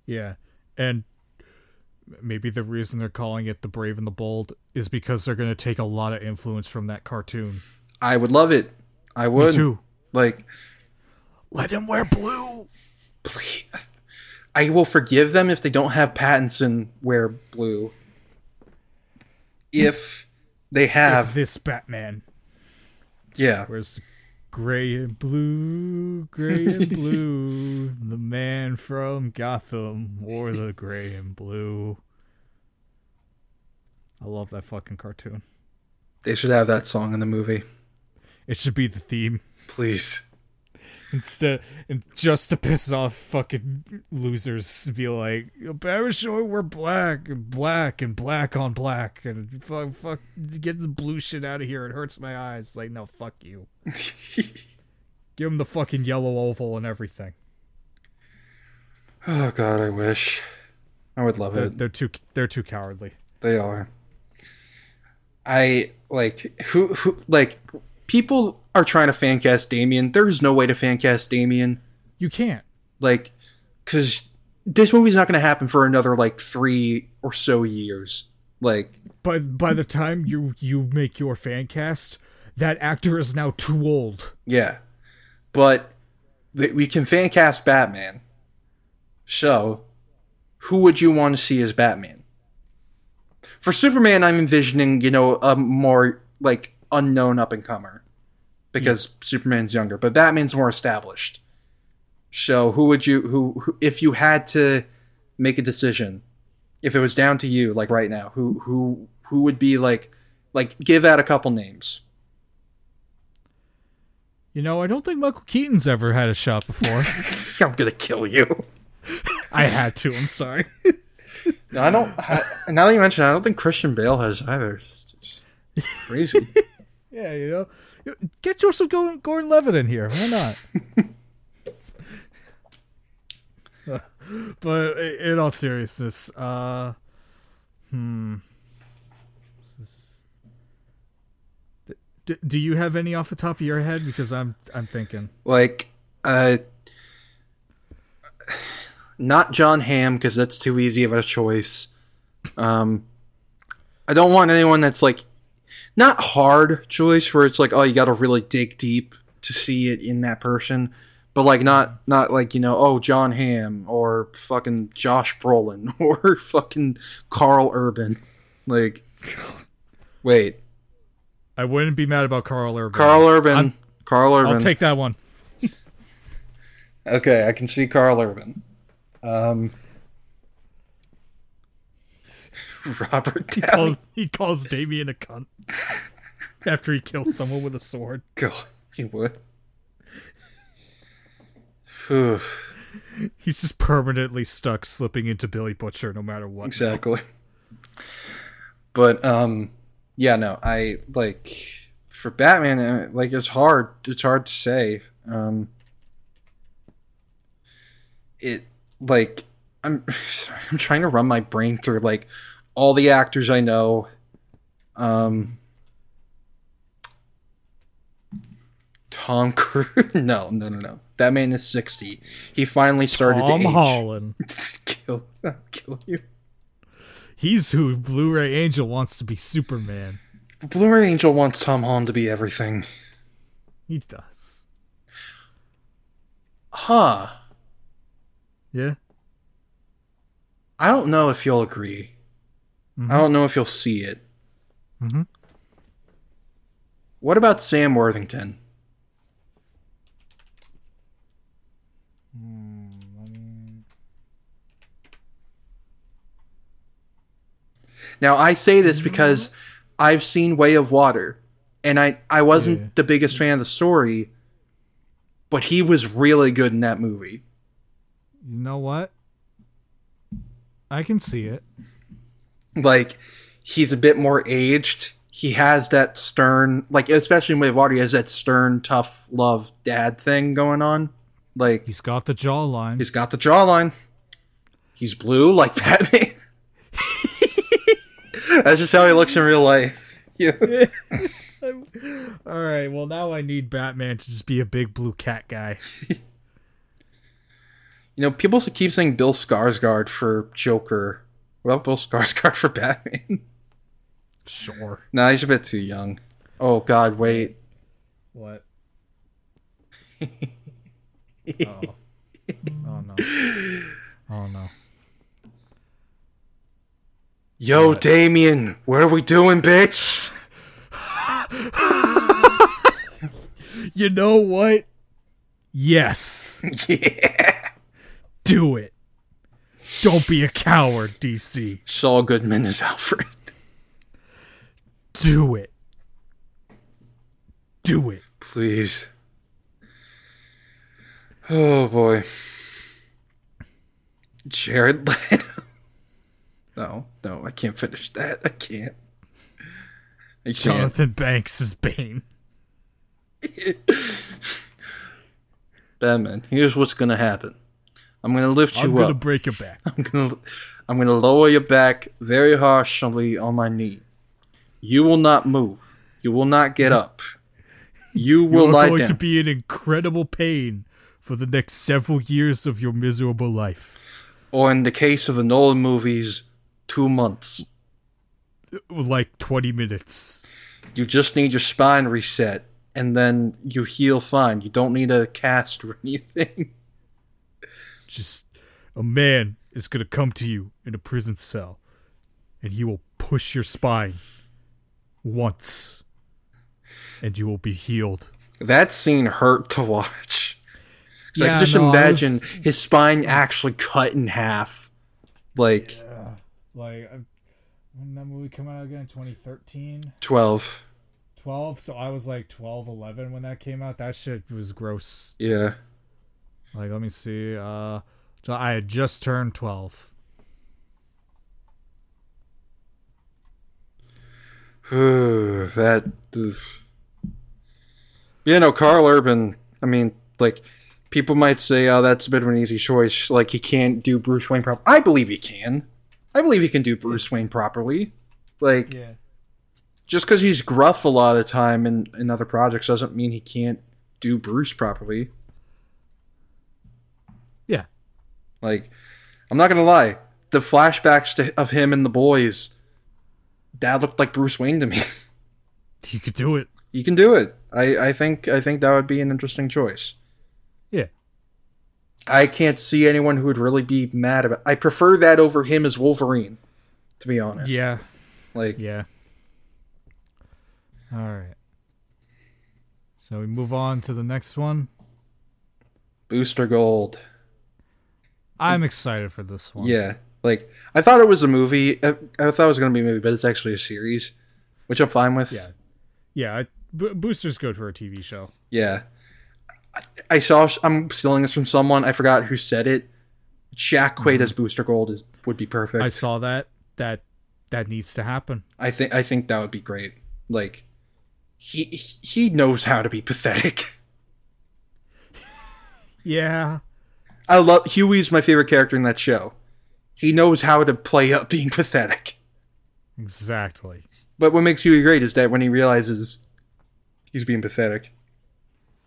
Yeah. And maybe the reason they're calling it The Brave and the Bold is because they're going to take a lot of influence from that cartoon. i would love it i would too. Like Let him wear blue. please i will forgive them if they don't have pattinson wear blue if they have This Batman yeah wears gray and blue, gray and blue. the man from Gotham wore the gray and blue. I love that fucking cartoon. they should have that song in the movie It should be the theme. Please Instead, and just to piss off fucking losers, be like, "Barry showing we're black and black and black on black and fuck, fuck, get the blue shit out of here. It hurts my eyes." Like, no, fuck you. Give him the fucking yellow oval and everything. oh god i wish i would love They're, it they're too, they're too cowardly. They are. I like who who like people are trying to fan cast Damian. There is no way to fan cast Damian. You can't. Like, because this movie's not going to happen for another like three or so years. Like, By by the time you you make your fan cast, that actor is now too old. yeah, but th- we can fan cast Batman. So, who would you want to see as Batman? For Superman, I'm envisioning, you know, a more like unknown up and comer because Superman's younger, but Batman's more established. So, who would you who, who if you had to make a decision, if it was down to you like right now, who who who would be like like give out a couple names. You know, I don't think Michael Keaton's ever had a shot before. I'm going to kill you. I had to. I'm sorry. No, I don't. I, now that you mention, it, I don't think Christian Bale has either. It's just crazy. yeah, you know, get Joseph Gordon, Gordon Levitt in here. Why not? but in all seriousness, uh, hmm. D- do you have any off the top of your head? Because I'm I'm thinking like, uh, not John Hamm because that's too easy of a choice. Um, I don't want anyone that's like not hard choice where it's like oh you got to really dig deep to see it in that person, but like not not like you know oh John Hamm or fucking Josh Brolin or fucking Karl Urban, like wait I wouldn't be mad about Karl Urban. Karl Urban. I'm- Karl Urban. I'll take that one. okay, I can see Karl Urban. Um, Robert Downey. Calls- he calls Damian a cunt after he kills someone with a sword. God, he would. He's just permanently stuck slipping into Billy Butcher no matter what. exactly. But um, yeah, no, I like for Batman. Like it's hard. It's hard to say. Um, it like I'm I'm trying to run my brain through like all the actors I know. Um, Tom Cruise? No, no, no, no. That man is sixty. He finally started Tom to age. Holland. kill, kill you. He's who Blu-ray Angel wants to be Superman. Blu-ray Angel wants Tom Holland to be everything. He does. Huh. Yeah. I don't know if you'll agree. I don't know if you'll see it. Mhm. What about Sam Worthington? Now I say this because I've seen Way of Water, and I I wasn't Yeah. the biggest fan of the story, but he was really good in that movie. You know what? I can see it. Like he's a bit more aged. He has that stern, like especially in Way of Water, he has that stern, tough love dad thing going on. Like He's got the jawline. he's got the jawline. He's blue like Batman. That's just how he looks in real life. Yeah. All right. Well, now I need Batman to just be a big blue cat guy. You know, people keep saying Bill Skarsgård for Joker. What about Bill Skarsgård for Batman? Sure. nah, he's a bit too young. Oh God, wait. What? oh. oh no. Oh no. Yo, Damian, what are we doing, bitch? You know what? Yes. yeah. Do it. Don't be a coward, DC. Saul Goodman is Alfred. Do it. Do it. Please. Oh boy. Jared Leto. No, no, I can't finish that. I can't. I can't. Jonathan Banks is Bane. Batman, here's what's gonna happen. I'm gonna lift you I'm you gonna up. break your back. I'm gonna I'm gonna lower your back very harshly on my knee. You will not move. You will not get up. You will You're going down. to be in incredible pain for the next several years of your miserable life. or in the case of the Nolan movies, two months. Like 20 minutes. You just need your spine reset, and then you heal fine. You don't need a cast or anything. Just a man is going to come to you in a prison cell and he will push your spine once and you will be healed. That scene hurt to watch. 'Cause I Yeah, can just no, imagine was- his spine actually cut in half. Like Like, when that movie come out again? 2013? 12. 12 so i was like 12 11 when that came out that shit was gross Yeah. Like let me see uh so i had just turned 12 that. oof. Yeah, no, Karl Urban. I mean, like, people might say, oh, that's a bit of an easy choice. Like, he can't do Bruce Wayne properly. I believe he can. I believe he can do Bruce Wayne properly. Like, yeah just because he's gruff a lot of the time in, in other projects doesn't mean he can't do Bruce properly. yeah Like, I'm not gonna lie, the flashbacks to, of him and the boys, that looked like Bruce Wayne to me. you could do it you can do it. I, I think I think that would be an interesting choice. yeah I can't see anyone who would really be mad about. I prefer that over him as Wolverine, to be honest. yeah like yeah all right so we move on to the next one Booster Gold. I'm excited for this one Yeah, like I thought it was a movie. I, I thought it was going to be a movie, but it's actually a series, which I'm fine with. yeah yeah I, Bo- booster's good for a tv show Yeah. I, I saw. I'm stealing this from someone. I forgot who said it. Jack Quaid as Booster Gold is would be perfect. Mm-hmm. i saw that that that needs to happen I think. I think that would be great. Like, he he knows how to be pathetic. yeah I love Huey's my favorite character in that show. He knows how to play up being pathetic. exactly But what makes Huey great is that when he realizes he's being pathetic,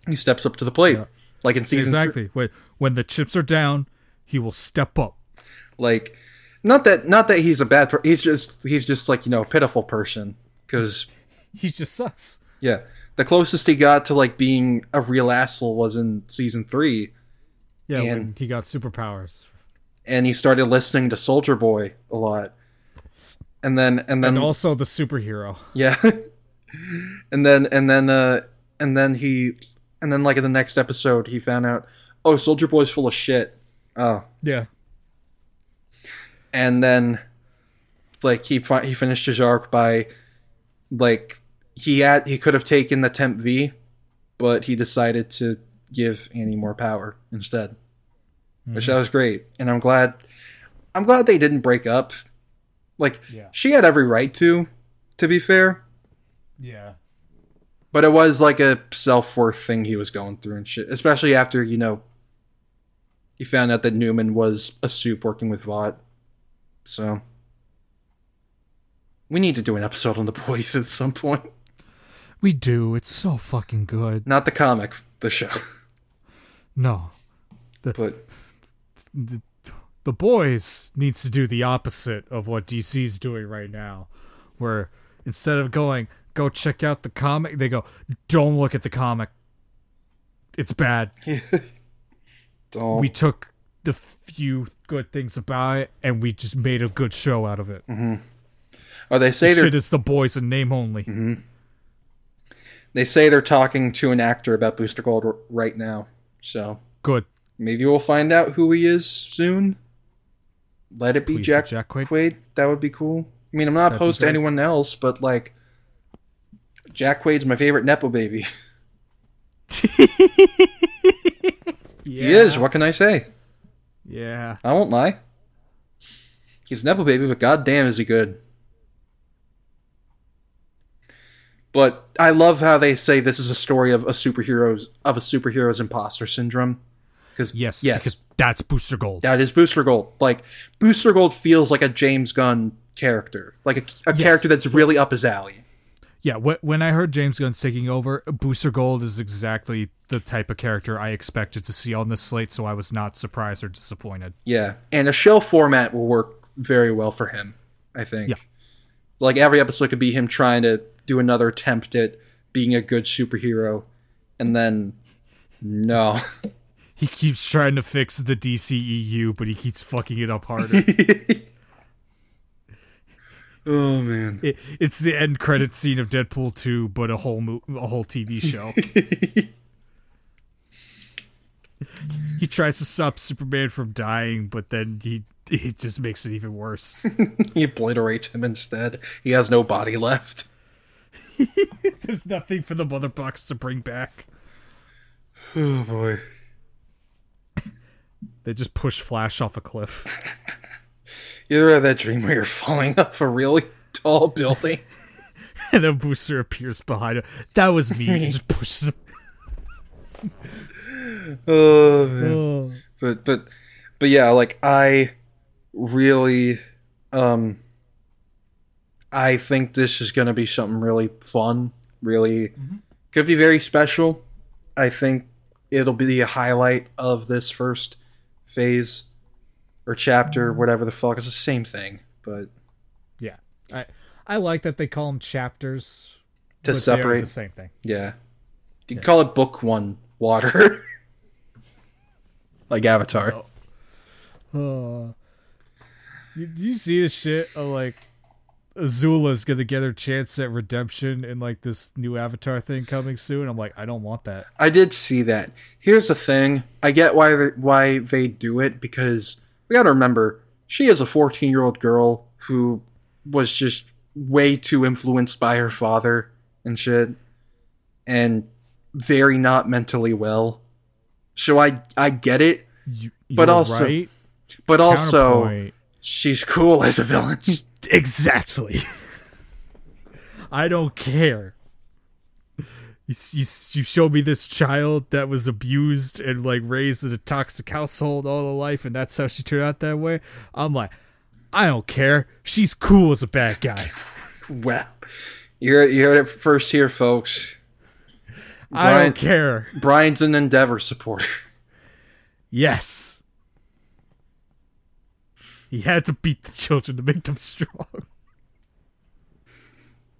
he steps up to the plate. Yeah. Like in season three. exactly when when the chips are down he will step up Like, not that not that he's a bad. Per- he's just he's just like you know a pitiful person. Because he just sucks yeah, the closest he got to like being a real asshole was in season three, Yeah, when And- he got superpowers. and he started listening to Soldier Boy a lot. And then and then And also the superhero. Yeah. and then and then uh and then he and then like in the next episode he found out oh Soldier Boy's full of shit. Oh. Yeah. And then like he fi- he finished his arc by like he had he could have taken the temp V but he decided to give Annie more power instead. Which mm-hmm. that was great. And I'm glad I'm glad they didn't break up. Like Yeah. she had every right to to be fair. Yeah. But it was like a self worth thing he was going through and shit. Especially after, you know, he found out that Newman was a soup working with Vought. So. We need to do an episode on the boys at some point. We do. It's so fucking good. Not the comic, the show. No. But The, the boys needs to do the opposite of what DC's doing right now. Where instead of going, go check out the comic, they go, don't look at the comic. It's bad. don't. We took the few good things about it and we just made a good show out of it. Mm-hmm. oh, they say they're Shit is the boys in name only. Mm-hmm. they say they're talking to an actor about Booster Gold r- right now. So Good. maybe we'll find out who he is soon. Let it be Please Jack, Jack Quaid. Quaid. That would be cool. I mean, I'm not That'd opposed to anyone else, but like, Jack Quaid's my favorite nepo baby. He is. What can I say? Yeah. I won't lie. He's nepo baby, but goddamn, is he good? But I love how they say this is a story of a superhero's of a superhero's imposter syndrome. Because Yes. yes, Because that's Booster Gold. that is Booster Gold. Like Booster Gold feels like a James Gunn character, like a, a character that's really up his alley. Yeah, wh- when I heard James Gunn's taking over, Booster Gold is exactly the type of character I expected to see on this slate, so I was not surprised or disappointed. Yeah, and a show format will work very well for him. I think. Yeah. Like every episode could be him trying to do another attempt at being a good superhero, and then no, he keeps trying to fix the DCEU, but he keeps fucking it up harder. oh man. it, it's the end credit scene of Deadpool 2, but a whole mo- a whole TV show. he tries to stop Superman from dying, but then he he just makes it even worse. he obliterates him instead. He has no body left. There's nothing for the mother box to bring back. Oh boy. They just push Flash off a cliff. You ever had that dream where you're falling off a really tall building? and a Booster appears behind him. That was me. He just pushes him. Oh man. Oh. But but but yeah, like I really um I think this is going to be something really fun, really mm-hmm. could be very special. I think it'll be a highlight of this first phase or chapter, whatever the fuck. It's the same thing, but Yeah. I I like that they call them chapters. to but they are separate, the same thing. yeah. You can call it book one water. like Avatar. Oh. oh. You, do you see the shit of like Azula's gonna get her chance at redemption in like this new Avatar thing coming soon? I'm like, I don't want that. I did see that. Here's the thing: I get why they, why they do it because we got to remember she is a 14 year old girl who was just way too influenced by her father and shit, and very not mentally well. So I I get it, You, But you're also- right. but also Counterpoint. she's cool as a villain. exactly. I don't care. You, you, you show me this child that was abused and like raised in a toxic household all her life, and that's how she turned out that way. I'm like, I don't care. She's cool as a bad guy. well, you heard, you heard it first here, folks. I don't care. Brian's an Endeavor supporter. Yes. He had to beat the children to make them strong.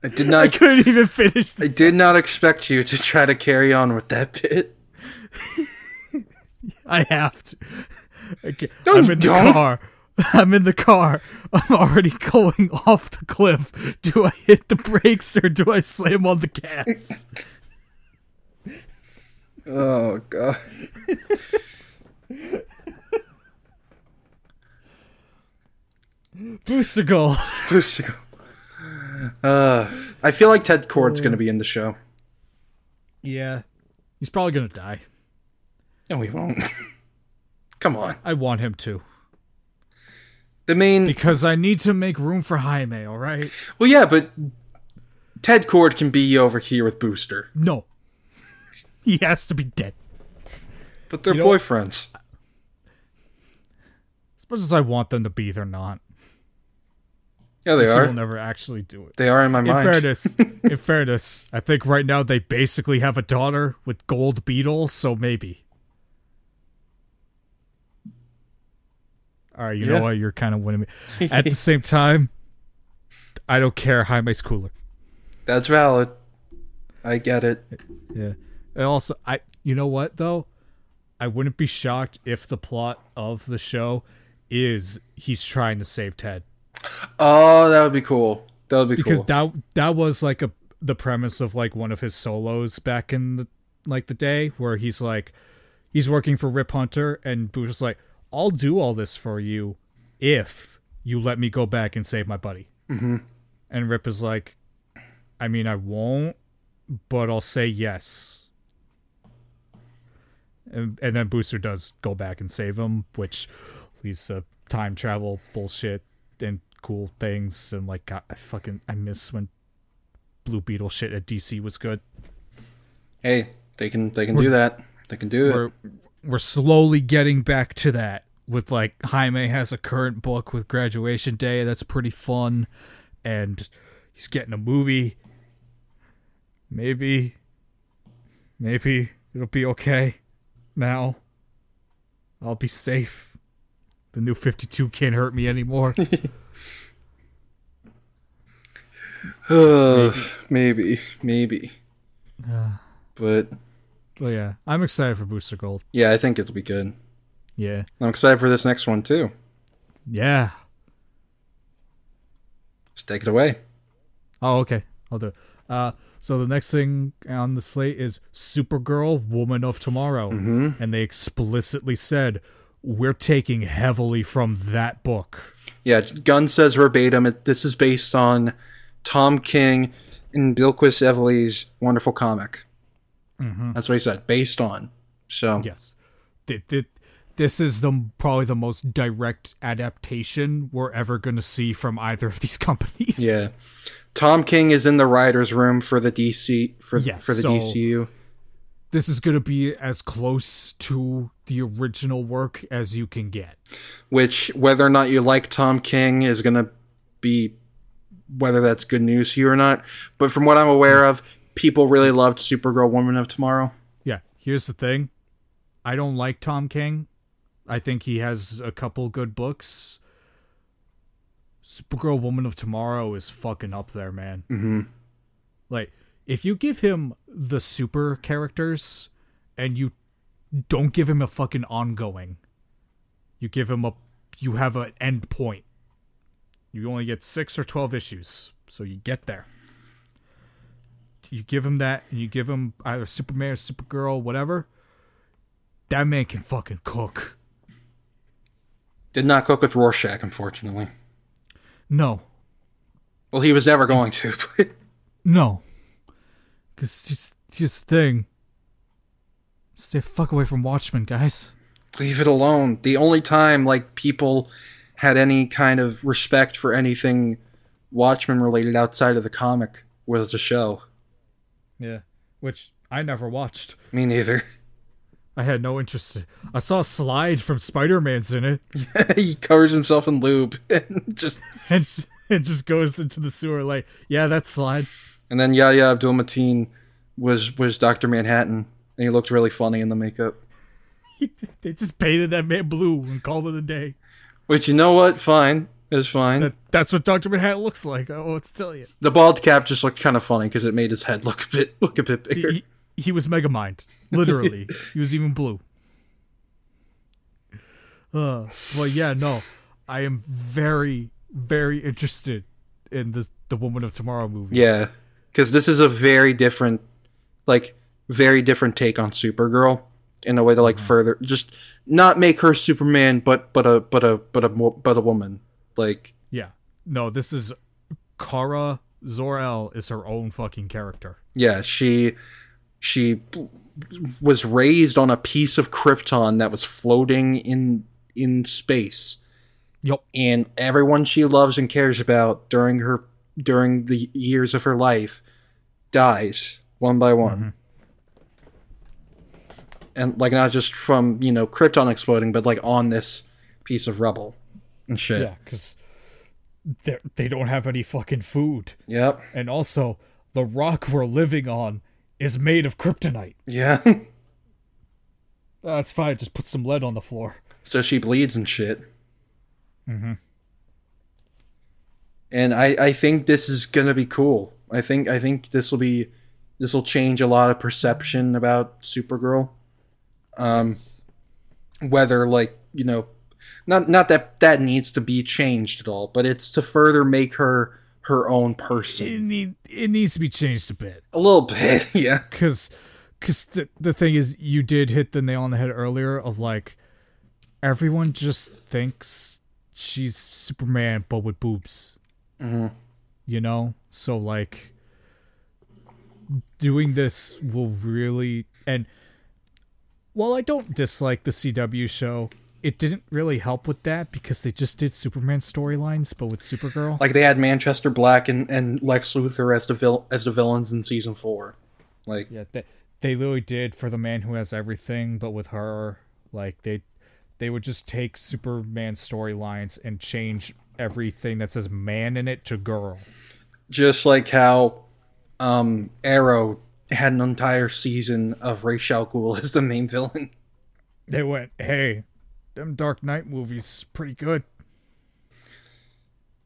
I did not. I couldn't even finish I did not expect you to try to carry on with that bit. I have to. Okay. No, I'm in the don't. car. I'm in the car. I'm already going off the cliff. Do I hit the brakes or do I slam on the gas? Oh god. Booster Gold. uh, I feel like Ted Kord's gonna be in the show. Yeah. He's probably going to die. No, we won't. Come on. I want him to. The main. Because I need to make room for Jaime, alright? Well, yeah, but Ted Kord can be over here with Booster, No. He has to be dead. but they're You know- boyfriends. As much as I want them to be, they're not. Yeah, they He will never actually do it. They are in my In mind. fairness, in fairness, I think right now they basically have a daughter with gold beetle, so maybe. All right, you Yeah. know what? You're kind of winning me. At the same time, I don't care. Jaime's cooler. That's valid. I get it. Yeah. And also, I you know what though, I wouldn't be shocked if the plot of the show is he's trying to save Ted. Oh, that would be cool. That would be because cool. that that was like a the premise of like one of his solos back in the like the day where he's like he's working for Rip Hunter and Booster's like I'll do all this for you if you let me go back and save my buddy. Mm-hmm. And Rip is like, I mean, I won't, but I'll say yes. And, and then Booster does go back and save him, which leads to time travel bullshit and cool things. And like, God, I fucking I miss when Blue Beetle shit at DC was good. hey, they can they can do that. They can do it. We're we're slowly getting back to that. With like Jaime has a current book with Graduation Day that's pretty fun, and he's getting a movie. Maybe, maybe it'll be okay. Now, I'll be safe. The new Fifty Two can't hurt me anymore. Uh, maybe, maybe. But But yeah, I'm excited for Booster Gold. Yeah, I think it'll be good. Yeah. I'm excited for this next one too. Yeah. Just take it away. Oh, okay. I'll do it. Uh, so the next thing on the slate is Supergirl, Woman of Tomorrow, Mm-hmm. and they explicitly said we're taking heavily from that book. Yeah, Gunn says verbatim. It, this is based on Tom King and Bilquis Evely's wonderful comic. Mm-hmm. That's what he said. Based on. So Yes. Th- th- This is the probably the most direct adaptation we're ever going to see from either of these companies. yeah, Tom King is in the writers' room for the DC for Yeah, for the so- DCU. This is going to be as close to the original work as you can get. Which, whether or not you like Tom King, is going to be whether that's good news to you or not. But from what I'm aware of, people really loved Supergirl, Woman of Tomorrow. Yeah, here's the thing. I don't like Tom King. I think he has a couple good books. Supergirl Woman of Tomorrow is fucking up there, man. Mm-hmm. Like, if you give him the super characters and you don't give him a fucking ongoing, you give him a you have an end point. You only get six or twelve issues, so you get there. You give him that, and you give him either Superman or Supergirl, whatever. That man can fucking cook. Did not cook with Rorschach, unfortunately. No, Well, he was never going to. But no, because just just the thing. Stay fuck away from Watchmen, guys. leave it alone. The only time like people had any kind of respect for anything Watchmen related outside of the comic was the show. Yeah, which I never watched. Me neither. I had no interest. I saw a slide from Spider Man's in it, he covers himself in lube and just and it just goes into the sewer. Like, yeah, that slide. and then Yahya Abdul Mateen was was Doctor Manhattan and he looked really funny in the makeup. They just painted that man blue and called it a day. Which you know what? Fine. It's fine. That, that's what Doctor Manhattan looks like. I don't know what to tell you. the bald cap just looked kind of funny because it made his head look a bit look a bit bigger. He, he was Megamind, literally. he was even blue. Uh, well, yeah, no, I am very, very interested in the the Woman of Tomorrow movie. Yeah, because this is a very different, like, very different take on Supergirl in a way to like mm-hmm. further just not make her Superman, but but a but a but a but a woman. Like, Yeah. No, this is Kara Zor-El is her own fucking character. yeah, she she was raised on a piece of Krypton that was floating in in space, Yep. and everyone she loves and cares about during her during the years of her life dies one by one. Mm-hmm. And like not just from, you know, Krypton exploding, but like on this piece of rubble and shit. Yeah, because they they don't have any fucking food, Yep. and also the rock we're living on is made of kryptonite. Yeah. That's fine. Just put some lead on the floor. so she bleeds and shit. Mm-hmm. And I, I think this is gonna be cool. I think I think this will be this will change a lot of perception about Supergirl. Um, whether like you know, not not that that needs to be changed at all, but it's to further make her her own person It need it needs to be changed a bit. a little bit. Yeah, because because the, the thing is you did hit the nail on the head earlier of like everyone just thinks she's superman but with boobs Mm-hmm. you know so like doing this will really and while i don't dislike the cw show it didn't really help with that because they just did superman storylines but with supergirl like they had Manchester Black and, and Lex Luthor as the vil- as the villains in season four. Like Yeah, they they literally did for the man who has everything, but with her, like they they would just take Superman storylines and change everything that says man in it to girl. just like how um Arrow had an entire season of Ra's al Ghul as the main villain. They went, hey, them Dark Knight movies pretty good.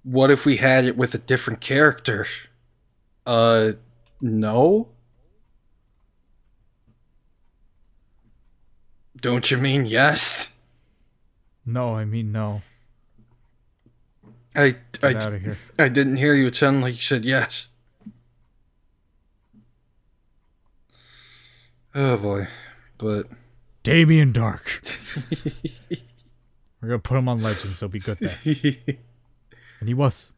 What if we had it with a different character? Uh no. Don't you mean yes? No, I mean no. I I, Get here. I didn't hear you. It sounded like you said yes. Oh boy, but Damien Darhk. We're gonna put him on Legends. He'll be good there, and he was.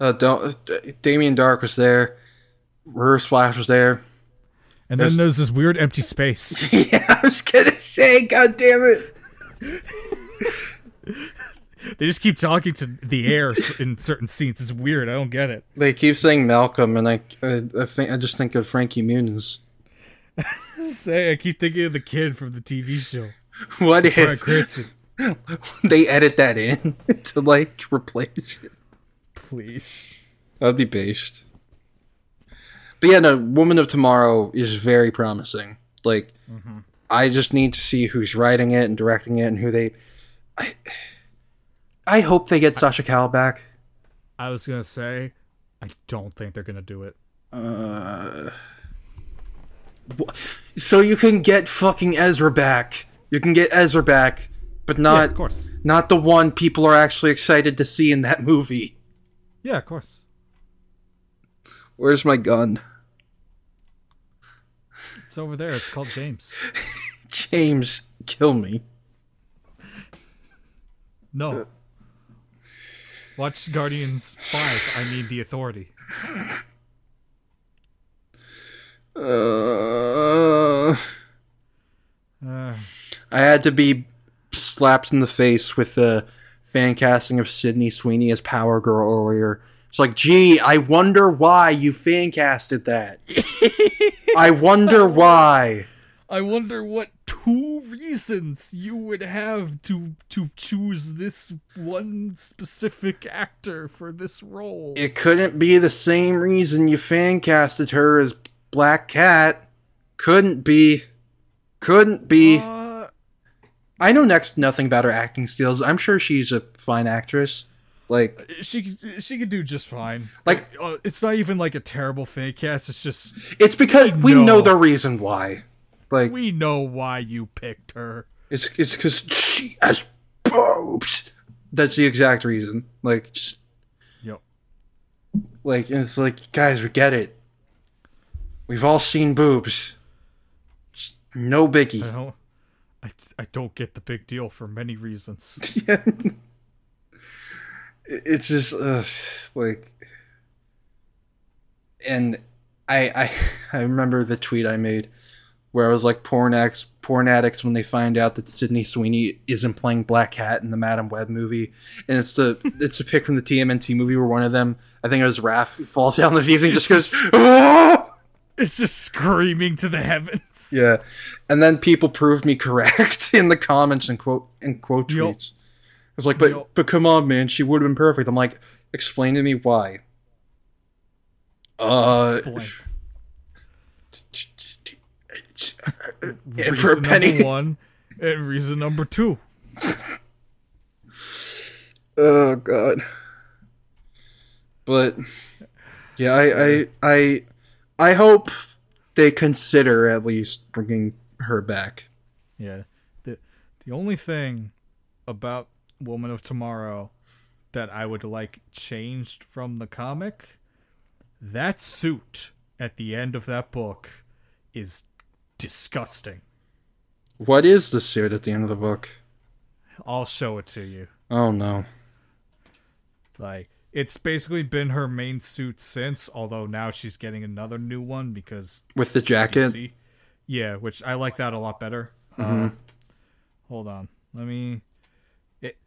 uh, don't. Damien Darhk was there. Reverse Flash was there. And There's- then there's this weird empty space. yeah, I was gonna say, God damn it. They just keep talking to the air in certain scenes. It's weird. I don't get it. They keep saying Malcolm, and I, I, I think I just think of Frankie Muniz. Say, I keep thinking of the kid from the TV show. What if they edit that in to like replace it? Please. That'd be based. But yeah, no, Woman of Tomorrow is very promising. Like, mm-hmm. I just need to see who's writing it and directing it and who they. I, I hope they get Sasha Calle back. I was gonna say, I don't think they're gonna do it. Uh, So you can get fucking Ezra back. You can get Ezra back, but yeah, not of course. not the one people are actually excited to see in that movie. Yeah, of course. Where's my gun? It's over there. It's called James. James, kill me. No. Watch Guardians Five. I mean, the Authority. Uh, Uh, I had to be slapped in the face with the fan casting of Sydney Sweeney as Power Girl earlier. It's like, gee, I wonder why you fan casted that. I wonder why. I wonder what two reasons you would have to to choose this one specific actor for this role. It couldn't be the same reason you fan casted her as Black Cat. Couldn't be. Couldn't be. Uh, I know next nothing about her acting skills. I'm sure she's a fine actress. Like, she could- she could do just fine. Like- uh, it's not even like a terrible fan cast. It's just it's because we know. know the reason why. Like, we know why you picked her. It's it's because she has boobs. That's the exact reason. Like, just Yep. like and it's like, guys, we get it. We've all seen boobs. No I biggie. don't. I, I don't get the big deal for many reasons. yeah. It's just uh, like, and I I I remember the tweet I made where I was like, porn addicts, porn addicts when they find out that Sydney Sweeney isn't playing Black Cat in the Madame Web movie, and it's the it's a pic from the TMNT movie where one of them, I think it was Raph, falls down the and just goes, "Oh!" It's just screaming to the heavens. yeah, and then people proved me correct in the comments and quote and quote Yup. tweets. I was like, but Yup. but come on, man, she would have been perfect. I'm like, explain to me why. Uh, and for a penny. number one and reason number two. Oh god. But yeah, I I I I hope they consider at least bringing her back. Yeah. The the only thing about Woman of Tomorrow that I would like changed from the comic, that suit at the end of that book is disgusting. What is the suit at the end of the book? I'll show it to you. Oh no. Like it's basically been her main suit since, although now she's getting another new one because With the jacket? DC. Yeah, which I like that a lot better. Uh, hold on, let me. It,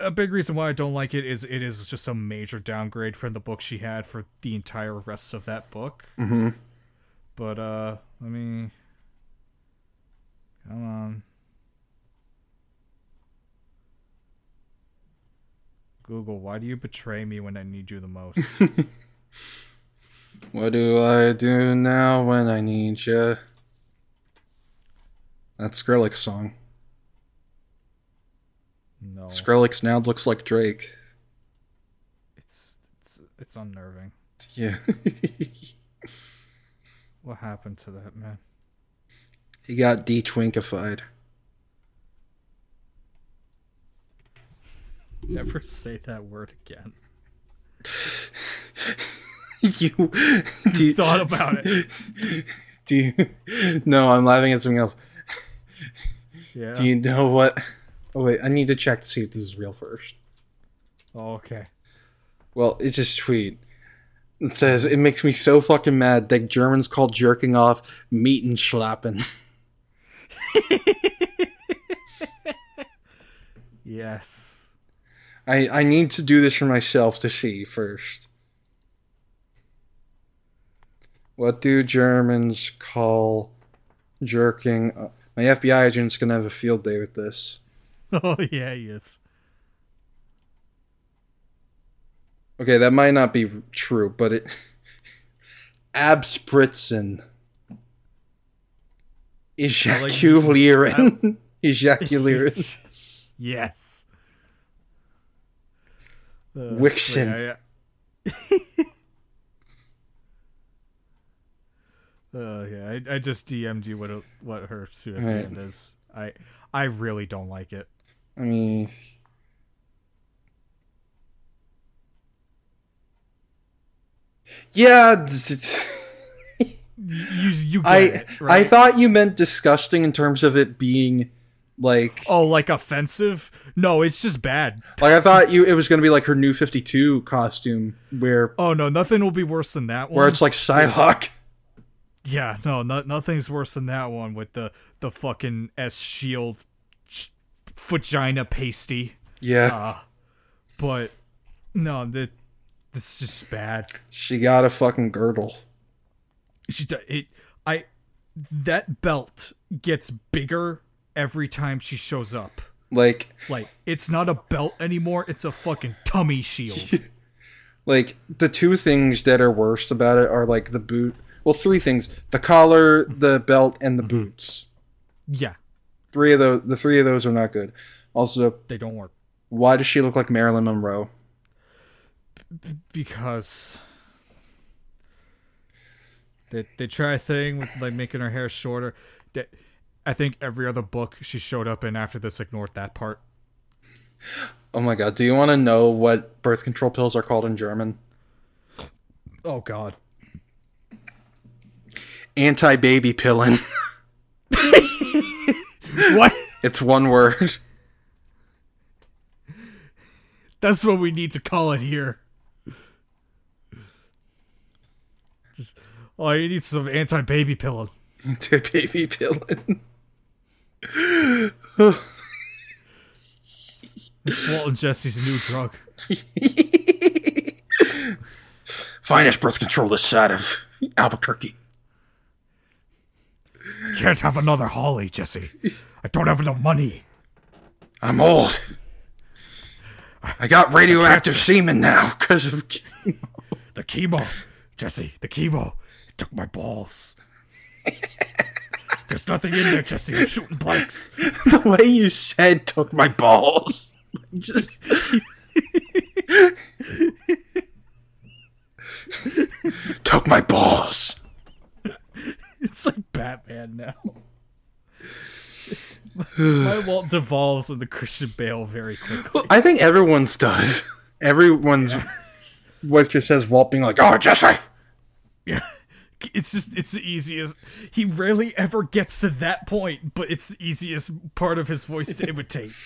a big reason why I don't like it is it is just a major downgrade from the book she had for the entire rest of that book. Mhm. But uh, let me. Come on. Google, why do you betray me when I need you the most? What do I do now when I need you? That's Skrillex song. No, Skrillex now looks like Drake. it's it's it's unnerving. Yeah. What happened to that man? He got de-twinkified. Never say that word again. you, do you, Thought about it. do you, no, I'm laughing at something else. Yeah. Do you know what? Oh wait, I need to check to see if this is real first. oh, okay. Well, it's just tweet. It says it makes me so fucking mad that Germans call jerking off meat and schlappen. Yes. I I need to do this for myself to see first. What do Germans call jerking? o- My FBI agent's gonna have a field day with this. Oh yeah, yes. Okay, that might not be true, but it abspritzen. Ejaculering. Ejaculering. yes. Uh, Wixen. wait, I- Uh, yeah, I, I just DM'd you what what her pseudonym Right. is. I I really don't like it. I mean, yeah. You you I it, I thought you meant disgusting in terms of it being like oh like offensive. No, it's just bad. like I thought you it was gonna be like her new Fifty Two costume where Oh no, nothing will be worse than that one. where it's like Psylocke. Yeah, no, no, nothing's worse than that one with the the fucking S shield sh- vagina pasty. Yeah, Uh, but no, the this is just bad. she got a fucking girdle. She it I that belt gets bigger every time she shows up. Like Like it's not a belt anymore; it's a fucking tummy shield. like the two things that are worst about it are like the boot. Well, three things: the collar, the belt, and the mm-hmm. boots. yeah, Three of those, the three of those are not good. Also, they don't work why does she look like Marilyn Monroe? because they they try a thing with like making her hair shorter. That I think every other book she showed up in after this ignored that part. Oh my god, do you want to know what birth control pills are called in German? Oh God. Anti baby pillin. What? it's one word. That's what we need to call it here. Just, oh, you need some anti-baby pillow. Anti baby pillin. It's Walt and Jesse's new drug. Finest birth control this side of Albuquerque. Can't have another Holly, Jesse. I don't have enough money. I'm old. I got radioactive semen now because of. The chemo, Jesse. The chemo it took my balls. There's nothing in there, Jesse. I'm shooting blanks. the way you said took my balls. Just. took my balls. It's like Batman now. my Walt devolves into Christian Bale very quickly. I think everyone's does. Everyone's voice just says Walt being like, "Oh, Jesse." Yeah. It's just it's the easiest. He rarely ever gets to that point, but it's the easiest part of his voice to imitate.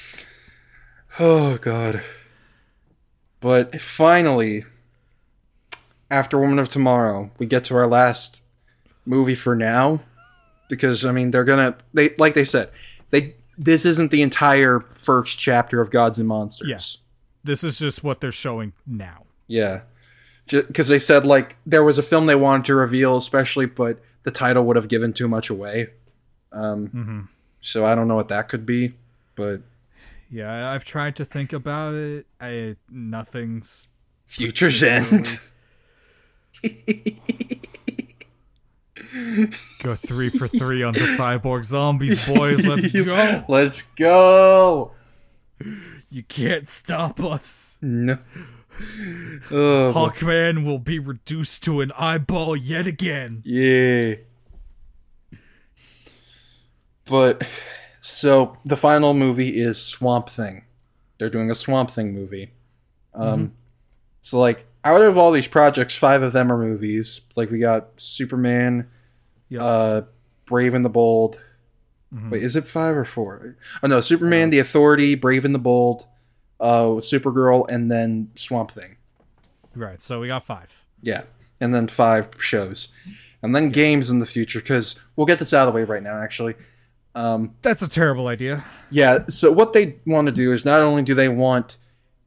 Oh God. But finally, after Woman of Tomorrow, we get to our last movie for now. Because I mean they're gonna they like they said, they this isn't the entire first chapter of Gods and Monsters. Yes. This is just what they're showing now. Yeah. Because they said like there was a film they wanted to reveal, especially, but the title would have given too much away. Um, So I don't know what that could be, but Yeah, I've tried to think about it. I nothing's Future's End. go three for three on the cyborg zombies, boys. Let's go. Let's go. You can't stop us. No. Oh, boy. Hawkman will be reduced to an eyeball yet again. yeah. But so the final movie is Swamp Thing. They're doing a Swamp Thing movie. Um, so like out of all these projects, five of them are movies. Like we got Superman, Yep. uh, Brave and the Bold. Mhm. Wait, is it five or four? Oh no, Superman, The Authority, Brave and the Bold, uh, Supergirl, and then Swamp Thing. Right. So we got five. Yeah, and then five shows, and then games in the future. Because we'll get this out of the way right now. Actually, um, That's a terrible idea. yeah. So what they want to do is not only do they want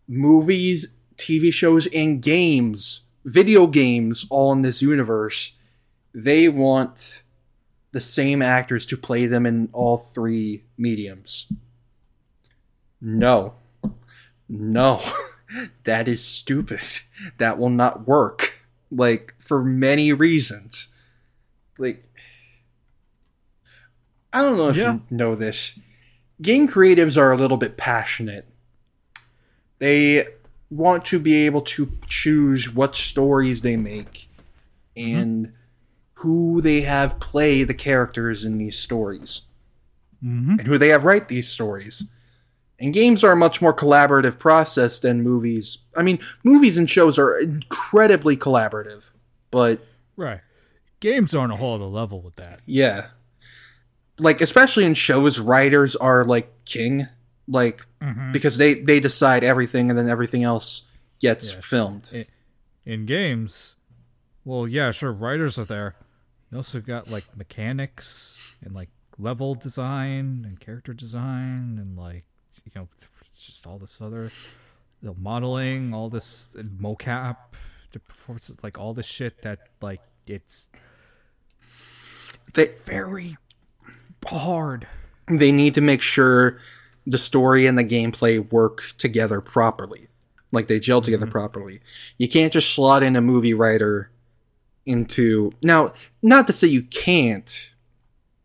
movies, TV shows, and games, video games, all in this universe, they want the same actors to play them in all three mediums. No. No. that is stupid. That will not work. Like, for many reasons. Like, I don't know if Yeah. you know this. Game creatives are a little bit passionate. They want to be able to choose what stories they make and who they have play the characters in these stories Mm-hmm. and who they have write these stories. And games are a much more collaborative process than movies. I mean, movies and shows are incredibly collaborative, but Right. Games are on a whole other level with that. yeah. Like especially in shows writers are like king, like Mm-hmm. because they they decide everything and then everything else gets Yes. filmed. It- In games, well, yeah, sure, writers are there. You also got like mechanics and like level design and character design and like you know it's just all this other the modeling, all this mocap, the performances, like all this shit that like it's They very hard. they need to make sure the story and the gameplay work together properly. Like they gel together mm-hmm. properly. You can't just slot in a movie writer into now, not to say you can't.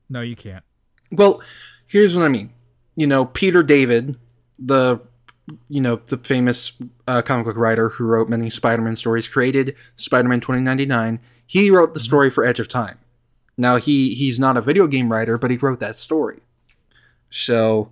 No, you can't. Well, here's what I mean. You know, Peter David, the you know, the famous uh, comic book writer who wrote many Spider-Man stories, created Spider-Man 2099. He wrote the story for Edge of Time. Now he he's not a video game writer, but he wrote that story. So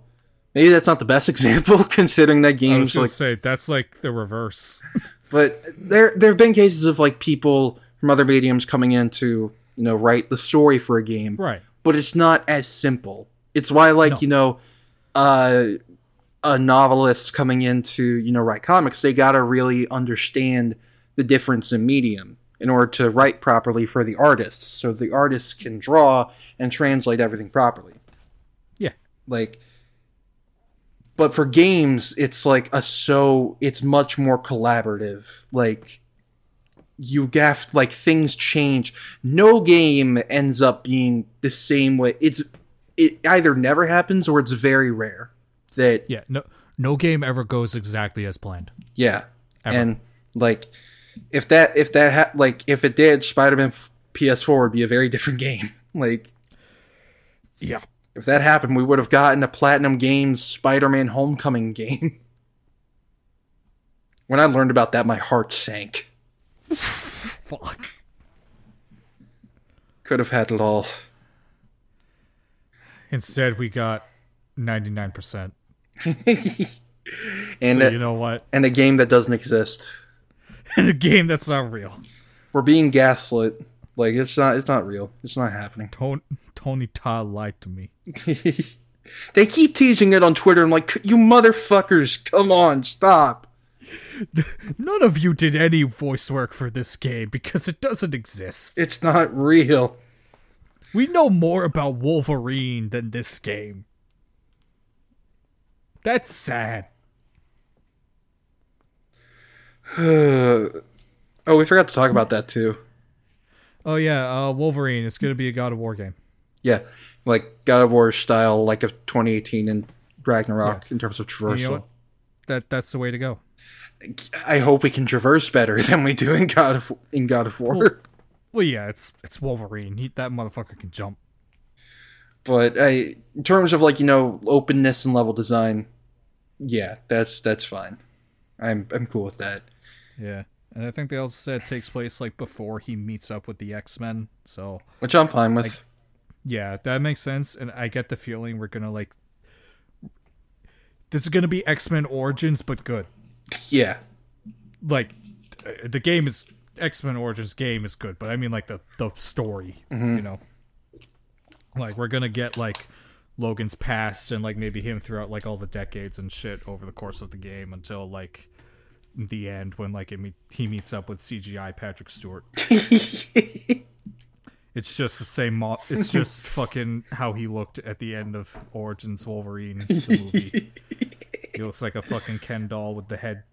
maybe that's not the best example, considering that I was games like. say that's like the reverse. But there there have been cases of like people from other mediums coming in to you know write the story for a game, right. but it's not as simple. It's why like No. you know, uh, a novelist coming in to you know write comics, they gotta really understand the difference in medium in order to write properly for the artists, so the artists can draw and translate everything properly. Yeah. Like, but for games, it's like a so it's much more collaborative. Like you have like things change. No game ends up being the same way. It's it either never happens or it's very rare that Yeah. No. No game ever goes exactly as planned. yeah. Ever. And like if that if that ha- like if it did, Spider-Man PS4 would be a very different game. Like Yeah. if that happened, we would have gotten a Platinum Games Spider-Man Homecoming game. when I learned about that, my heart sank. Fuck. Could have had it all. Instead, we got ninety nine percent. and So a, you know what? and a game that doesn't exist. and a game that's not real. We're being gaslit. Like it's not. It's not real. It's not happening. Tony, Tony Todd lied to me. they keep teasing it on Twitter. I'm like, you motherfuckers, come on, stop. None of you did any voice work for this game because it doesn't exist. It's not real. We know more about Wolverine than this game. That's sad. oh, we forgot to talk about that too. Oh yeah, uh, Wolverine. It's gonna be a God of War game. Yeah, like God of War style, like of 2018 and Ragnarok in terms of And you know traversal. That that's the way to go. I hope we can traverse better than we do in God of in God of War. Well, yeah, it's it's Wolverine. He, that motherfucker can jump. but I, in terms of like you know openness and level design, yeah, that's that's fine. I'm I'm cool with that. Yeah, and I think they also said it takes place like before he meets up with the X Men. So Which I'm fine with. Yeah, that makes sense, and I get the feeling we're gonna like. This is gonna be X Men Origins, but good. Yeah. Like, uh, the game is X Men Origins game is good, but I mean like the the story, mm-hmm. you know. Like we're gonna get like Logan's past and like maybe him throughout like all the decades and shit over the course of the game until like the end when like it meet, he meets up with CGI Patrick Stewart. It's just the same. Mo- it's just fucking how he looked at the end of Origins Wolverine the movie. he looks like a fucking Ken doll with the head,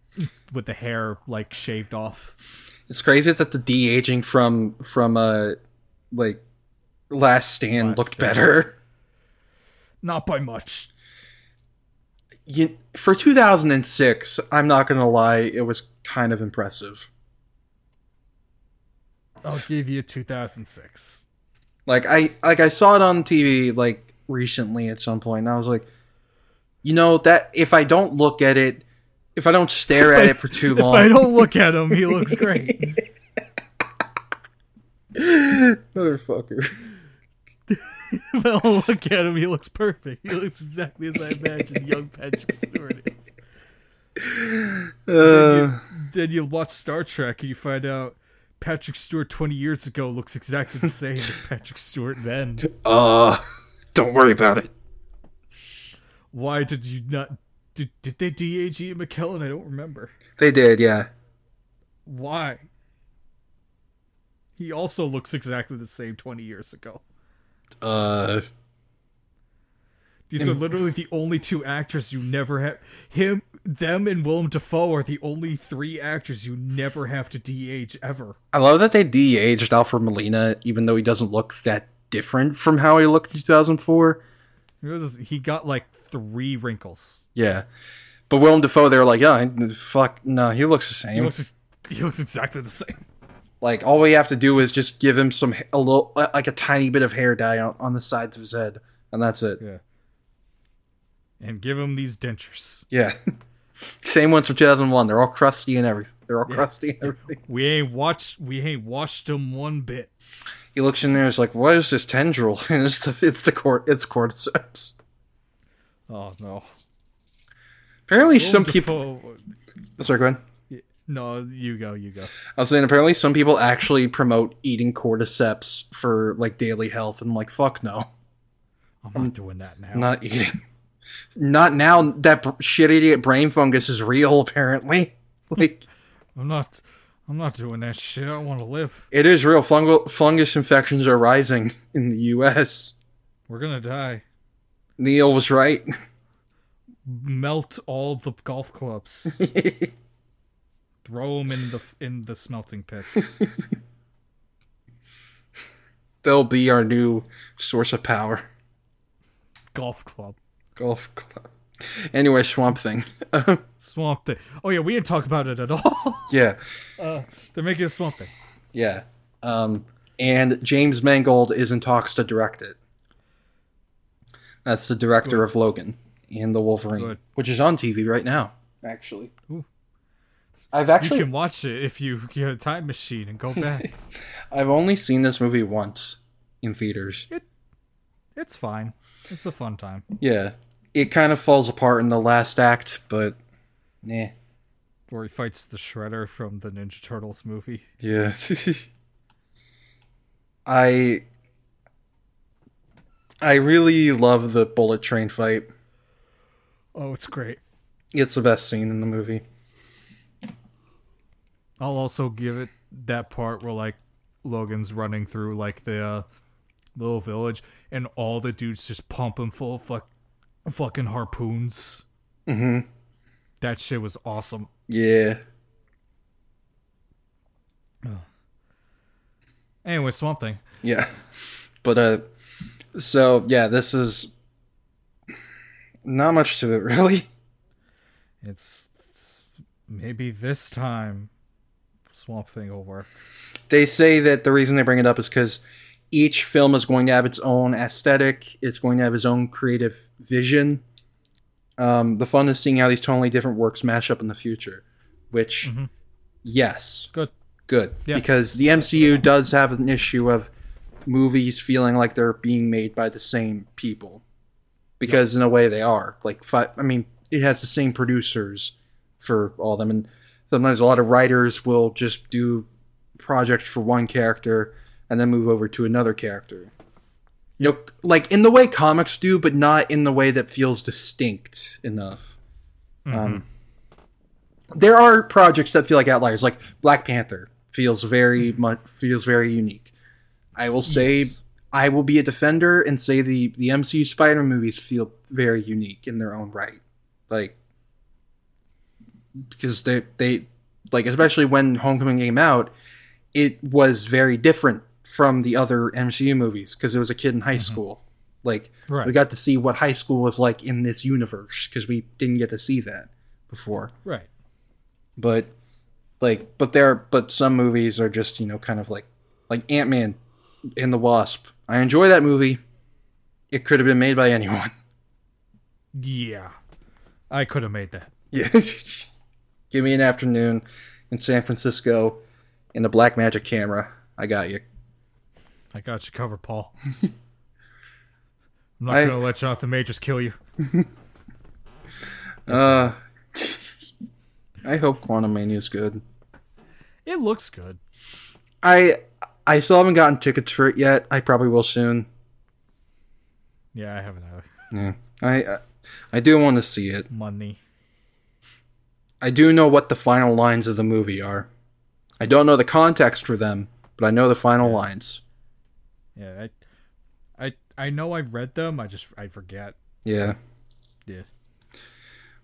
with the hair like shaved off. It's crazy that the de aging from from uh like Last Stand Last looked Stand. better. Not by much. You, for 2006, I'm not gonna lie, it was kind of impressive. I'll give you 2006. Like I like I saw it on TV like recently at some point, and I was like, you know that if I don't look at it, if I don't stare at it for too long. If I don't look at him, he looks great. motherfucker. if I don't look at him, he looks perfect. He looks exactly as I imagine young Patrick Stewart is. Uh, Then you watch Star Trek and you find out Patrick Stewart 20 years ago looks exactly the same as Patrick Stewart then. uh, don't worry about it. Why did you not? Did, did they de-age McKellen? I don't remember. They did, yeah. Why? He also looks exactly the same 20 years ago. Uh, These are literally the only two actors you never have. Him, them, and Willem Dafoe are the only three actors you never have to de-age ever. I love that they de-aged Alfred Molina, even though he doesn't look that different from how he looked in 2004. This- He got like three wrinkles. Yeah, but Willem Dafoe, they were like, yeah, fuck, no, he looks the He same. looks, he looks exactly the same. Like all we have to do is just give him some a little, like a tiny bit of hair dye on, on the sides of his head, and that's it. Yeah. And give him these dentures. Yeah. Same ones from 2001. They're all crusty and everything. They're all crusty and everything. We ain't watched. We ain't washed him one bit. He looks in there. It's like, what is this tendril? And it's the it's the cort it's cordyceps. Oh no. Apparently, some people. Sorry, go ahead. No, you go. You go. I was saying apparently some people actually promote eating cordyceps for like daily health, and I'm like, fuck no, I'm not doing that now. I'm not eating. Not now that shit idiot brain fungus is real. Apparently, like I'm not. I'm not doing that shit. I want to live. it is real. Fungal fungus infections are rising in the U.S. We're gonna die. Neil was right. Melt all the golf clubs. Throw them in the in the smelting pits. They'll be our new source of power. golf club. Golf club. Anyway, Swamp Thing. Swamp thing. Oh yeah, we didn't talk about it at all. yeah, They're making a swamp thing. yeah. Um, and James Mangold is in talks to direct it. That's the director of Logan and the Wolverine, Good. which is on TV right now. Actually, Ooh. I've actually You can watch it if you get a time machine and go back. I've only seen this movie once in theaters. It, it's fine. It's a fun time. Yeah, it kind of falls apart in the last act, but yeah, Where he fights the Shredder from the Ninja Turtles movie. yeah. I I really love the bullet train fight. Oh, it's great. It's the best scene in the movie. I'll also give it that part where like Logan's running through like the uh, little village and all the dudes just pumping full of fuck, fucking harpoons. Mm-hmm. That shit was awesome. Yeah. Anyway, Swamp Thing. Yeah. But uh so yeah, this is not much to it really. It's, it's maybe this time Swamp Thing will work. They say that the reason they bring it up is cuz each film is going to have its own aesthetic, it's going to have its own creative vision. Um the fun is seeing how these totally different works mash up in the future, which yes, Good. good. Yeah. because the MCU does have an issue of movies feeling like they're being made by the same people. Because in a way they are. Like fi- i mean it has the same producers for all of them. And sometimes a lot of writers will just do projects for one character and then move over to another character you know like in the way comics do but not in the way that feels distinct enough. Um, there are projects that feel like outliers like black panther feels very much feels very unique. I will say Yes. I will be a defender and say the the MCU Spider movies feel very unique in their own right, like because they they like especially when Homecoming came out, it was very different from the other MCU movies because it was a kid in high mm-hmm. school. Like Right. we got to see what high school was like in this universe because we didn't get to see that before Right. but like but there but some movies are just you know kind of like like ant-man and the wasp i enjoy that movie it could have been made by anyone Yeah. I could have made that. yeah give me an afternoon in san francisco in a black magic camera i got you I got you covered, Paul. I'm not I- gonna let Jonathan Majors kill you. uh i hope Quantumania is good It looks good. i i still haven't gotten tickets for it yet i probably will soon Yeah, I haven't either. yeah i i, I do want to see it Money. I do know what the final lines of the movie are. I don't know the context for them, but I know the final lines. Yeah, I, I, I know I've read them. I just I forget. Yeah. Yeah.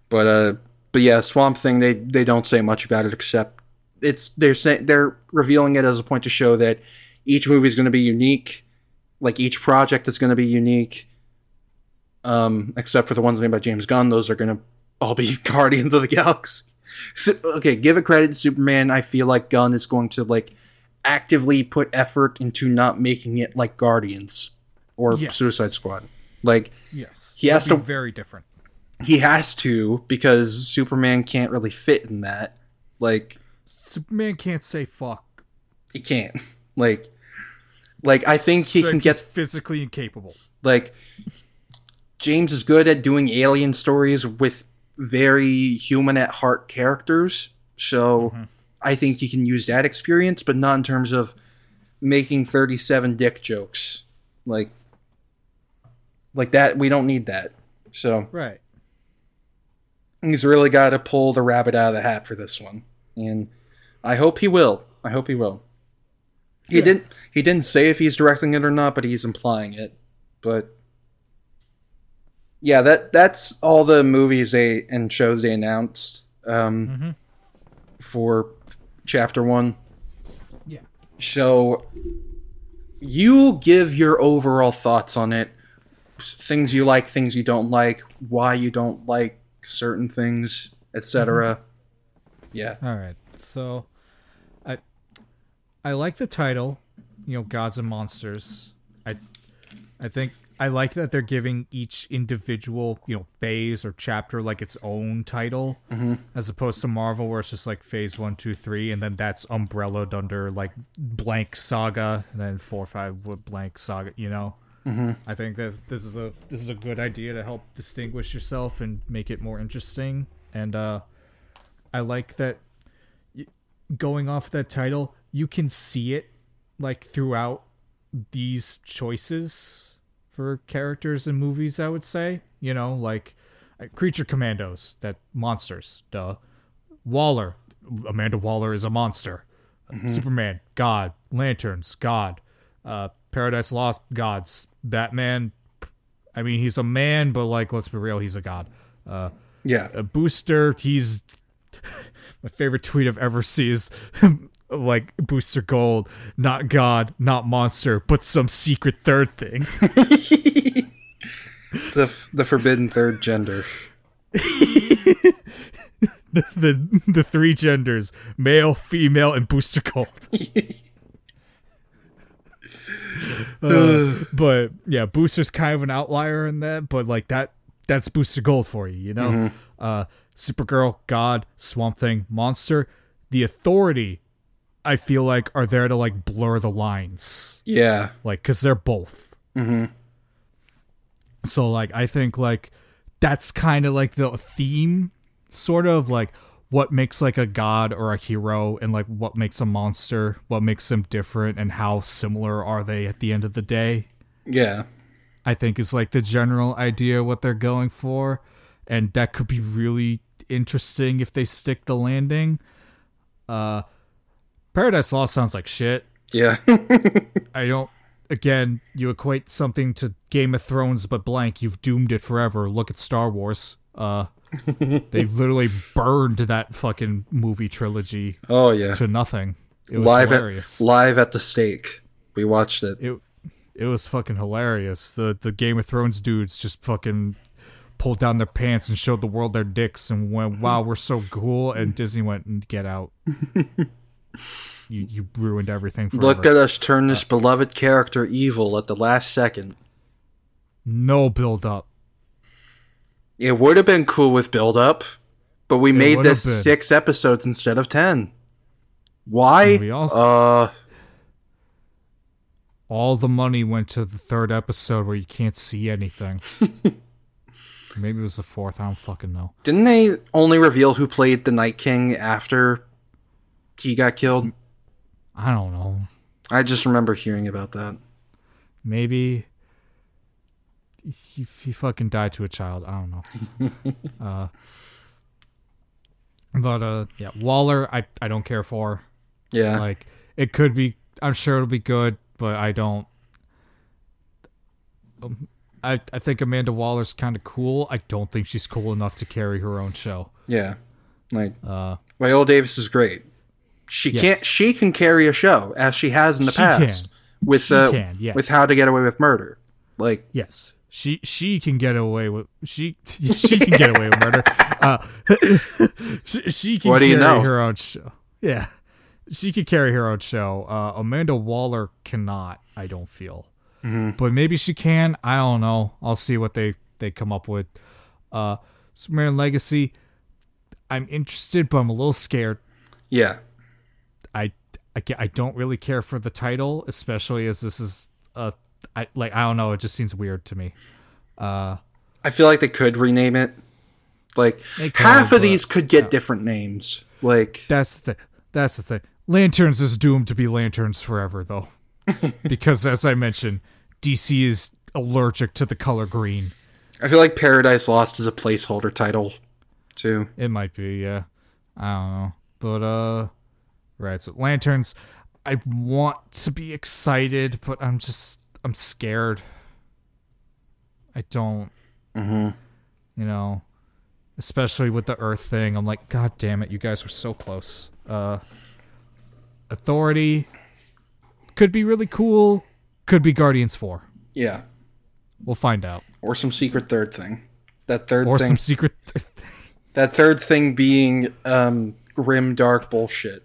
But uh but yeah, Swamp Thing they they don't say much about it except it's they're saying they're revealing it as a point to show that each movie is going to be unique, like each project is going to be unique. Um except for the ones made by James Gunn, those are going to all be Guardians of the Galaxy. So, okay, give it credit to Superman. I feel like Gunn is going to like actively put effort into not making it like Guardians or Yes. Suicide Squad. Like Yes. He has to- very different. he has to because Superman can't really fit in that. Like Superman can't say fuck. he can't. Like like I think he can get physically incapable. like James is good at doing alien stories with very human at heart characters. So mm-hmm. I think he can use that experience, but not in terms of making 37 dick jokes. Like like that we don't need that. So Right. he's really got to pull the rabbit out of the hat for this one, and I hope he will. I hope he will. He Yeah. didn't. He didn't say if he's directing it or not, but he's implying it. But yeah, that that's all the movies they and shows they announced um, Mhm. for chapter one. Yeah. So you give your overall thoughts on it. Things you like, things you don't like, why you don't like certain things, etc. Mm-hmm. Yeah. All right. So, I, I like the title. You know, gods and monsters. I, I think I like that they're giving each individual you know phase or chapter like its own title, as opposed to Marvel where it's just like phase one, two, three, and then that's umbrellaed under like blank saga, and then four, five with blank saga. You know. I think that this is a this is a good idea to help distinguish yourself and make it more interesting. And uh, I like that going off that title, you can see it like throughout these choices for characters in movies. I would say, you know, like uh, Creature Commandos, that monsters, duh. Waller, Amanda Waller is a monster. Superman, God. Lanterns, God. Uh, Paradise Lost, gods. Batman, I mean, he's a man, but like, let's be real, he's a god. Uh, Yeah. a booster he's my favorite tweet i've ever seen is like booster gold not god not monster but some secret third thing. The the forbidden third gender. the, the the three genders male female and booster gold. Uh, but yeah booster's kind of an outlier in that but like that that's booster gold for you you know? Uh supergirl god swamp thing monster the authority I feel like are there to like blur the lines, Yeah. like because they're both. Mm-hmm. So like I think like that's kind of like the theme, sort of like what makes like a god or a hero, and like what makes a monster, what makes them different, and how similar are they at the end of the day. Yeah. I think is like the general idea what they're going for, and that could be really interesting if they stick the landing. Uh, Paradise Lost sounds like shit. Yeah. I don't. Again, you equate something to Game of Thrones, but blank. You've doomed it forever. Look at Star Wars. Uh, they literally burned that fucking movie trilogy oh yeah. to nothing. It was Live hilarious. at live at the stake. We watched it. it it was fucking hilarious. The the Game of Thrones dudes just fucking pulled down their pants and showed the world their dicks and went, "Wow, we're so cool." And Disney went and get out. you you ruined everything forever. Look at us turn this beloved character evil at the last second. no build up. It would have been cool with build up, but we made this six episodes instead of ten. Why? Also- uh, All the money went to the third episode where you can't see anything. Maybe it was the fourth. I don't fucking know. didn't they only reveal who played the Night King after he got killed? I don't know. I just remember hearing about that. Maybe he, he fucking died to a child. I don't know. uh, but uh, yeah, Waller, I I don't care for. Yeah. Like it could be. I'm sure it'll be good, but I don't. Um, I I think Amanda Waller's kind of cool. I don't think she's cool enough to carry her own show. yeah. Like Uh, Viola Davis is great. She Yes. can't. She can carry a show as she has in the She past can. with She uh, can, yes. with How to Get Away with Murder. Like Yes. She she can get away with she she can get away with murder. Uh, she, she can What do carry you know? her own show. Yeah, she can carry her own show. Uh, Amanda Waller cannot. I don't feel, Mm-hmm. but maybe she can. I don't know. I'll see what they they come up with. Uh, Superman Legacy. I'm interested, but I'm a little scared. yeah, I, I, I don't really care for the title, especially as this is uh I like I don't know, it just seems weird to me. Uh I feel like they could rename it. Like could, half of these could get different names. Like that's the thing. That's the thing. Lanterns is doomed to be lanterns forever though. because as I mentioned, DC is allergic to the color green. I feel like Paradise Lost is a placeholder title too. It might be, yeah. I don't know. But uh right, so lanterns I want to be excited, but I'm just I'm scared. I don't Mm-hmm. you know, especially with the Earth thing. I'm like, God damn it, you guys were so close. Uh, Authority could be really cool. Could be Guardians Four. Yeah, We'll find out. or some secret third thing. That third Or thing. Or some secret. that third thing being um, grim dark bullshit.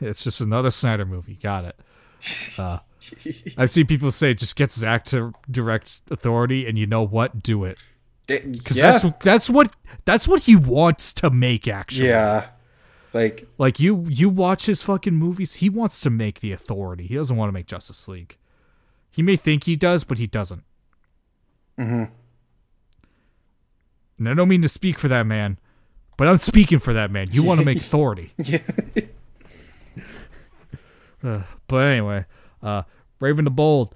It's just another Snyder movie. Got it. Uh, I've seen people say just get Zach to direct Authority, and you know what? Do it because yeah, that's that's what that's what he wants to make. Actually, yeah. Like Like you you watch his fucking movies, he wants to make the authority. He doesn't want to make Justice League. He may think he does, but he doesn't. Mm-hmm. And I don't mean to speak for that man, but I'm speaking for that man. You want to make authority. yeah, Uh, but anyway, uh Brave and the Bold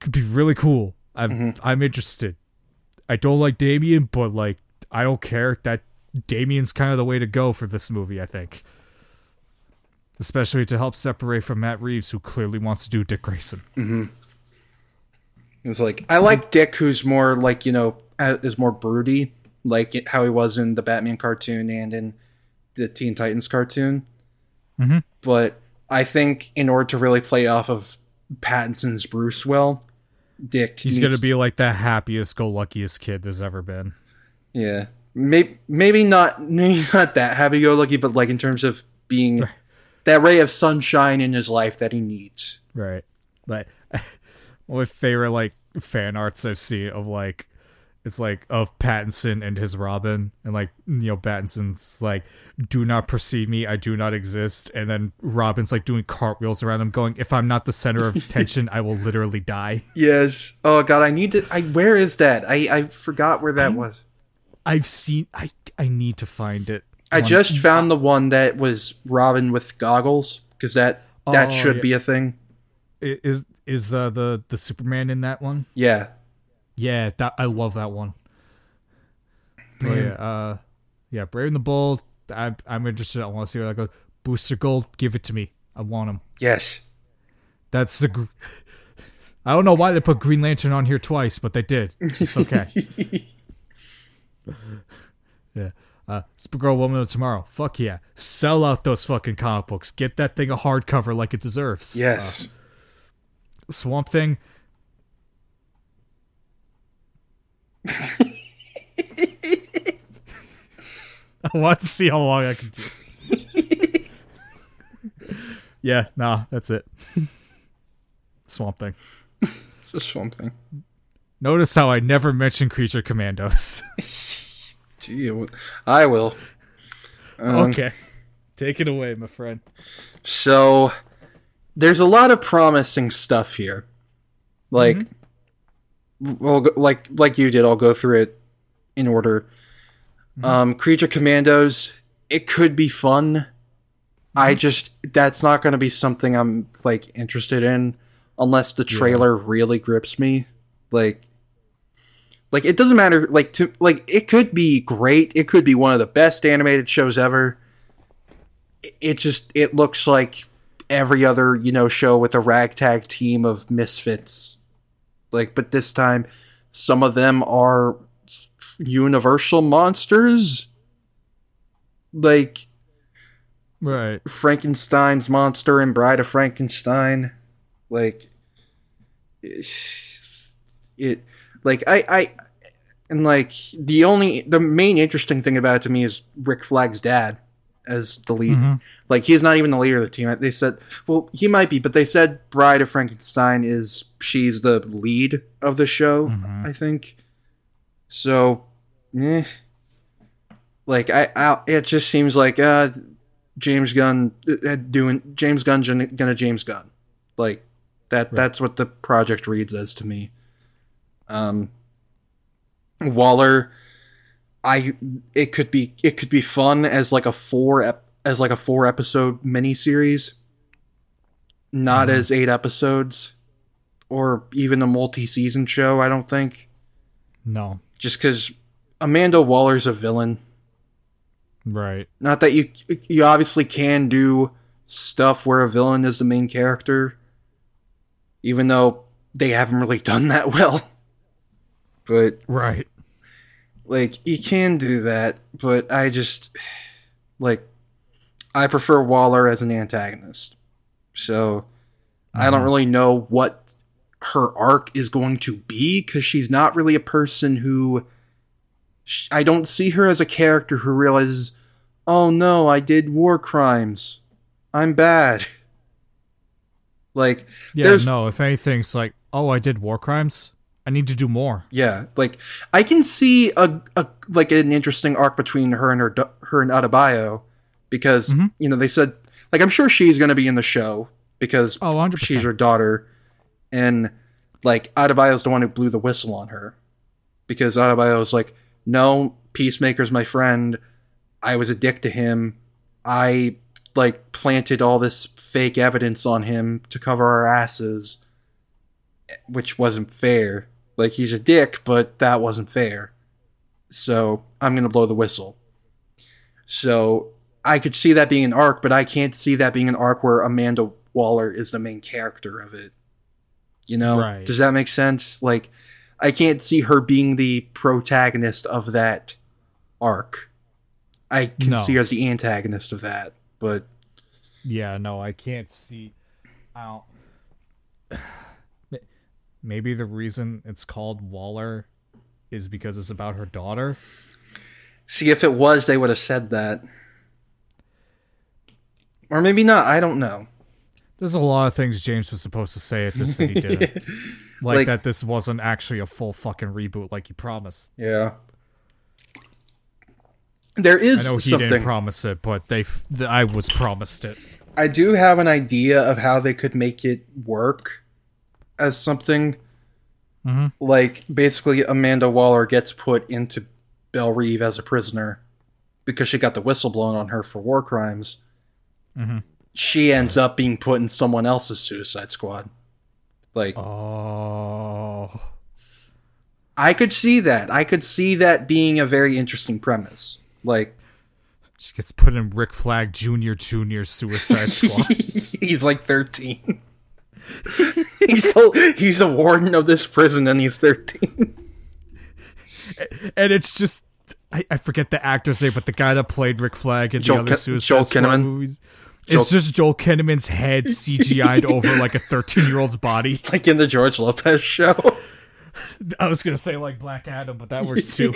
could be really cool. I'm I'm interested. I don't like Damian, but like I don't care. That Damian's kind of the way to go for this movie, I think. Especially to help separate from Matt Reeves, who clearly wants to do Dick Grayson. it's like I like Dick, who's more like you know is more broody, like how he was in the Batman cartoon and in the Teen Titans cartoon. Mhm. But I think in order to really play off of Pattinson's Bruce well, Dick He's needs- gonna be like the happiest go luckiest kid there's ever been. Yeah, maybe maybe not maybe not that happy go lucky, but like in terms of being that ray of sunshine in his life that he needs. Right. Like of my favorite like fan arts I've seen of like it's like of Pattinson and his Robin, and like you know Pattinson's like, "Do not perceive me, I do not exist," and then Robin's like doing cartwheels around him, going, "If I'm not the center of attention, I will literally die." Yes. Oh god, I need to. I where is that? I I forgot where that was. I've seen. I I need to find it. I just found the one that was Robin with goggles because that that Oh, should yeah. be a thing. Is is uh, the the Superman in that one? Yeah. Yeah, that I love that one. But yeah, uh, yeah, Brave and the Bold. I'm I'm interested. I want to see where that goes. Booster Gold, give it to me. I want him. Yes. That's the. Gr- I don't know why they put Green Lantern on here twice, but they did. It's okay. yeah. Uh, Supergirl Woman of Tomorrow. Fuck yeah. Sell out those fucking comic books. Get that thing a hardcover like it deserves. Yes. Swamp Thing. I want to see how long I can do. yeah, nah, that's it. Swamp Thing. Just something. Notice how I never mentioned Creature Commandos. Gee, I will. Um, okay. Take it away, my friend. So there's a lot of promising stuff here. Like well like like you did, I'll go through it in order. Um Creature Commandos, it could be fun. I just that's not going to be something I'm like interested in unless the trailer really grips me. Like like it doesn't matter like to like it could be great. It could be one of the best animated shows ever it just it looks like every other you know show with a ragtag team of misfits like but this time some of them are universal monsters. Like Right. frankenstein's monster and bride of frankenstein. Like it like i i and like the only the main interesting thing about it to me is rick flag's dad as the lead Mhm. like he's not even the leader of the team. They said, well, he might be, but they said Bride of Frankenstein is she's the lead of the show. Mhm. I think. So, eh. Like I, I, it just seems like uh, James Gunn uh, doing James Gunn gonna, gonna James Gunn, like that. That's what the project reads as to me. Um, Waller. I it could be it could be fun as like a four ep- as like a four episode miniseries, not mm-hmm. as eight episodes, or even a multi season show. I don't think No. just because Amanda Waller's a villain. Right. Not that you you obviously can do stuff where a villain is the main character, even though they haven't really done that well. But Right. Like you can do that, but I just like I prefer Waller as an antagonist. So I don't mm-hmm. really know what her arc is going to be cuz she's not really a person who sh- I don't see her as a character who realizes, "Oh no, I did war crimes. I'm bad." Like Yeah, There's- no, if anything's like, oh, I did war crimes. I need to do more. Yeah, like I can see a, a like an interesting arc between her and her her and Adebayo because Mhm. you know they said like I'm sure she's going to be in the show because Oh, 100%. she's her daughter and like Adebayo's the one who blew the whistle on her because Adebayo's like no Peacemaker's my friend I was a dick to him I like planted all this fake evidence on him to cover our asses which wasn't fair. Like he's a dick, but that wasn't fair. So I'm gonna blow the whistle. So I could see that being an arc, but I can't see that being an arc where Amanda Waller is the main character of it. You know? Right. Does that make sense? Like I can't see her being the protagonist of that arc. I can No. see her as the antagonist of that, but Yeah, no, I can't see. I don't. Maybe the reason it's called Waller is because it's about her daughter. See, if it was, they would have said that. Or maybe not. I don't know. There's a lot of things James was supposed to say at this that he didn't. like, Like- that this wasn't actually a full fucking reboot like he promised. Yeah. There is I know he something. didn't promise it, but they th- I was promised it. I do have an idea of how they could make it work as something Mhm. like basically Amanda Waller gets put into Belle Reve as a prisoner because she got the whistle blown on her for war crimes. Mhm. She ends up being put in someone else's Suicide Squad. Like Oh, I could see that. I could see that being a very interesting premise. Like she gets put in Rick Flag Junior Junior Suicide Squad. he's like 13. he's a, he's a warden of this prison and he's 13. and it's just I, I forget the actor's name, but the guy that played Rick Flag in Joel the other Suicide Joel Squad Kinnaman? movies. Joel- It's just Joel Kinnaman's head CGI'd over like a 13 year old's body. like in the George Lopez show. I was gonna say like Black Adam, but that works too.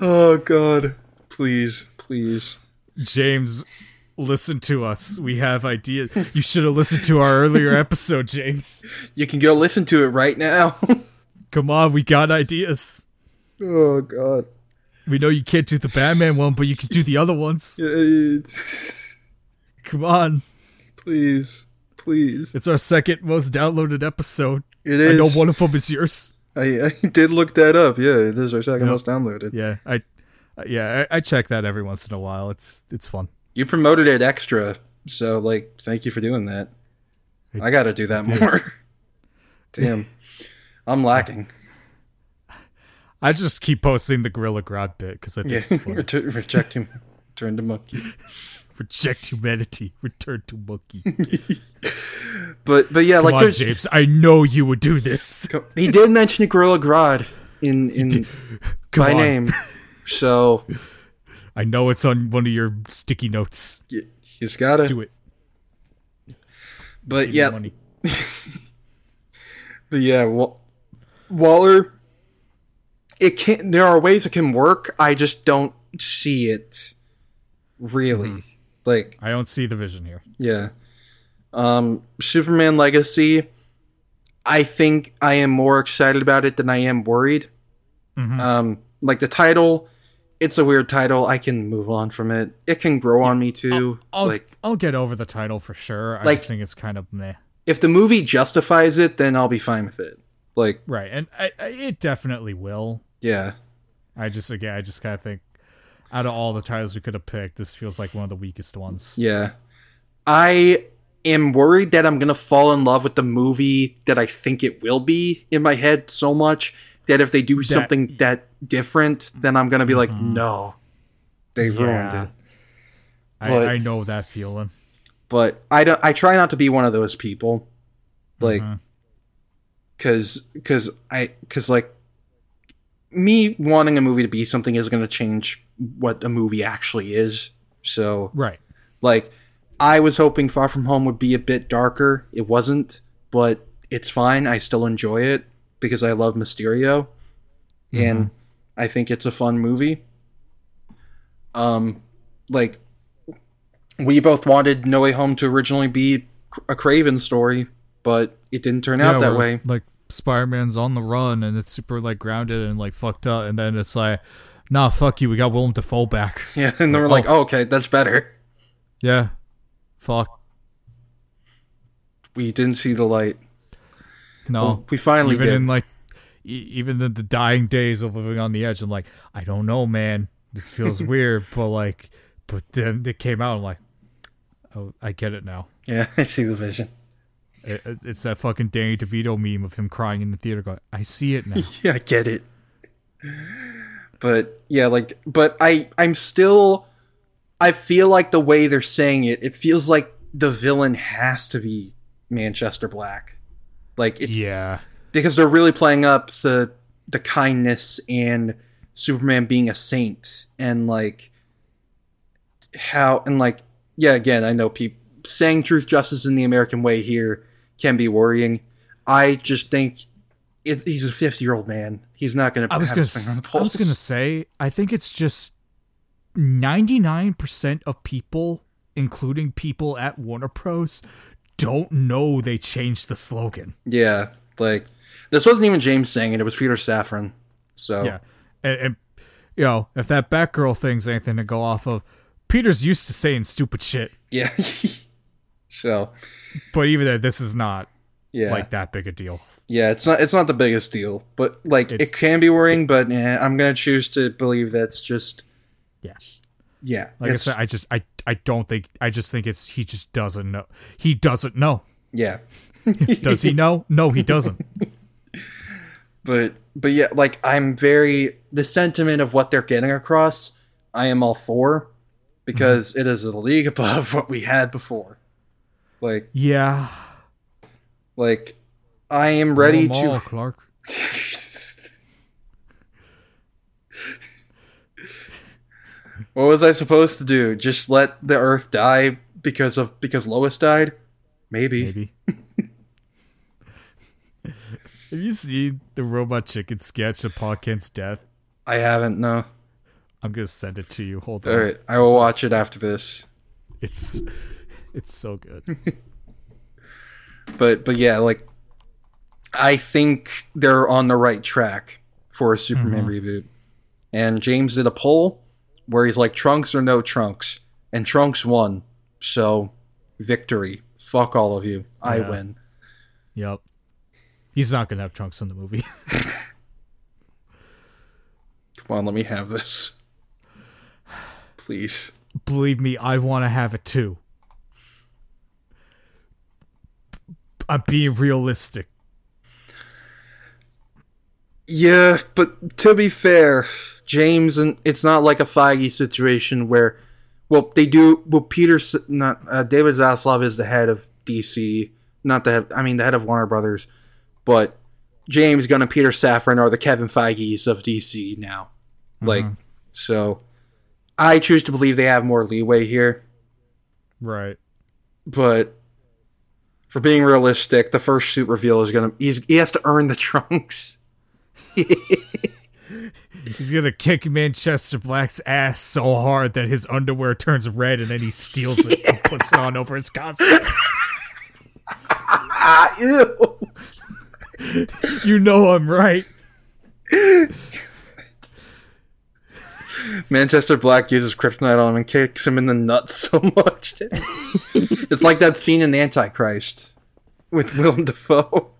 Oh god. Please, please. James, listen to us. We have ideas. You should have listened to our earlier episode, James. You can go listen to it right now. Come on, we got ideas. oh god. We know you can't do the Batman one, but you can do the other ones. Come on. please. Please. It's our second most downloaded episode. It I is. know one of them is yours. I, I did look that up. Yeah, it is our second Yep. most downloaded. Yeah, I, yeah, I, I check that every once in a while. It's it's fun. You promoted it extra, so like, thank you for doing that. I got to do that more. Damn, I'm lacking. I just keep posting the Gorilla Grodd bit because I think Yeah, it's funny. Retu- reject him, turn to monkey. Reject humanity, return to monkey. But but yeah, Come like on, there's James. I know you would do this. he did mention Gorilla Grodd in in by on. name, so I know it's on one of your sticky notes. y- he's gotta. Do it. But Give yeah, money. But yeah, Wa- Waller. It can. There are ways it can work. I just don't see it. Really, Mm-hmm. like I don't see the vision here. yeah. Um, Superman Legacy. I think I am more excited about it than I am worried. Mhm. Um, like the title, it's a weird title. I can move on from it. It can grow on me too. I'll like I'll get over the title for sure. I Like- just think it's kind of meh. if the movie justifies it, then I'll be fine with it. Like Right, and I, I, it definitely will. yeah. I just again, I just kind of think out of all the titles we could have picked, this feels like one of the weakest ones. Yeah. I am worried that I'm going to fall in love with the movie that I think it will be in my head so much that if they do something that different, then I'm going to be like, no, they ruined Yeah. it. I, But- I know that feeling. But I don't, I try not to be one of those people. Like, Mhm. cause, cause I, cause like me wanting a movie to be something is going to change what a movie actually is. So Right. Like, I was hoping Far From Home would be a bit darker. It wasn't, but it's fine. I still enjoy it because I love Mysterio, and I think it's a fun movie. Um, like, we both wanted No Way Home to originally be a Kraven story, but it didn't turn out that way. Like Spider-Man's on the run and it's super like grounded and like fucked up, and then it's like, nah, fuck you, we got Willem Dafoe back. Yeah, and then we're like, oh, okay, that's better. Yeah, fuck. We didn't see the light. No, Well, we finally even did. in like, e- even in the dying days of living on the edge, I'm like, I don't know, man. This feels weird, but like, but then it came out. I'm like, oh, I get it now. yeah, I see the vision. It- it's that fucking Danny DeVito meme of him crying in the theater, going, I see it now. yeah, I get it. But yeah, like, but I, I'm still, I feel like the way they're saying it, it feels like the villain has to be Manchester Black, like, it, yeah, because they're really playing up the the kindness and Superman being a saint and like how and like yeah, again, I know people saying truth, justice in the American way here can be worrying. I just think it, he's a 50 year old man. He's not going to I was have gonna, on the s- I pulse. was gonna say, I think it's just ninety nine percent of people, including people at Warner Bros, don't know they changed the slogan. Yeah, like this wasn't even James saying it; it was Peter Safran. So Yeah, and, and you know if that Batgirl thing's anything to go off of, Peter's used to saying stupid shit, yeah. so but even that this is not yeah, like that big a deal. yeah, it's not it's not the biggest deal, but like It's- it can be worrying. But yeah, I'm gonna choose to believe that's just Yeah. Yeah, Like I said, I just I I don't think I just think it's he just doesn't know. He doesn't know. yeah. Does he know? No, he doesn't. but but yeah, like I'm very the sentiment of what they're getting across. I am all for because mm-hmm. it is a league above what we had before. Like Yeah. like I am ready all, to. Clark. What was I supposed to do? Just let the Earth die because of because Lois died? Maybe. Maybe. Have you seen the Robot Chicken sketch of Pa Kent's death? I haven't. No. I'm gonna send it to you. Hold on. All right, I will watch it after this. It's it's so good. But but yeah, like I think they're on the right track for a Superman mm-hmm. reboot. And James did a poll where he's like Trunks or no Trunks, and Trunks won. So victory. Fuck all of you. I Yeah. win. yep. He's not gonna have trunks in the movie. Come on, let me have this. Please. Believe me, I want to have it too. I'm being realistic. Yeah, but to be fair, James and it's not like a Feige situation where, well, they do. Well, Peter, not uh, David Zaslav is the head of DC, not the head. I mean, the head of Warner Brothers, but James Gunn and Peter Safran are the Kevin Feige's of DC now. Like, so I choose to believe they have more leeway here, Right. but. For being realistic, the first suit reveal is gonna he's, he has to earn the trunks. He's gonna kick Manchester Black's ass so hard that his underwear turns red and then he steals it and puts it on over his costume. Ew. You know I'm right. Manchester Black uses kryptonite on him and kicks him in the nuts so much. it's like that scene in Antichrist with Willem Dafoe.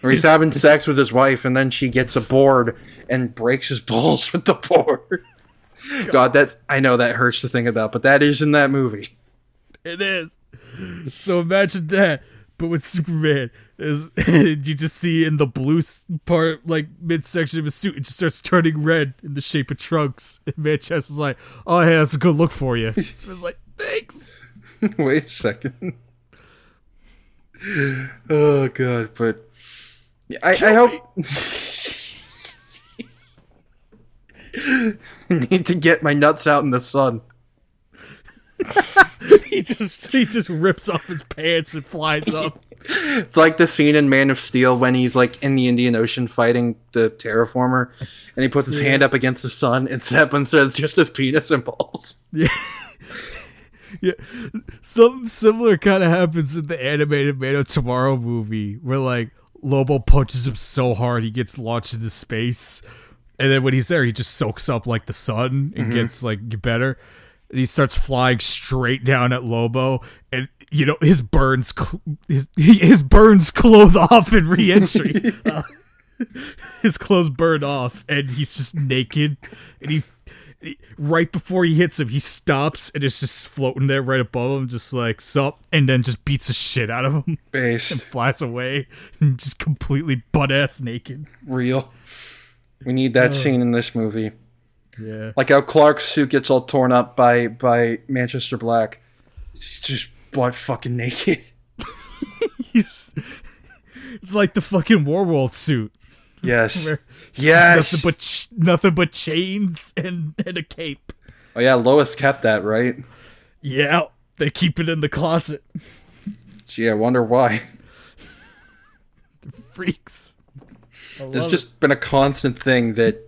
Where he's having sex with his wife and then she gets a board and breaks his balls with the board. God, that's I know that hurts to think about, but that is in that movie. It is. So imagine that, but with Superman, is you just see in the blue part, like midsection of his suit, it just starts turning red in the shape of trunks. And Manchester's like, "Oh, hey, that's a good look for you." Superman's like, "Thanks." Wait a second. oh god, but I, I hope I need to get my nuts out in the sun. He just he just rips off his pants and flies up. It's like the scene in Man of Steel when he's like in the Indian Ocean fighting the terraformer, and he puts his hand up against the sun, and Zeppelin says just his penis and balls. Yeah. Yeah. Something similar kind of happens in the animated Man of Tomorrow movie where like Lobo punches him so hard he gets launched into space. And then when he's there, he just soaks up like the sun and gets like better. And he starts flying straight down at Lobo, and you know his burns, cl- his his burns clothe off in reentry. Uh, his clothes burn off, and he's just naked. And he- right before he hits him, he stops and is just floating there right above him, just like sup, and then just beats the shit out of him, Based And flies away, and just completely butt ass naked. real. We need that scene in this movie. Yeah, Like how Clark's suit gets all torn up by by Manchester Black. He's just butt fucking naked. he's. It's like the fucking Warworld suit. Yes. Where Yes. nothing but ch- nothing but chains and, and a cape. Oh yeah, Lois kept that, right? Yeah, they keep it in the closet. Gee, I wonder why. Freaks. It's just been a constant thing that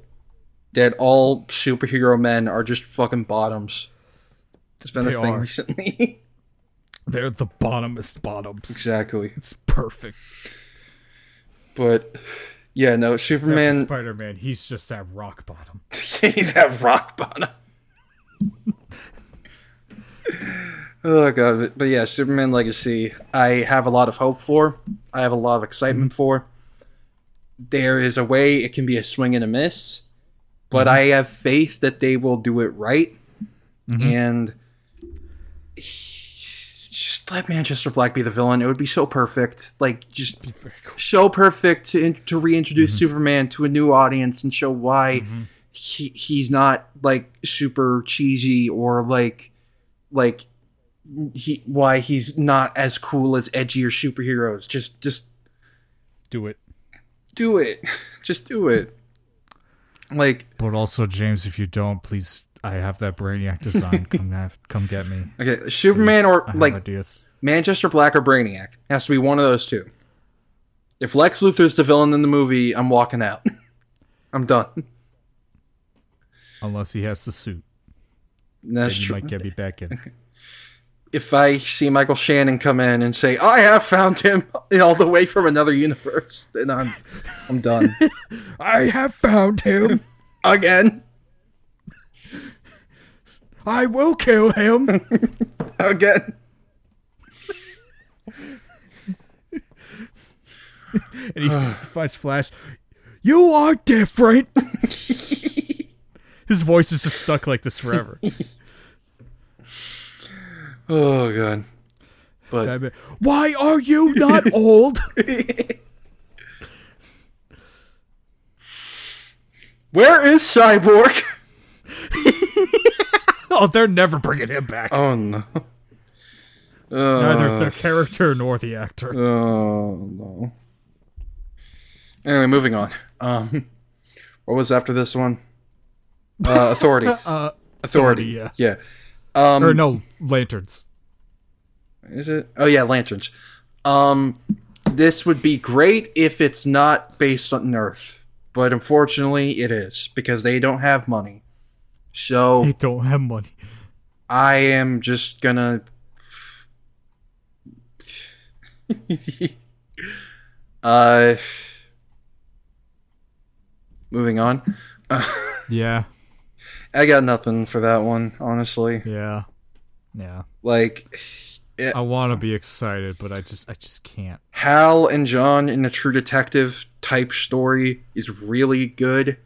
that all superhero men are just fucking bottoms. It's been They a thing are. recently. They're the bottomest bottoms. Exactly. It's perfect. But yeah, no, Superman. Spider Man, he's just at rock bottom. he's at rock bottom. oh god, but, but yeah, Superman Legacy. I have a lot of hope for. I have a lot of excitement mm-hmm. for. There is a way it can be a swing and a miss, but mm-hmm. I have faith that they will do it right. Mm-hmm. And just let Manchester Black be the villain. It would be so perfect. Like just so perfect to, in- to reintroduce mm-hmm. Superman to a new audience and show why mm-hmm. he he's not like super cheesy or like like he why he's not as cool as edgier superheroes. Just just Do it. do it. just do it. Like But also, James, if you don't, please, I have that Brainiac design. come have, come get me. okay, Superman or I like ideas. Manchester Black or Brainiac. It has to be one of those two. If Lex Luthor's the villain in the movie, I'm walking out. I'm done. Unless he has the suit, That's then true. might get me back in. if I see Michael Shannon come in and say, "I have found him all the way from another universe," then I'm I'm done I have found him. again, I will kill him. again. and he finds Flash. You are different. His voice is just stuck like this forever. Oh god, but Why are you not old? where is Cyborg? oh, they're never bringing him back. Oh no. Neither Uh, the character nor the actor. oh no. Anyway, moving on. Um, what was after this one? Uh, authority. Uh, authority. yeah. Yeah. Um, or no, lanterns. Is it? Oh yeah, lanterns. Um, this would be great if it's not based on Earth, but unfortunately, it is because they don't have money. So They don't have money. I am just gonna. uh, moving on. Yeah, I got nothing for that one, honestly. yeah, yeah. Like I want to be excited, but I just, I just can't. Hal and John in a True Detective type story is really good.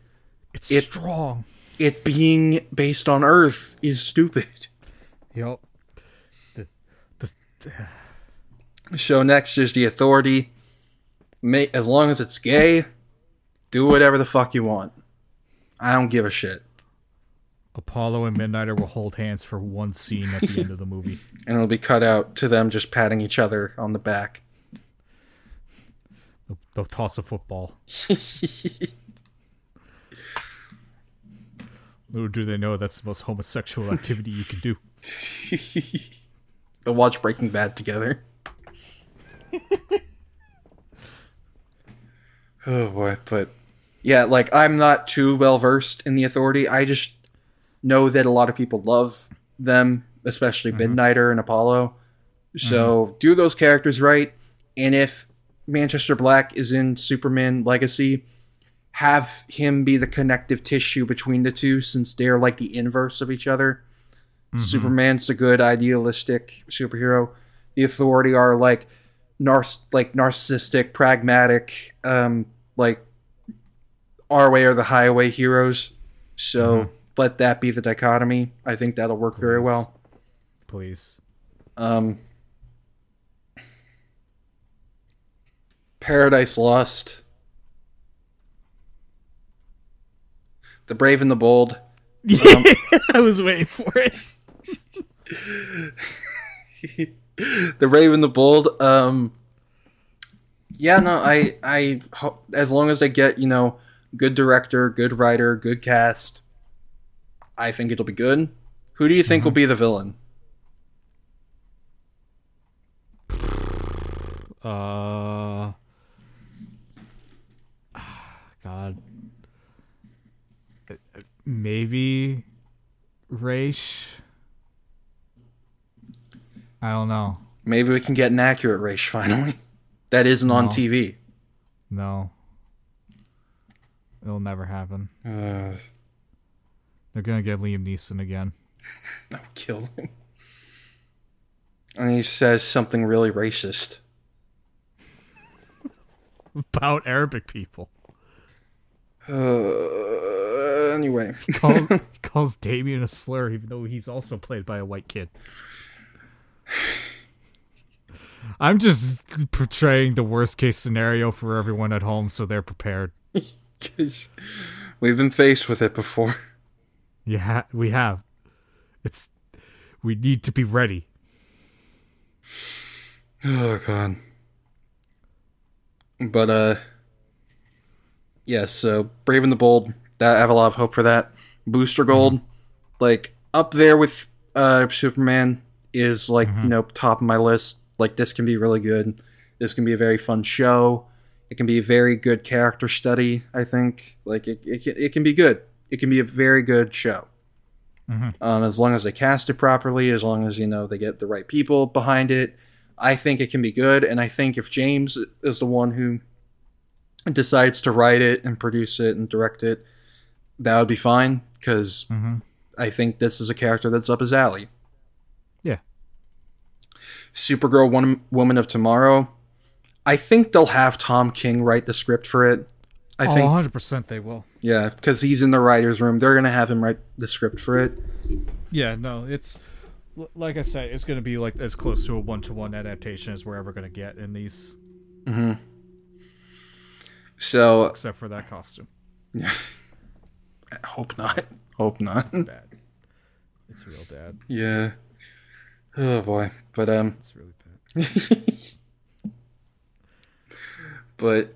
It's It- strong. It being based on Earth is stupid. Yep. The, the, So next is the Authority. Ma as long as it's gay, do whatever the fuck you want. I don't give a shit. Apollo and Midnighter will hold hands for one scene at the end of the movie. And it'll be cut out to them just patting each other on the back. They'll, they'll toss a football. Little do they know that's the most homosexual activity you can do. They'll watch Breaking Bad together. oh boy, but yeah, like I'm not too well versed in the Authority. I just know that a lot of people love them, especially mm-hmm. Midnighter and Apollo. So mm-hmm. do those characters right, and if Manchester Black is in Superman Legacy, have him be the connective tissue between the two, since they're like the inverse of each other. Superman's the good, idealistic superhero. The Authority are like nar- like narcissistic, pragmatic, um, like our way or the highway heroes. So let that be the dichotomy. I think that'll work very well. Please. Um, Paradise Lost, The Brave and the Bold. I was waiting for it. the Brave and the Bold. Um, yeah, no, I, I, ho- as long as they get you know, good director, good writer, good cast, I think it'll be good. Who do you think will be the villain? Uh, God, Uh, uh, maybe Ra's. I don't know. Maybe we can get an accurate Ra's finally. That isn't on TV. No. It'll never happen. Uh, They're gonna get Liam Neeson again. I'll kill him. And he says something really racist. About Arabic people. Uh, anyway, Call, calls Damian a slur, even though he's also played by a white kid. I'm just portraying the worst case scenario for everyone at home so they're prepared. we've been faced with it before. Yeah, we have. It's we need to be ready. Oh god. But uh yes, so Brave and the Bold, that I have a lot of hope for that. Booster Gold, like up there with uh Superman is like, you know, top of my list. Like this can be really good. This can be a very fun show. It can be a very good character study, I think. Like it it can, it can be good. It can be a very good show. Um, as long as they cast it properly, as long as you know they get the right people behind it, I think it can be good. And I think if James is the one who decides to write it and produce it and direct it, that would be fine because mm-hmm. I think this is a character that's up his alley. Yeah. Supergirl, One Woman of Tomorrow. I think they'll have Tom King write the script for it. I oh, think 100% they will. yeah, because he's in the writers' room. They're gonna have him write the script for it. Yeah, no, it's like I said, it's going to be like as close to a one-to-one adaptation as we're ever going to get in these mm-hmm. So except for that costume. Yeah. Hope not. Hope not. Bad. It's real bad. yeah. Oh boy. But um. It's really bad. But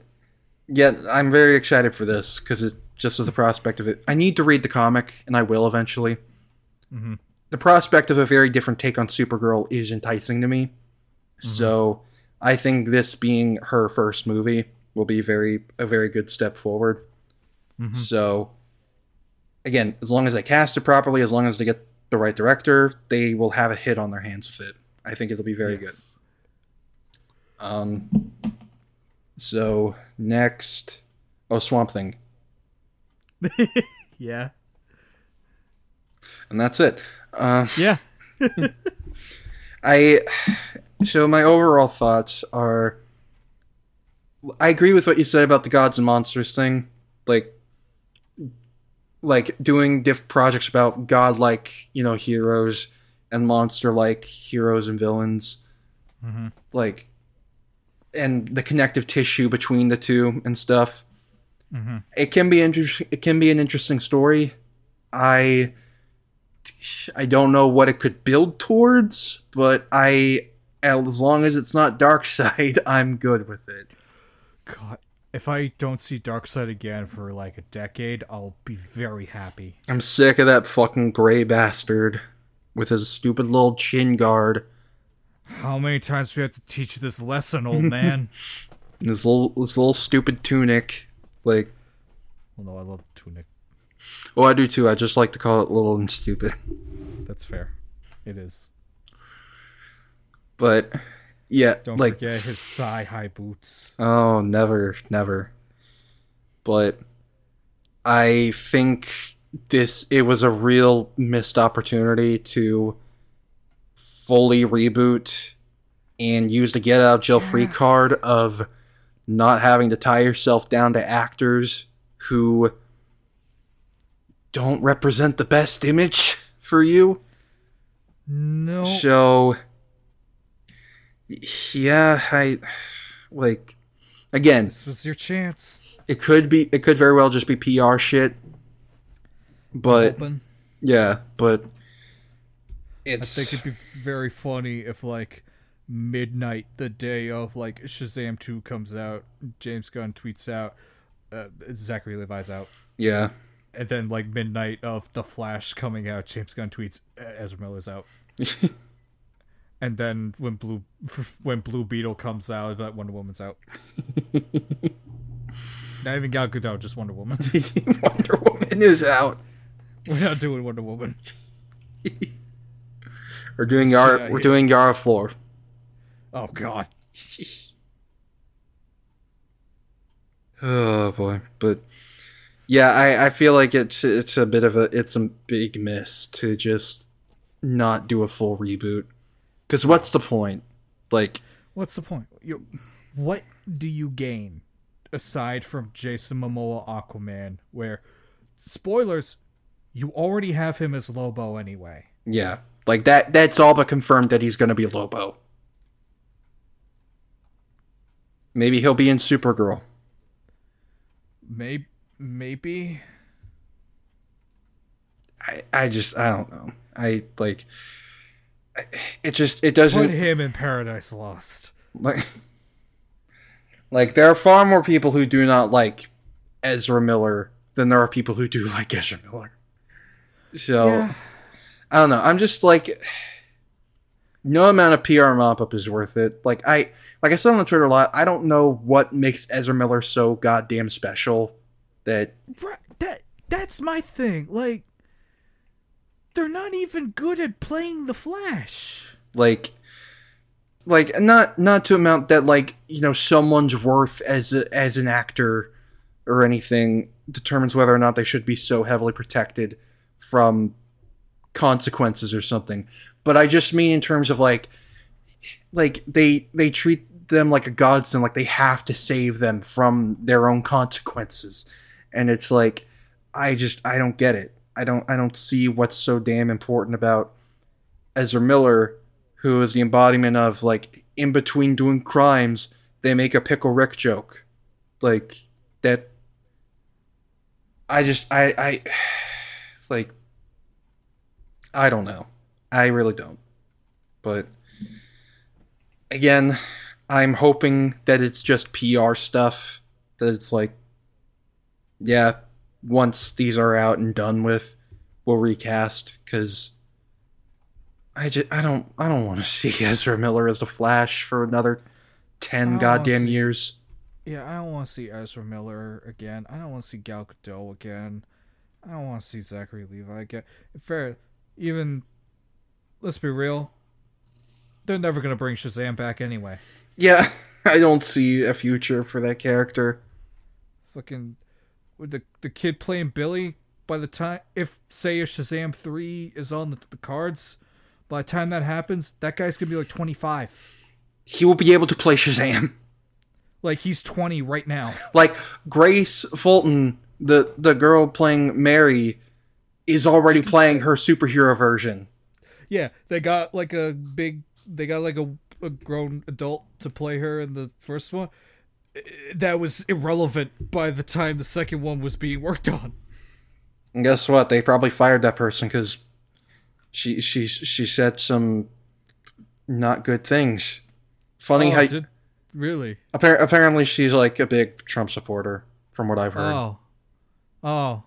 yeah, I'm very excited for this because it just with the prospect of it. I need to read the comic, and I will eventually. The prospect of a very different take on Supergirl is enticing to me. So I think this being her first movie will be very a very good step forward. So again, as long as they cast it properly, as long as they get the right director, they will have a hit on their hands with it. I think it'll be very good. Um. So next, oh Swamp Thing, Yeah. and that's it. Uh, Yeah. I so my overall thoughts are. I agree with what you said about the gods and monsters thing, like, like doing diff projects about godlike, you know, heroes and monster-like heroes and villains, mm-hmm. like, and the connective tissue between the two and stuff. Mm-hmm. It can be interesting. It can be an interesting story. I I don't know what it could build towards, but I as long as it's not Darkseid, I'm good with it. God, if I don't see Darkseid again for like a decade, I'll be very happy. I'm sick of that fucking gray bastard with his stupid little chin guard, How many times do we have to teach this lesson, old man? this little this little stupid tunic. Like, well, no, I love the tunic. oh, I do too. I just like to call it little and stupid. That's fair. It is. But yeah, Don't like forget his thigh-high boots. Oh, never, never. But I think this it was a real missed opportunity to fully reboot and use the get out of jail free card of not having to tie yourself down to actors who don't represent the best image for you. No. So, yeah, I like again. This was your chance. It could be. It could very well just be PR shit. But yeah, but it's. I it's think it'd be very funny if like midnight the day of like Shazam 2 comes out, James Gunn tweets out, uh, Zachary Levi's out. yeah, And then like midnight of The Flash coming out, James Gunn tweets Ezra Miller's out. and then when Blue when Blue Beetle comes out, that Wonder Woman's out. Not even Gal Gadot, just Wonder Woman. Wonder Woman is out. We're not doing Wonder Woman. We're doing Yara. I we're hate- doing Yara Flor. Oh God. Oh boy, but yeah, I, I feel like it's it's a bit of a it's a big miss to just not do a full reboot. Because what's the point? Like, What's the point? You, what do you gain aside from Jason Momoa Aquaman? Where, spoilers, you already have him as Lobo anyway. yeah, like that. That's all but confirmed that he's going to be Lobo. Maybe he'll be in Supergirl. Maybe, maybe. I, I just I don't know. I like it just it doesn't put him in Paradise Lost. like like there are far more people who do not like Ezra Miller than there are people who do like Ezra Miller. So Yeah. I don't know. I'm just like no amount of PR mop up is worth it. Like I like I said on the Twitter a lot, I don't know what makes Ezra Miller so goddamn special that that that's my thing. Like, they're not even good at playing the Flash. like like not not to amount that like you know someone's worth as a, as an actor or anything determines whether or not they should be so heavily protected from consequences or something. But i just mean in terms of like like they they treat them like a godsend like they have to save them from their own consequences. And it's like i just i don't get it i don't i don't see what's so damn important about ezra miller who is the embodiment of like in between doing crimes they make a pickle rick joke. Like that i just i i like i don't know. I really don't. But again i'm hoping that it's just pr stuff that it's like yeah once these are out and done with we'll recast because I just I don't I don't want to see Ezra Miller as the Flash for another ten goddamn see- years. Yeah, I don't want to see Ezra Miller again. I don't want to see Gal Gadot again. I don't want to see Zachary Levi again. Fair, even let's be real, they're never gonna bring Shazam back anyway. Yeah, I don't see a future for that character. Fucking with the the kid playing Billy. By the time, if say a Shazam three is on the, the cards, by the time that happens, that guy's gonna be like twenty five. He will be able to play Shazam. Like he's twenty right now. Like Grace Fulton, the the girl playing Mary, is already playing her superhero version. Yeah, they got like a big. They got like a, a grown adult to play her in the first one. That was irrelevant by the time the second one was being worked on. And guess what? They probably fired that person because she she she said some not good things. Funny oh, how did, really? appar- apparently she's like a big Trump supporter, from what I've heard. Oh, oh,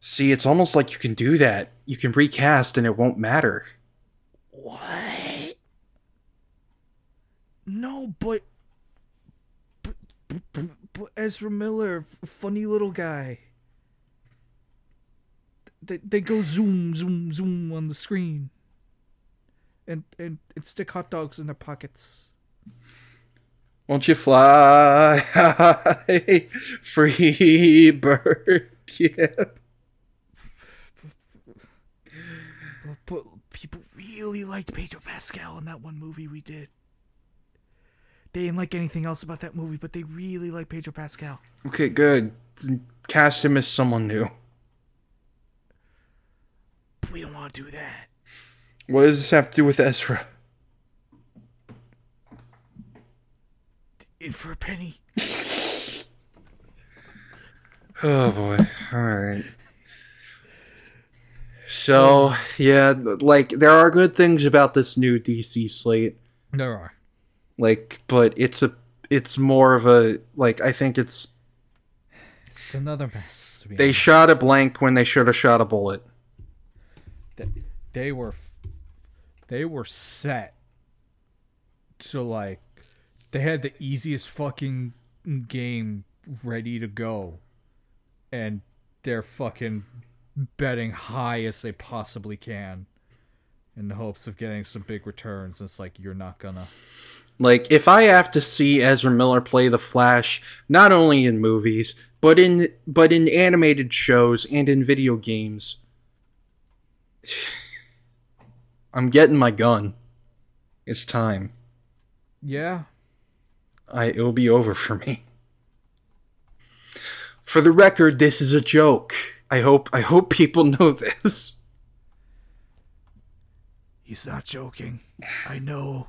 See, it's almost like you can do that. You can recast and it won't matter. what? No, but but, but, but, but Ezra Miller, funny little guy. They they go zoom zoom zoom on the screen. And and, and stick hot dogs in their pockets. Won't you fly high, free bird? Yeah. But, but people really liked Pedro Pascal in that one movie we did. They didn't like anything else about that movie, but they really like Pedro Pascal. Okay, good. Cast him as someone new. But we don't want to do that. What does this have to do with Ezra? In for a penny. Oh boy. All right. So yeah, like there are good things about this new DC slate. There are. Like, but it's a it's more of a like I think it's It's another mess. they honest. shot a blank when they should have shot a bullet. they, they were they were set to like they had the easiest fucking game ready to go and they're fucking betting high as they possibly can in the hopes of getting some big returns. It's like you're not gonna. Like, if I have to see Ezra Miller play the Flash, not only in movies, but in but in animated shows and in video games, I'm getting my gun. It's time. Yeah. I it'll be over for me. For the record, this is a joke. I hope I hope people know this. He's not joking. I know.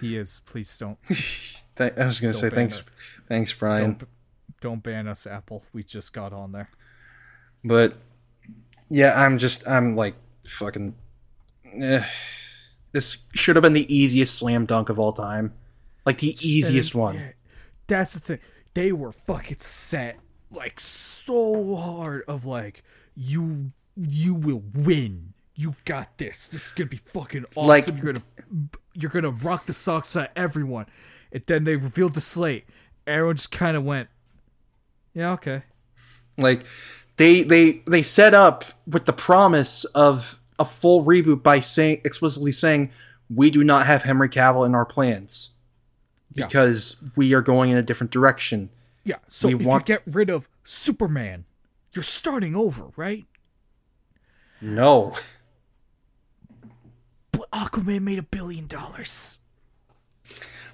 He is. Please don't. Th- I was gonna say thanks, it. thanks, Brian. Don't, don't ban us, Apple. We just got on there. But yeah, I'm just I'm like fucking. eh. This should have been the easiest slam dunk of all time, like the easiest And- one. yeah, that's the thing. They were fucking set like so hard of like you you will win. You got this. This is gonna be fucking awesome. Like- you're gonna you're gonna rock the socks out everyone. And then they revealed the slate. Everyone just kind of went, yeah, okay. Like they they they set up with the promise of a full reboot by saying explicitly saying we do not have Henry Cavill in our plans Yeah. because we are going in a different direction. Yeah. So We if want- you get rid of Superman, you're starting over, right? No. Aquaman made a billion dollars.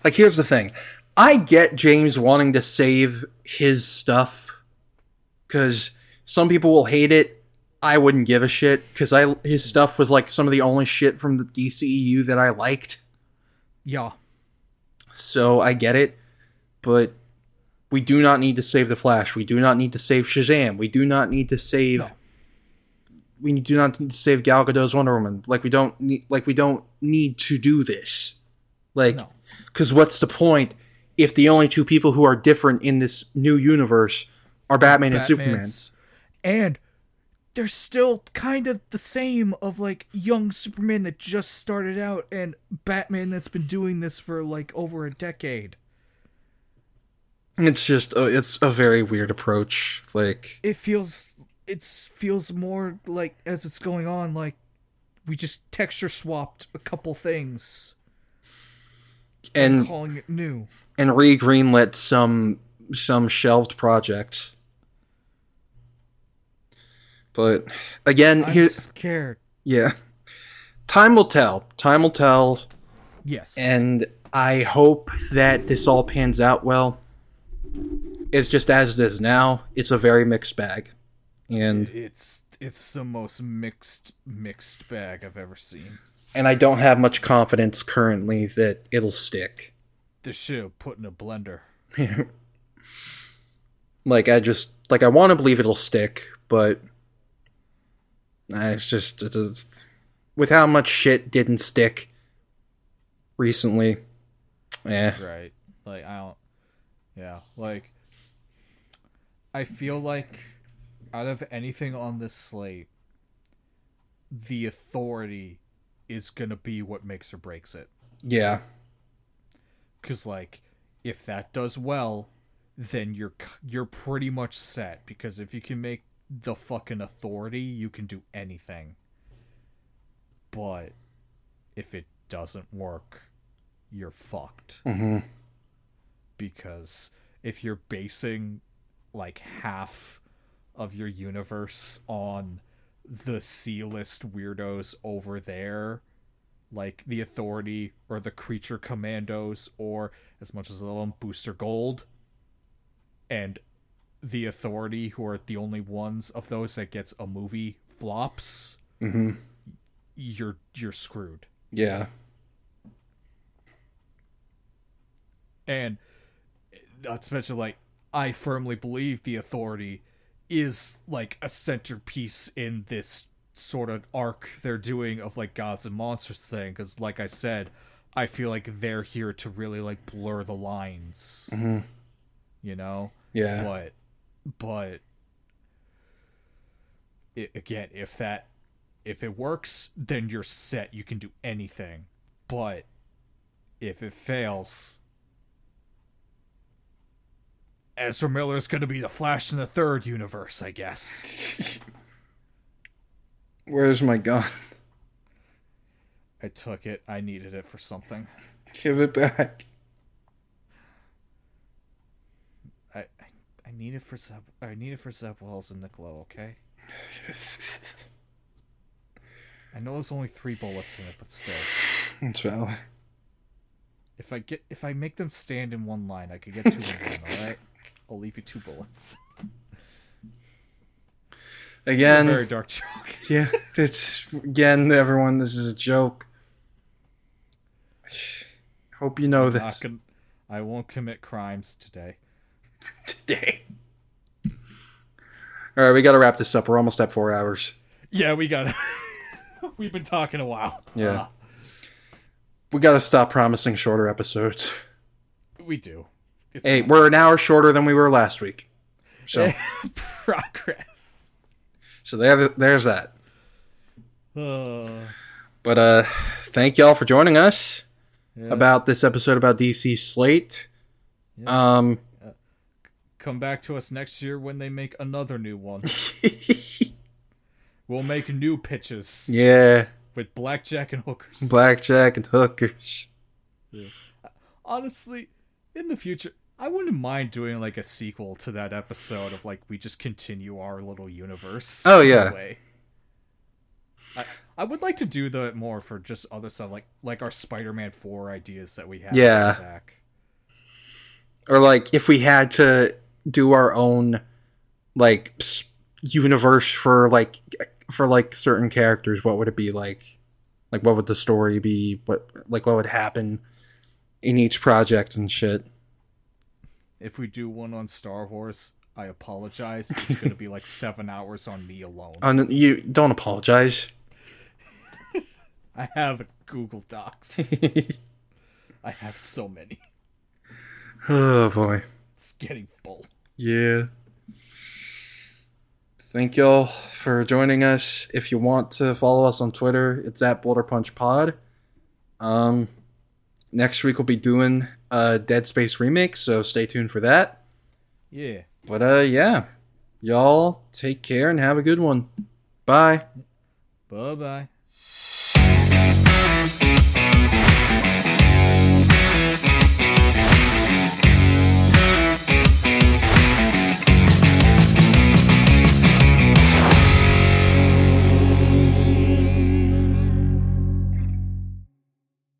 Like here's the thing. I get James wanting to save his stuff cuz some people will hate it. I wouldn't give a shit cuz I his stuff was like some of the only shit from the DCEU that I liked. Yeah. So I get it, but we do not need to save the Flash. We do not need to save Shazam. We do not need to save. No. We do not need to save Gal Gadot's Wonder Woman. Like we don't need. Like we don't need to do this. Like, No. because what's the point if the only two people who are different in this new universe are Batman and Superman? And they're still kind of the same of like young Superman that just started out and Batman that's been doing this for like over a decade. It's just a, it's a very weird approach. Like, It feels it feels more like as it's going on like we just texture swapped a couple things and calling it new. and re greenlit some some shelved projects. But again, I'm here scared. yeah. Time will tell. Time will tell Yes. and I hope that this all pans out well. It's just as it is now, it's a very mixed bag. And it's it's the most mixed mixed bag I've ever seen. and I don't have much confidence currently that it'll stick. This shit put in a blender. Like I just like I want to believe it'll stick, but it's just it's, with how much shit didn't stick recently. Yeah. Right. Like I don't Yeah, like I feel like out of anything on this slate, the authority is gonna be what makes or breaks it. Yeah. Cause like if that does well, then you're you're pretty much set. Because if you can make the fucking authority, you can do anything. But if it doesn't work, you're fucked. hmm because if you're basing like half of your universe on the C list weirdos over there, like the Authority or the Creature Commandos, or as much as I love them, Booster Gold, and the Authority, who are the only ones of those that gets a movie flops, hmm you're you're screwed. Yeah. And not to mention, like, I firmly believe the authority is like a centerpiece in this sort of arc they're doing of like gods and monsters thing. Because, like I said, I feel like they're here to really like blur the lines. Mhm. You know, Yeah. but but i again, if that if it works, then you're set. You can do anything. But if it fails, Ezra Miller is going to be the Flash in the third universe, I guess. Where's my gun? I took it. I needed it for something. Give it back. I I, I need it for Zeb. I need it for Zeb Wells and Nick Lowe. Okay. I know there's only three bullets in it, but still. It's valid. If I get if I make them stand in one line, I could get two in one. All right. I'll leave you two bullets. Again, Very dark joke. yeah, it's again, everyone. This is a joke. Hope you know Not this I won't commit crimes today. today. All right, we got to wrap this up. We're almost at four hours. Yeah, we got. We've been talking a while. Yeah. Uh, We got to stop promising shorter episodes. we do. Hey, we're an hour shorter than we were last week. So, progress. so there, there's that. Uh, But uh, thank y'all for joining us yeah. about this episode about DC Slate. Um, Come back to us next year when they make another new one. we'll make new pitches yeah, with blackjack and hookers. blackjack and hookers. Honestly, in the future, I wouldn't mind doing like a sequel to that episode of like we just continue our little universe. Oh, yeah. I, I would like to do that more for just other stuff like like our Spider-Man 4 ideas that we had. Yeah. back. Or like if we had to do our own like universe for like for like certain characters, what would it be like? Like what would the story be? What like what would happen in each project and shit? If we do one on Star Wars, I apologize. It's going to be like 7 hours on me alone. And you don't apologize. I have Google Docs. I have so many. oh boy. It's getting full. Yeah. Thank y'all for joining us. If you want to follow us on Twitter, it's at Boulder Punch Pod. Um, next week we'll be doing a Dead Space remake, so stay tuned for that. Yeah. But uh, yeah, y'all take care and have a good one. Bye. Bye-bye.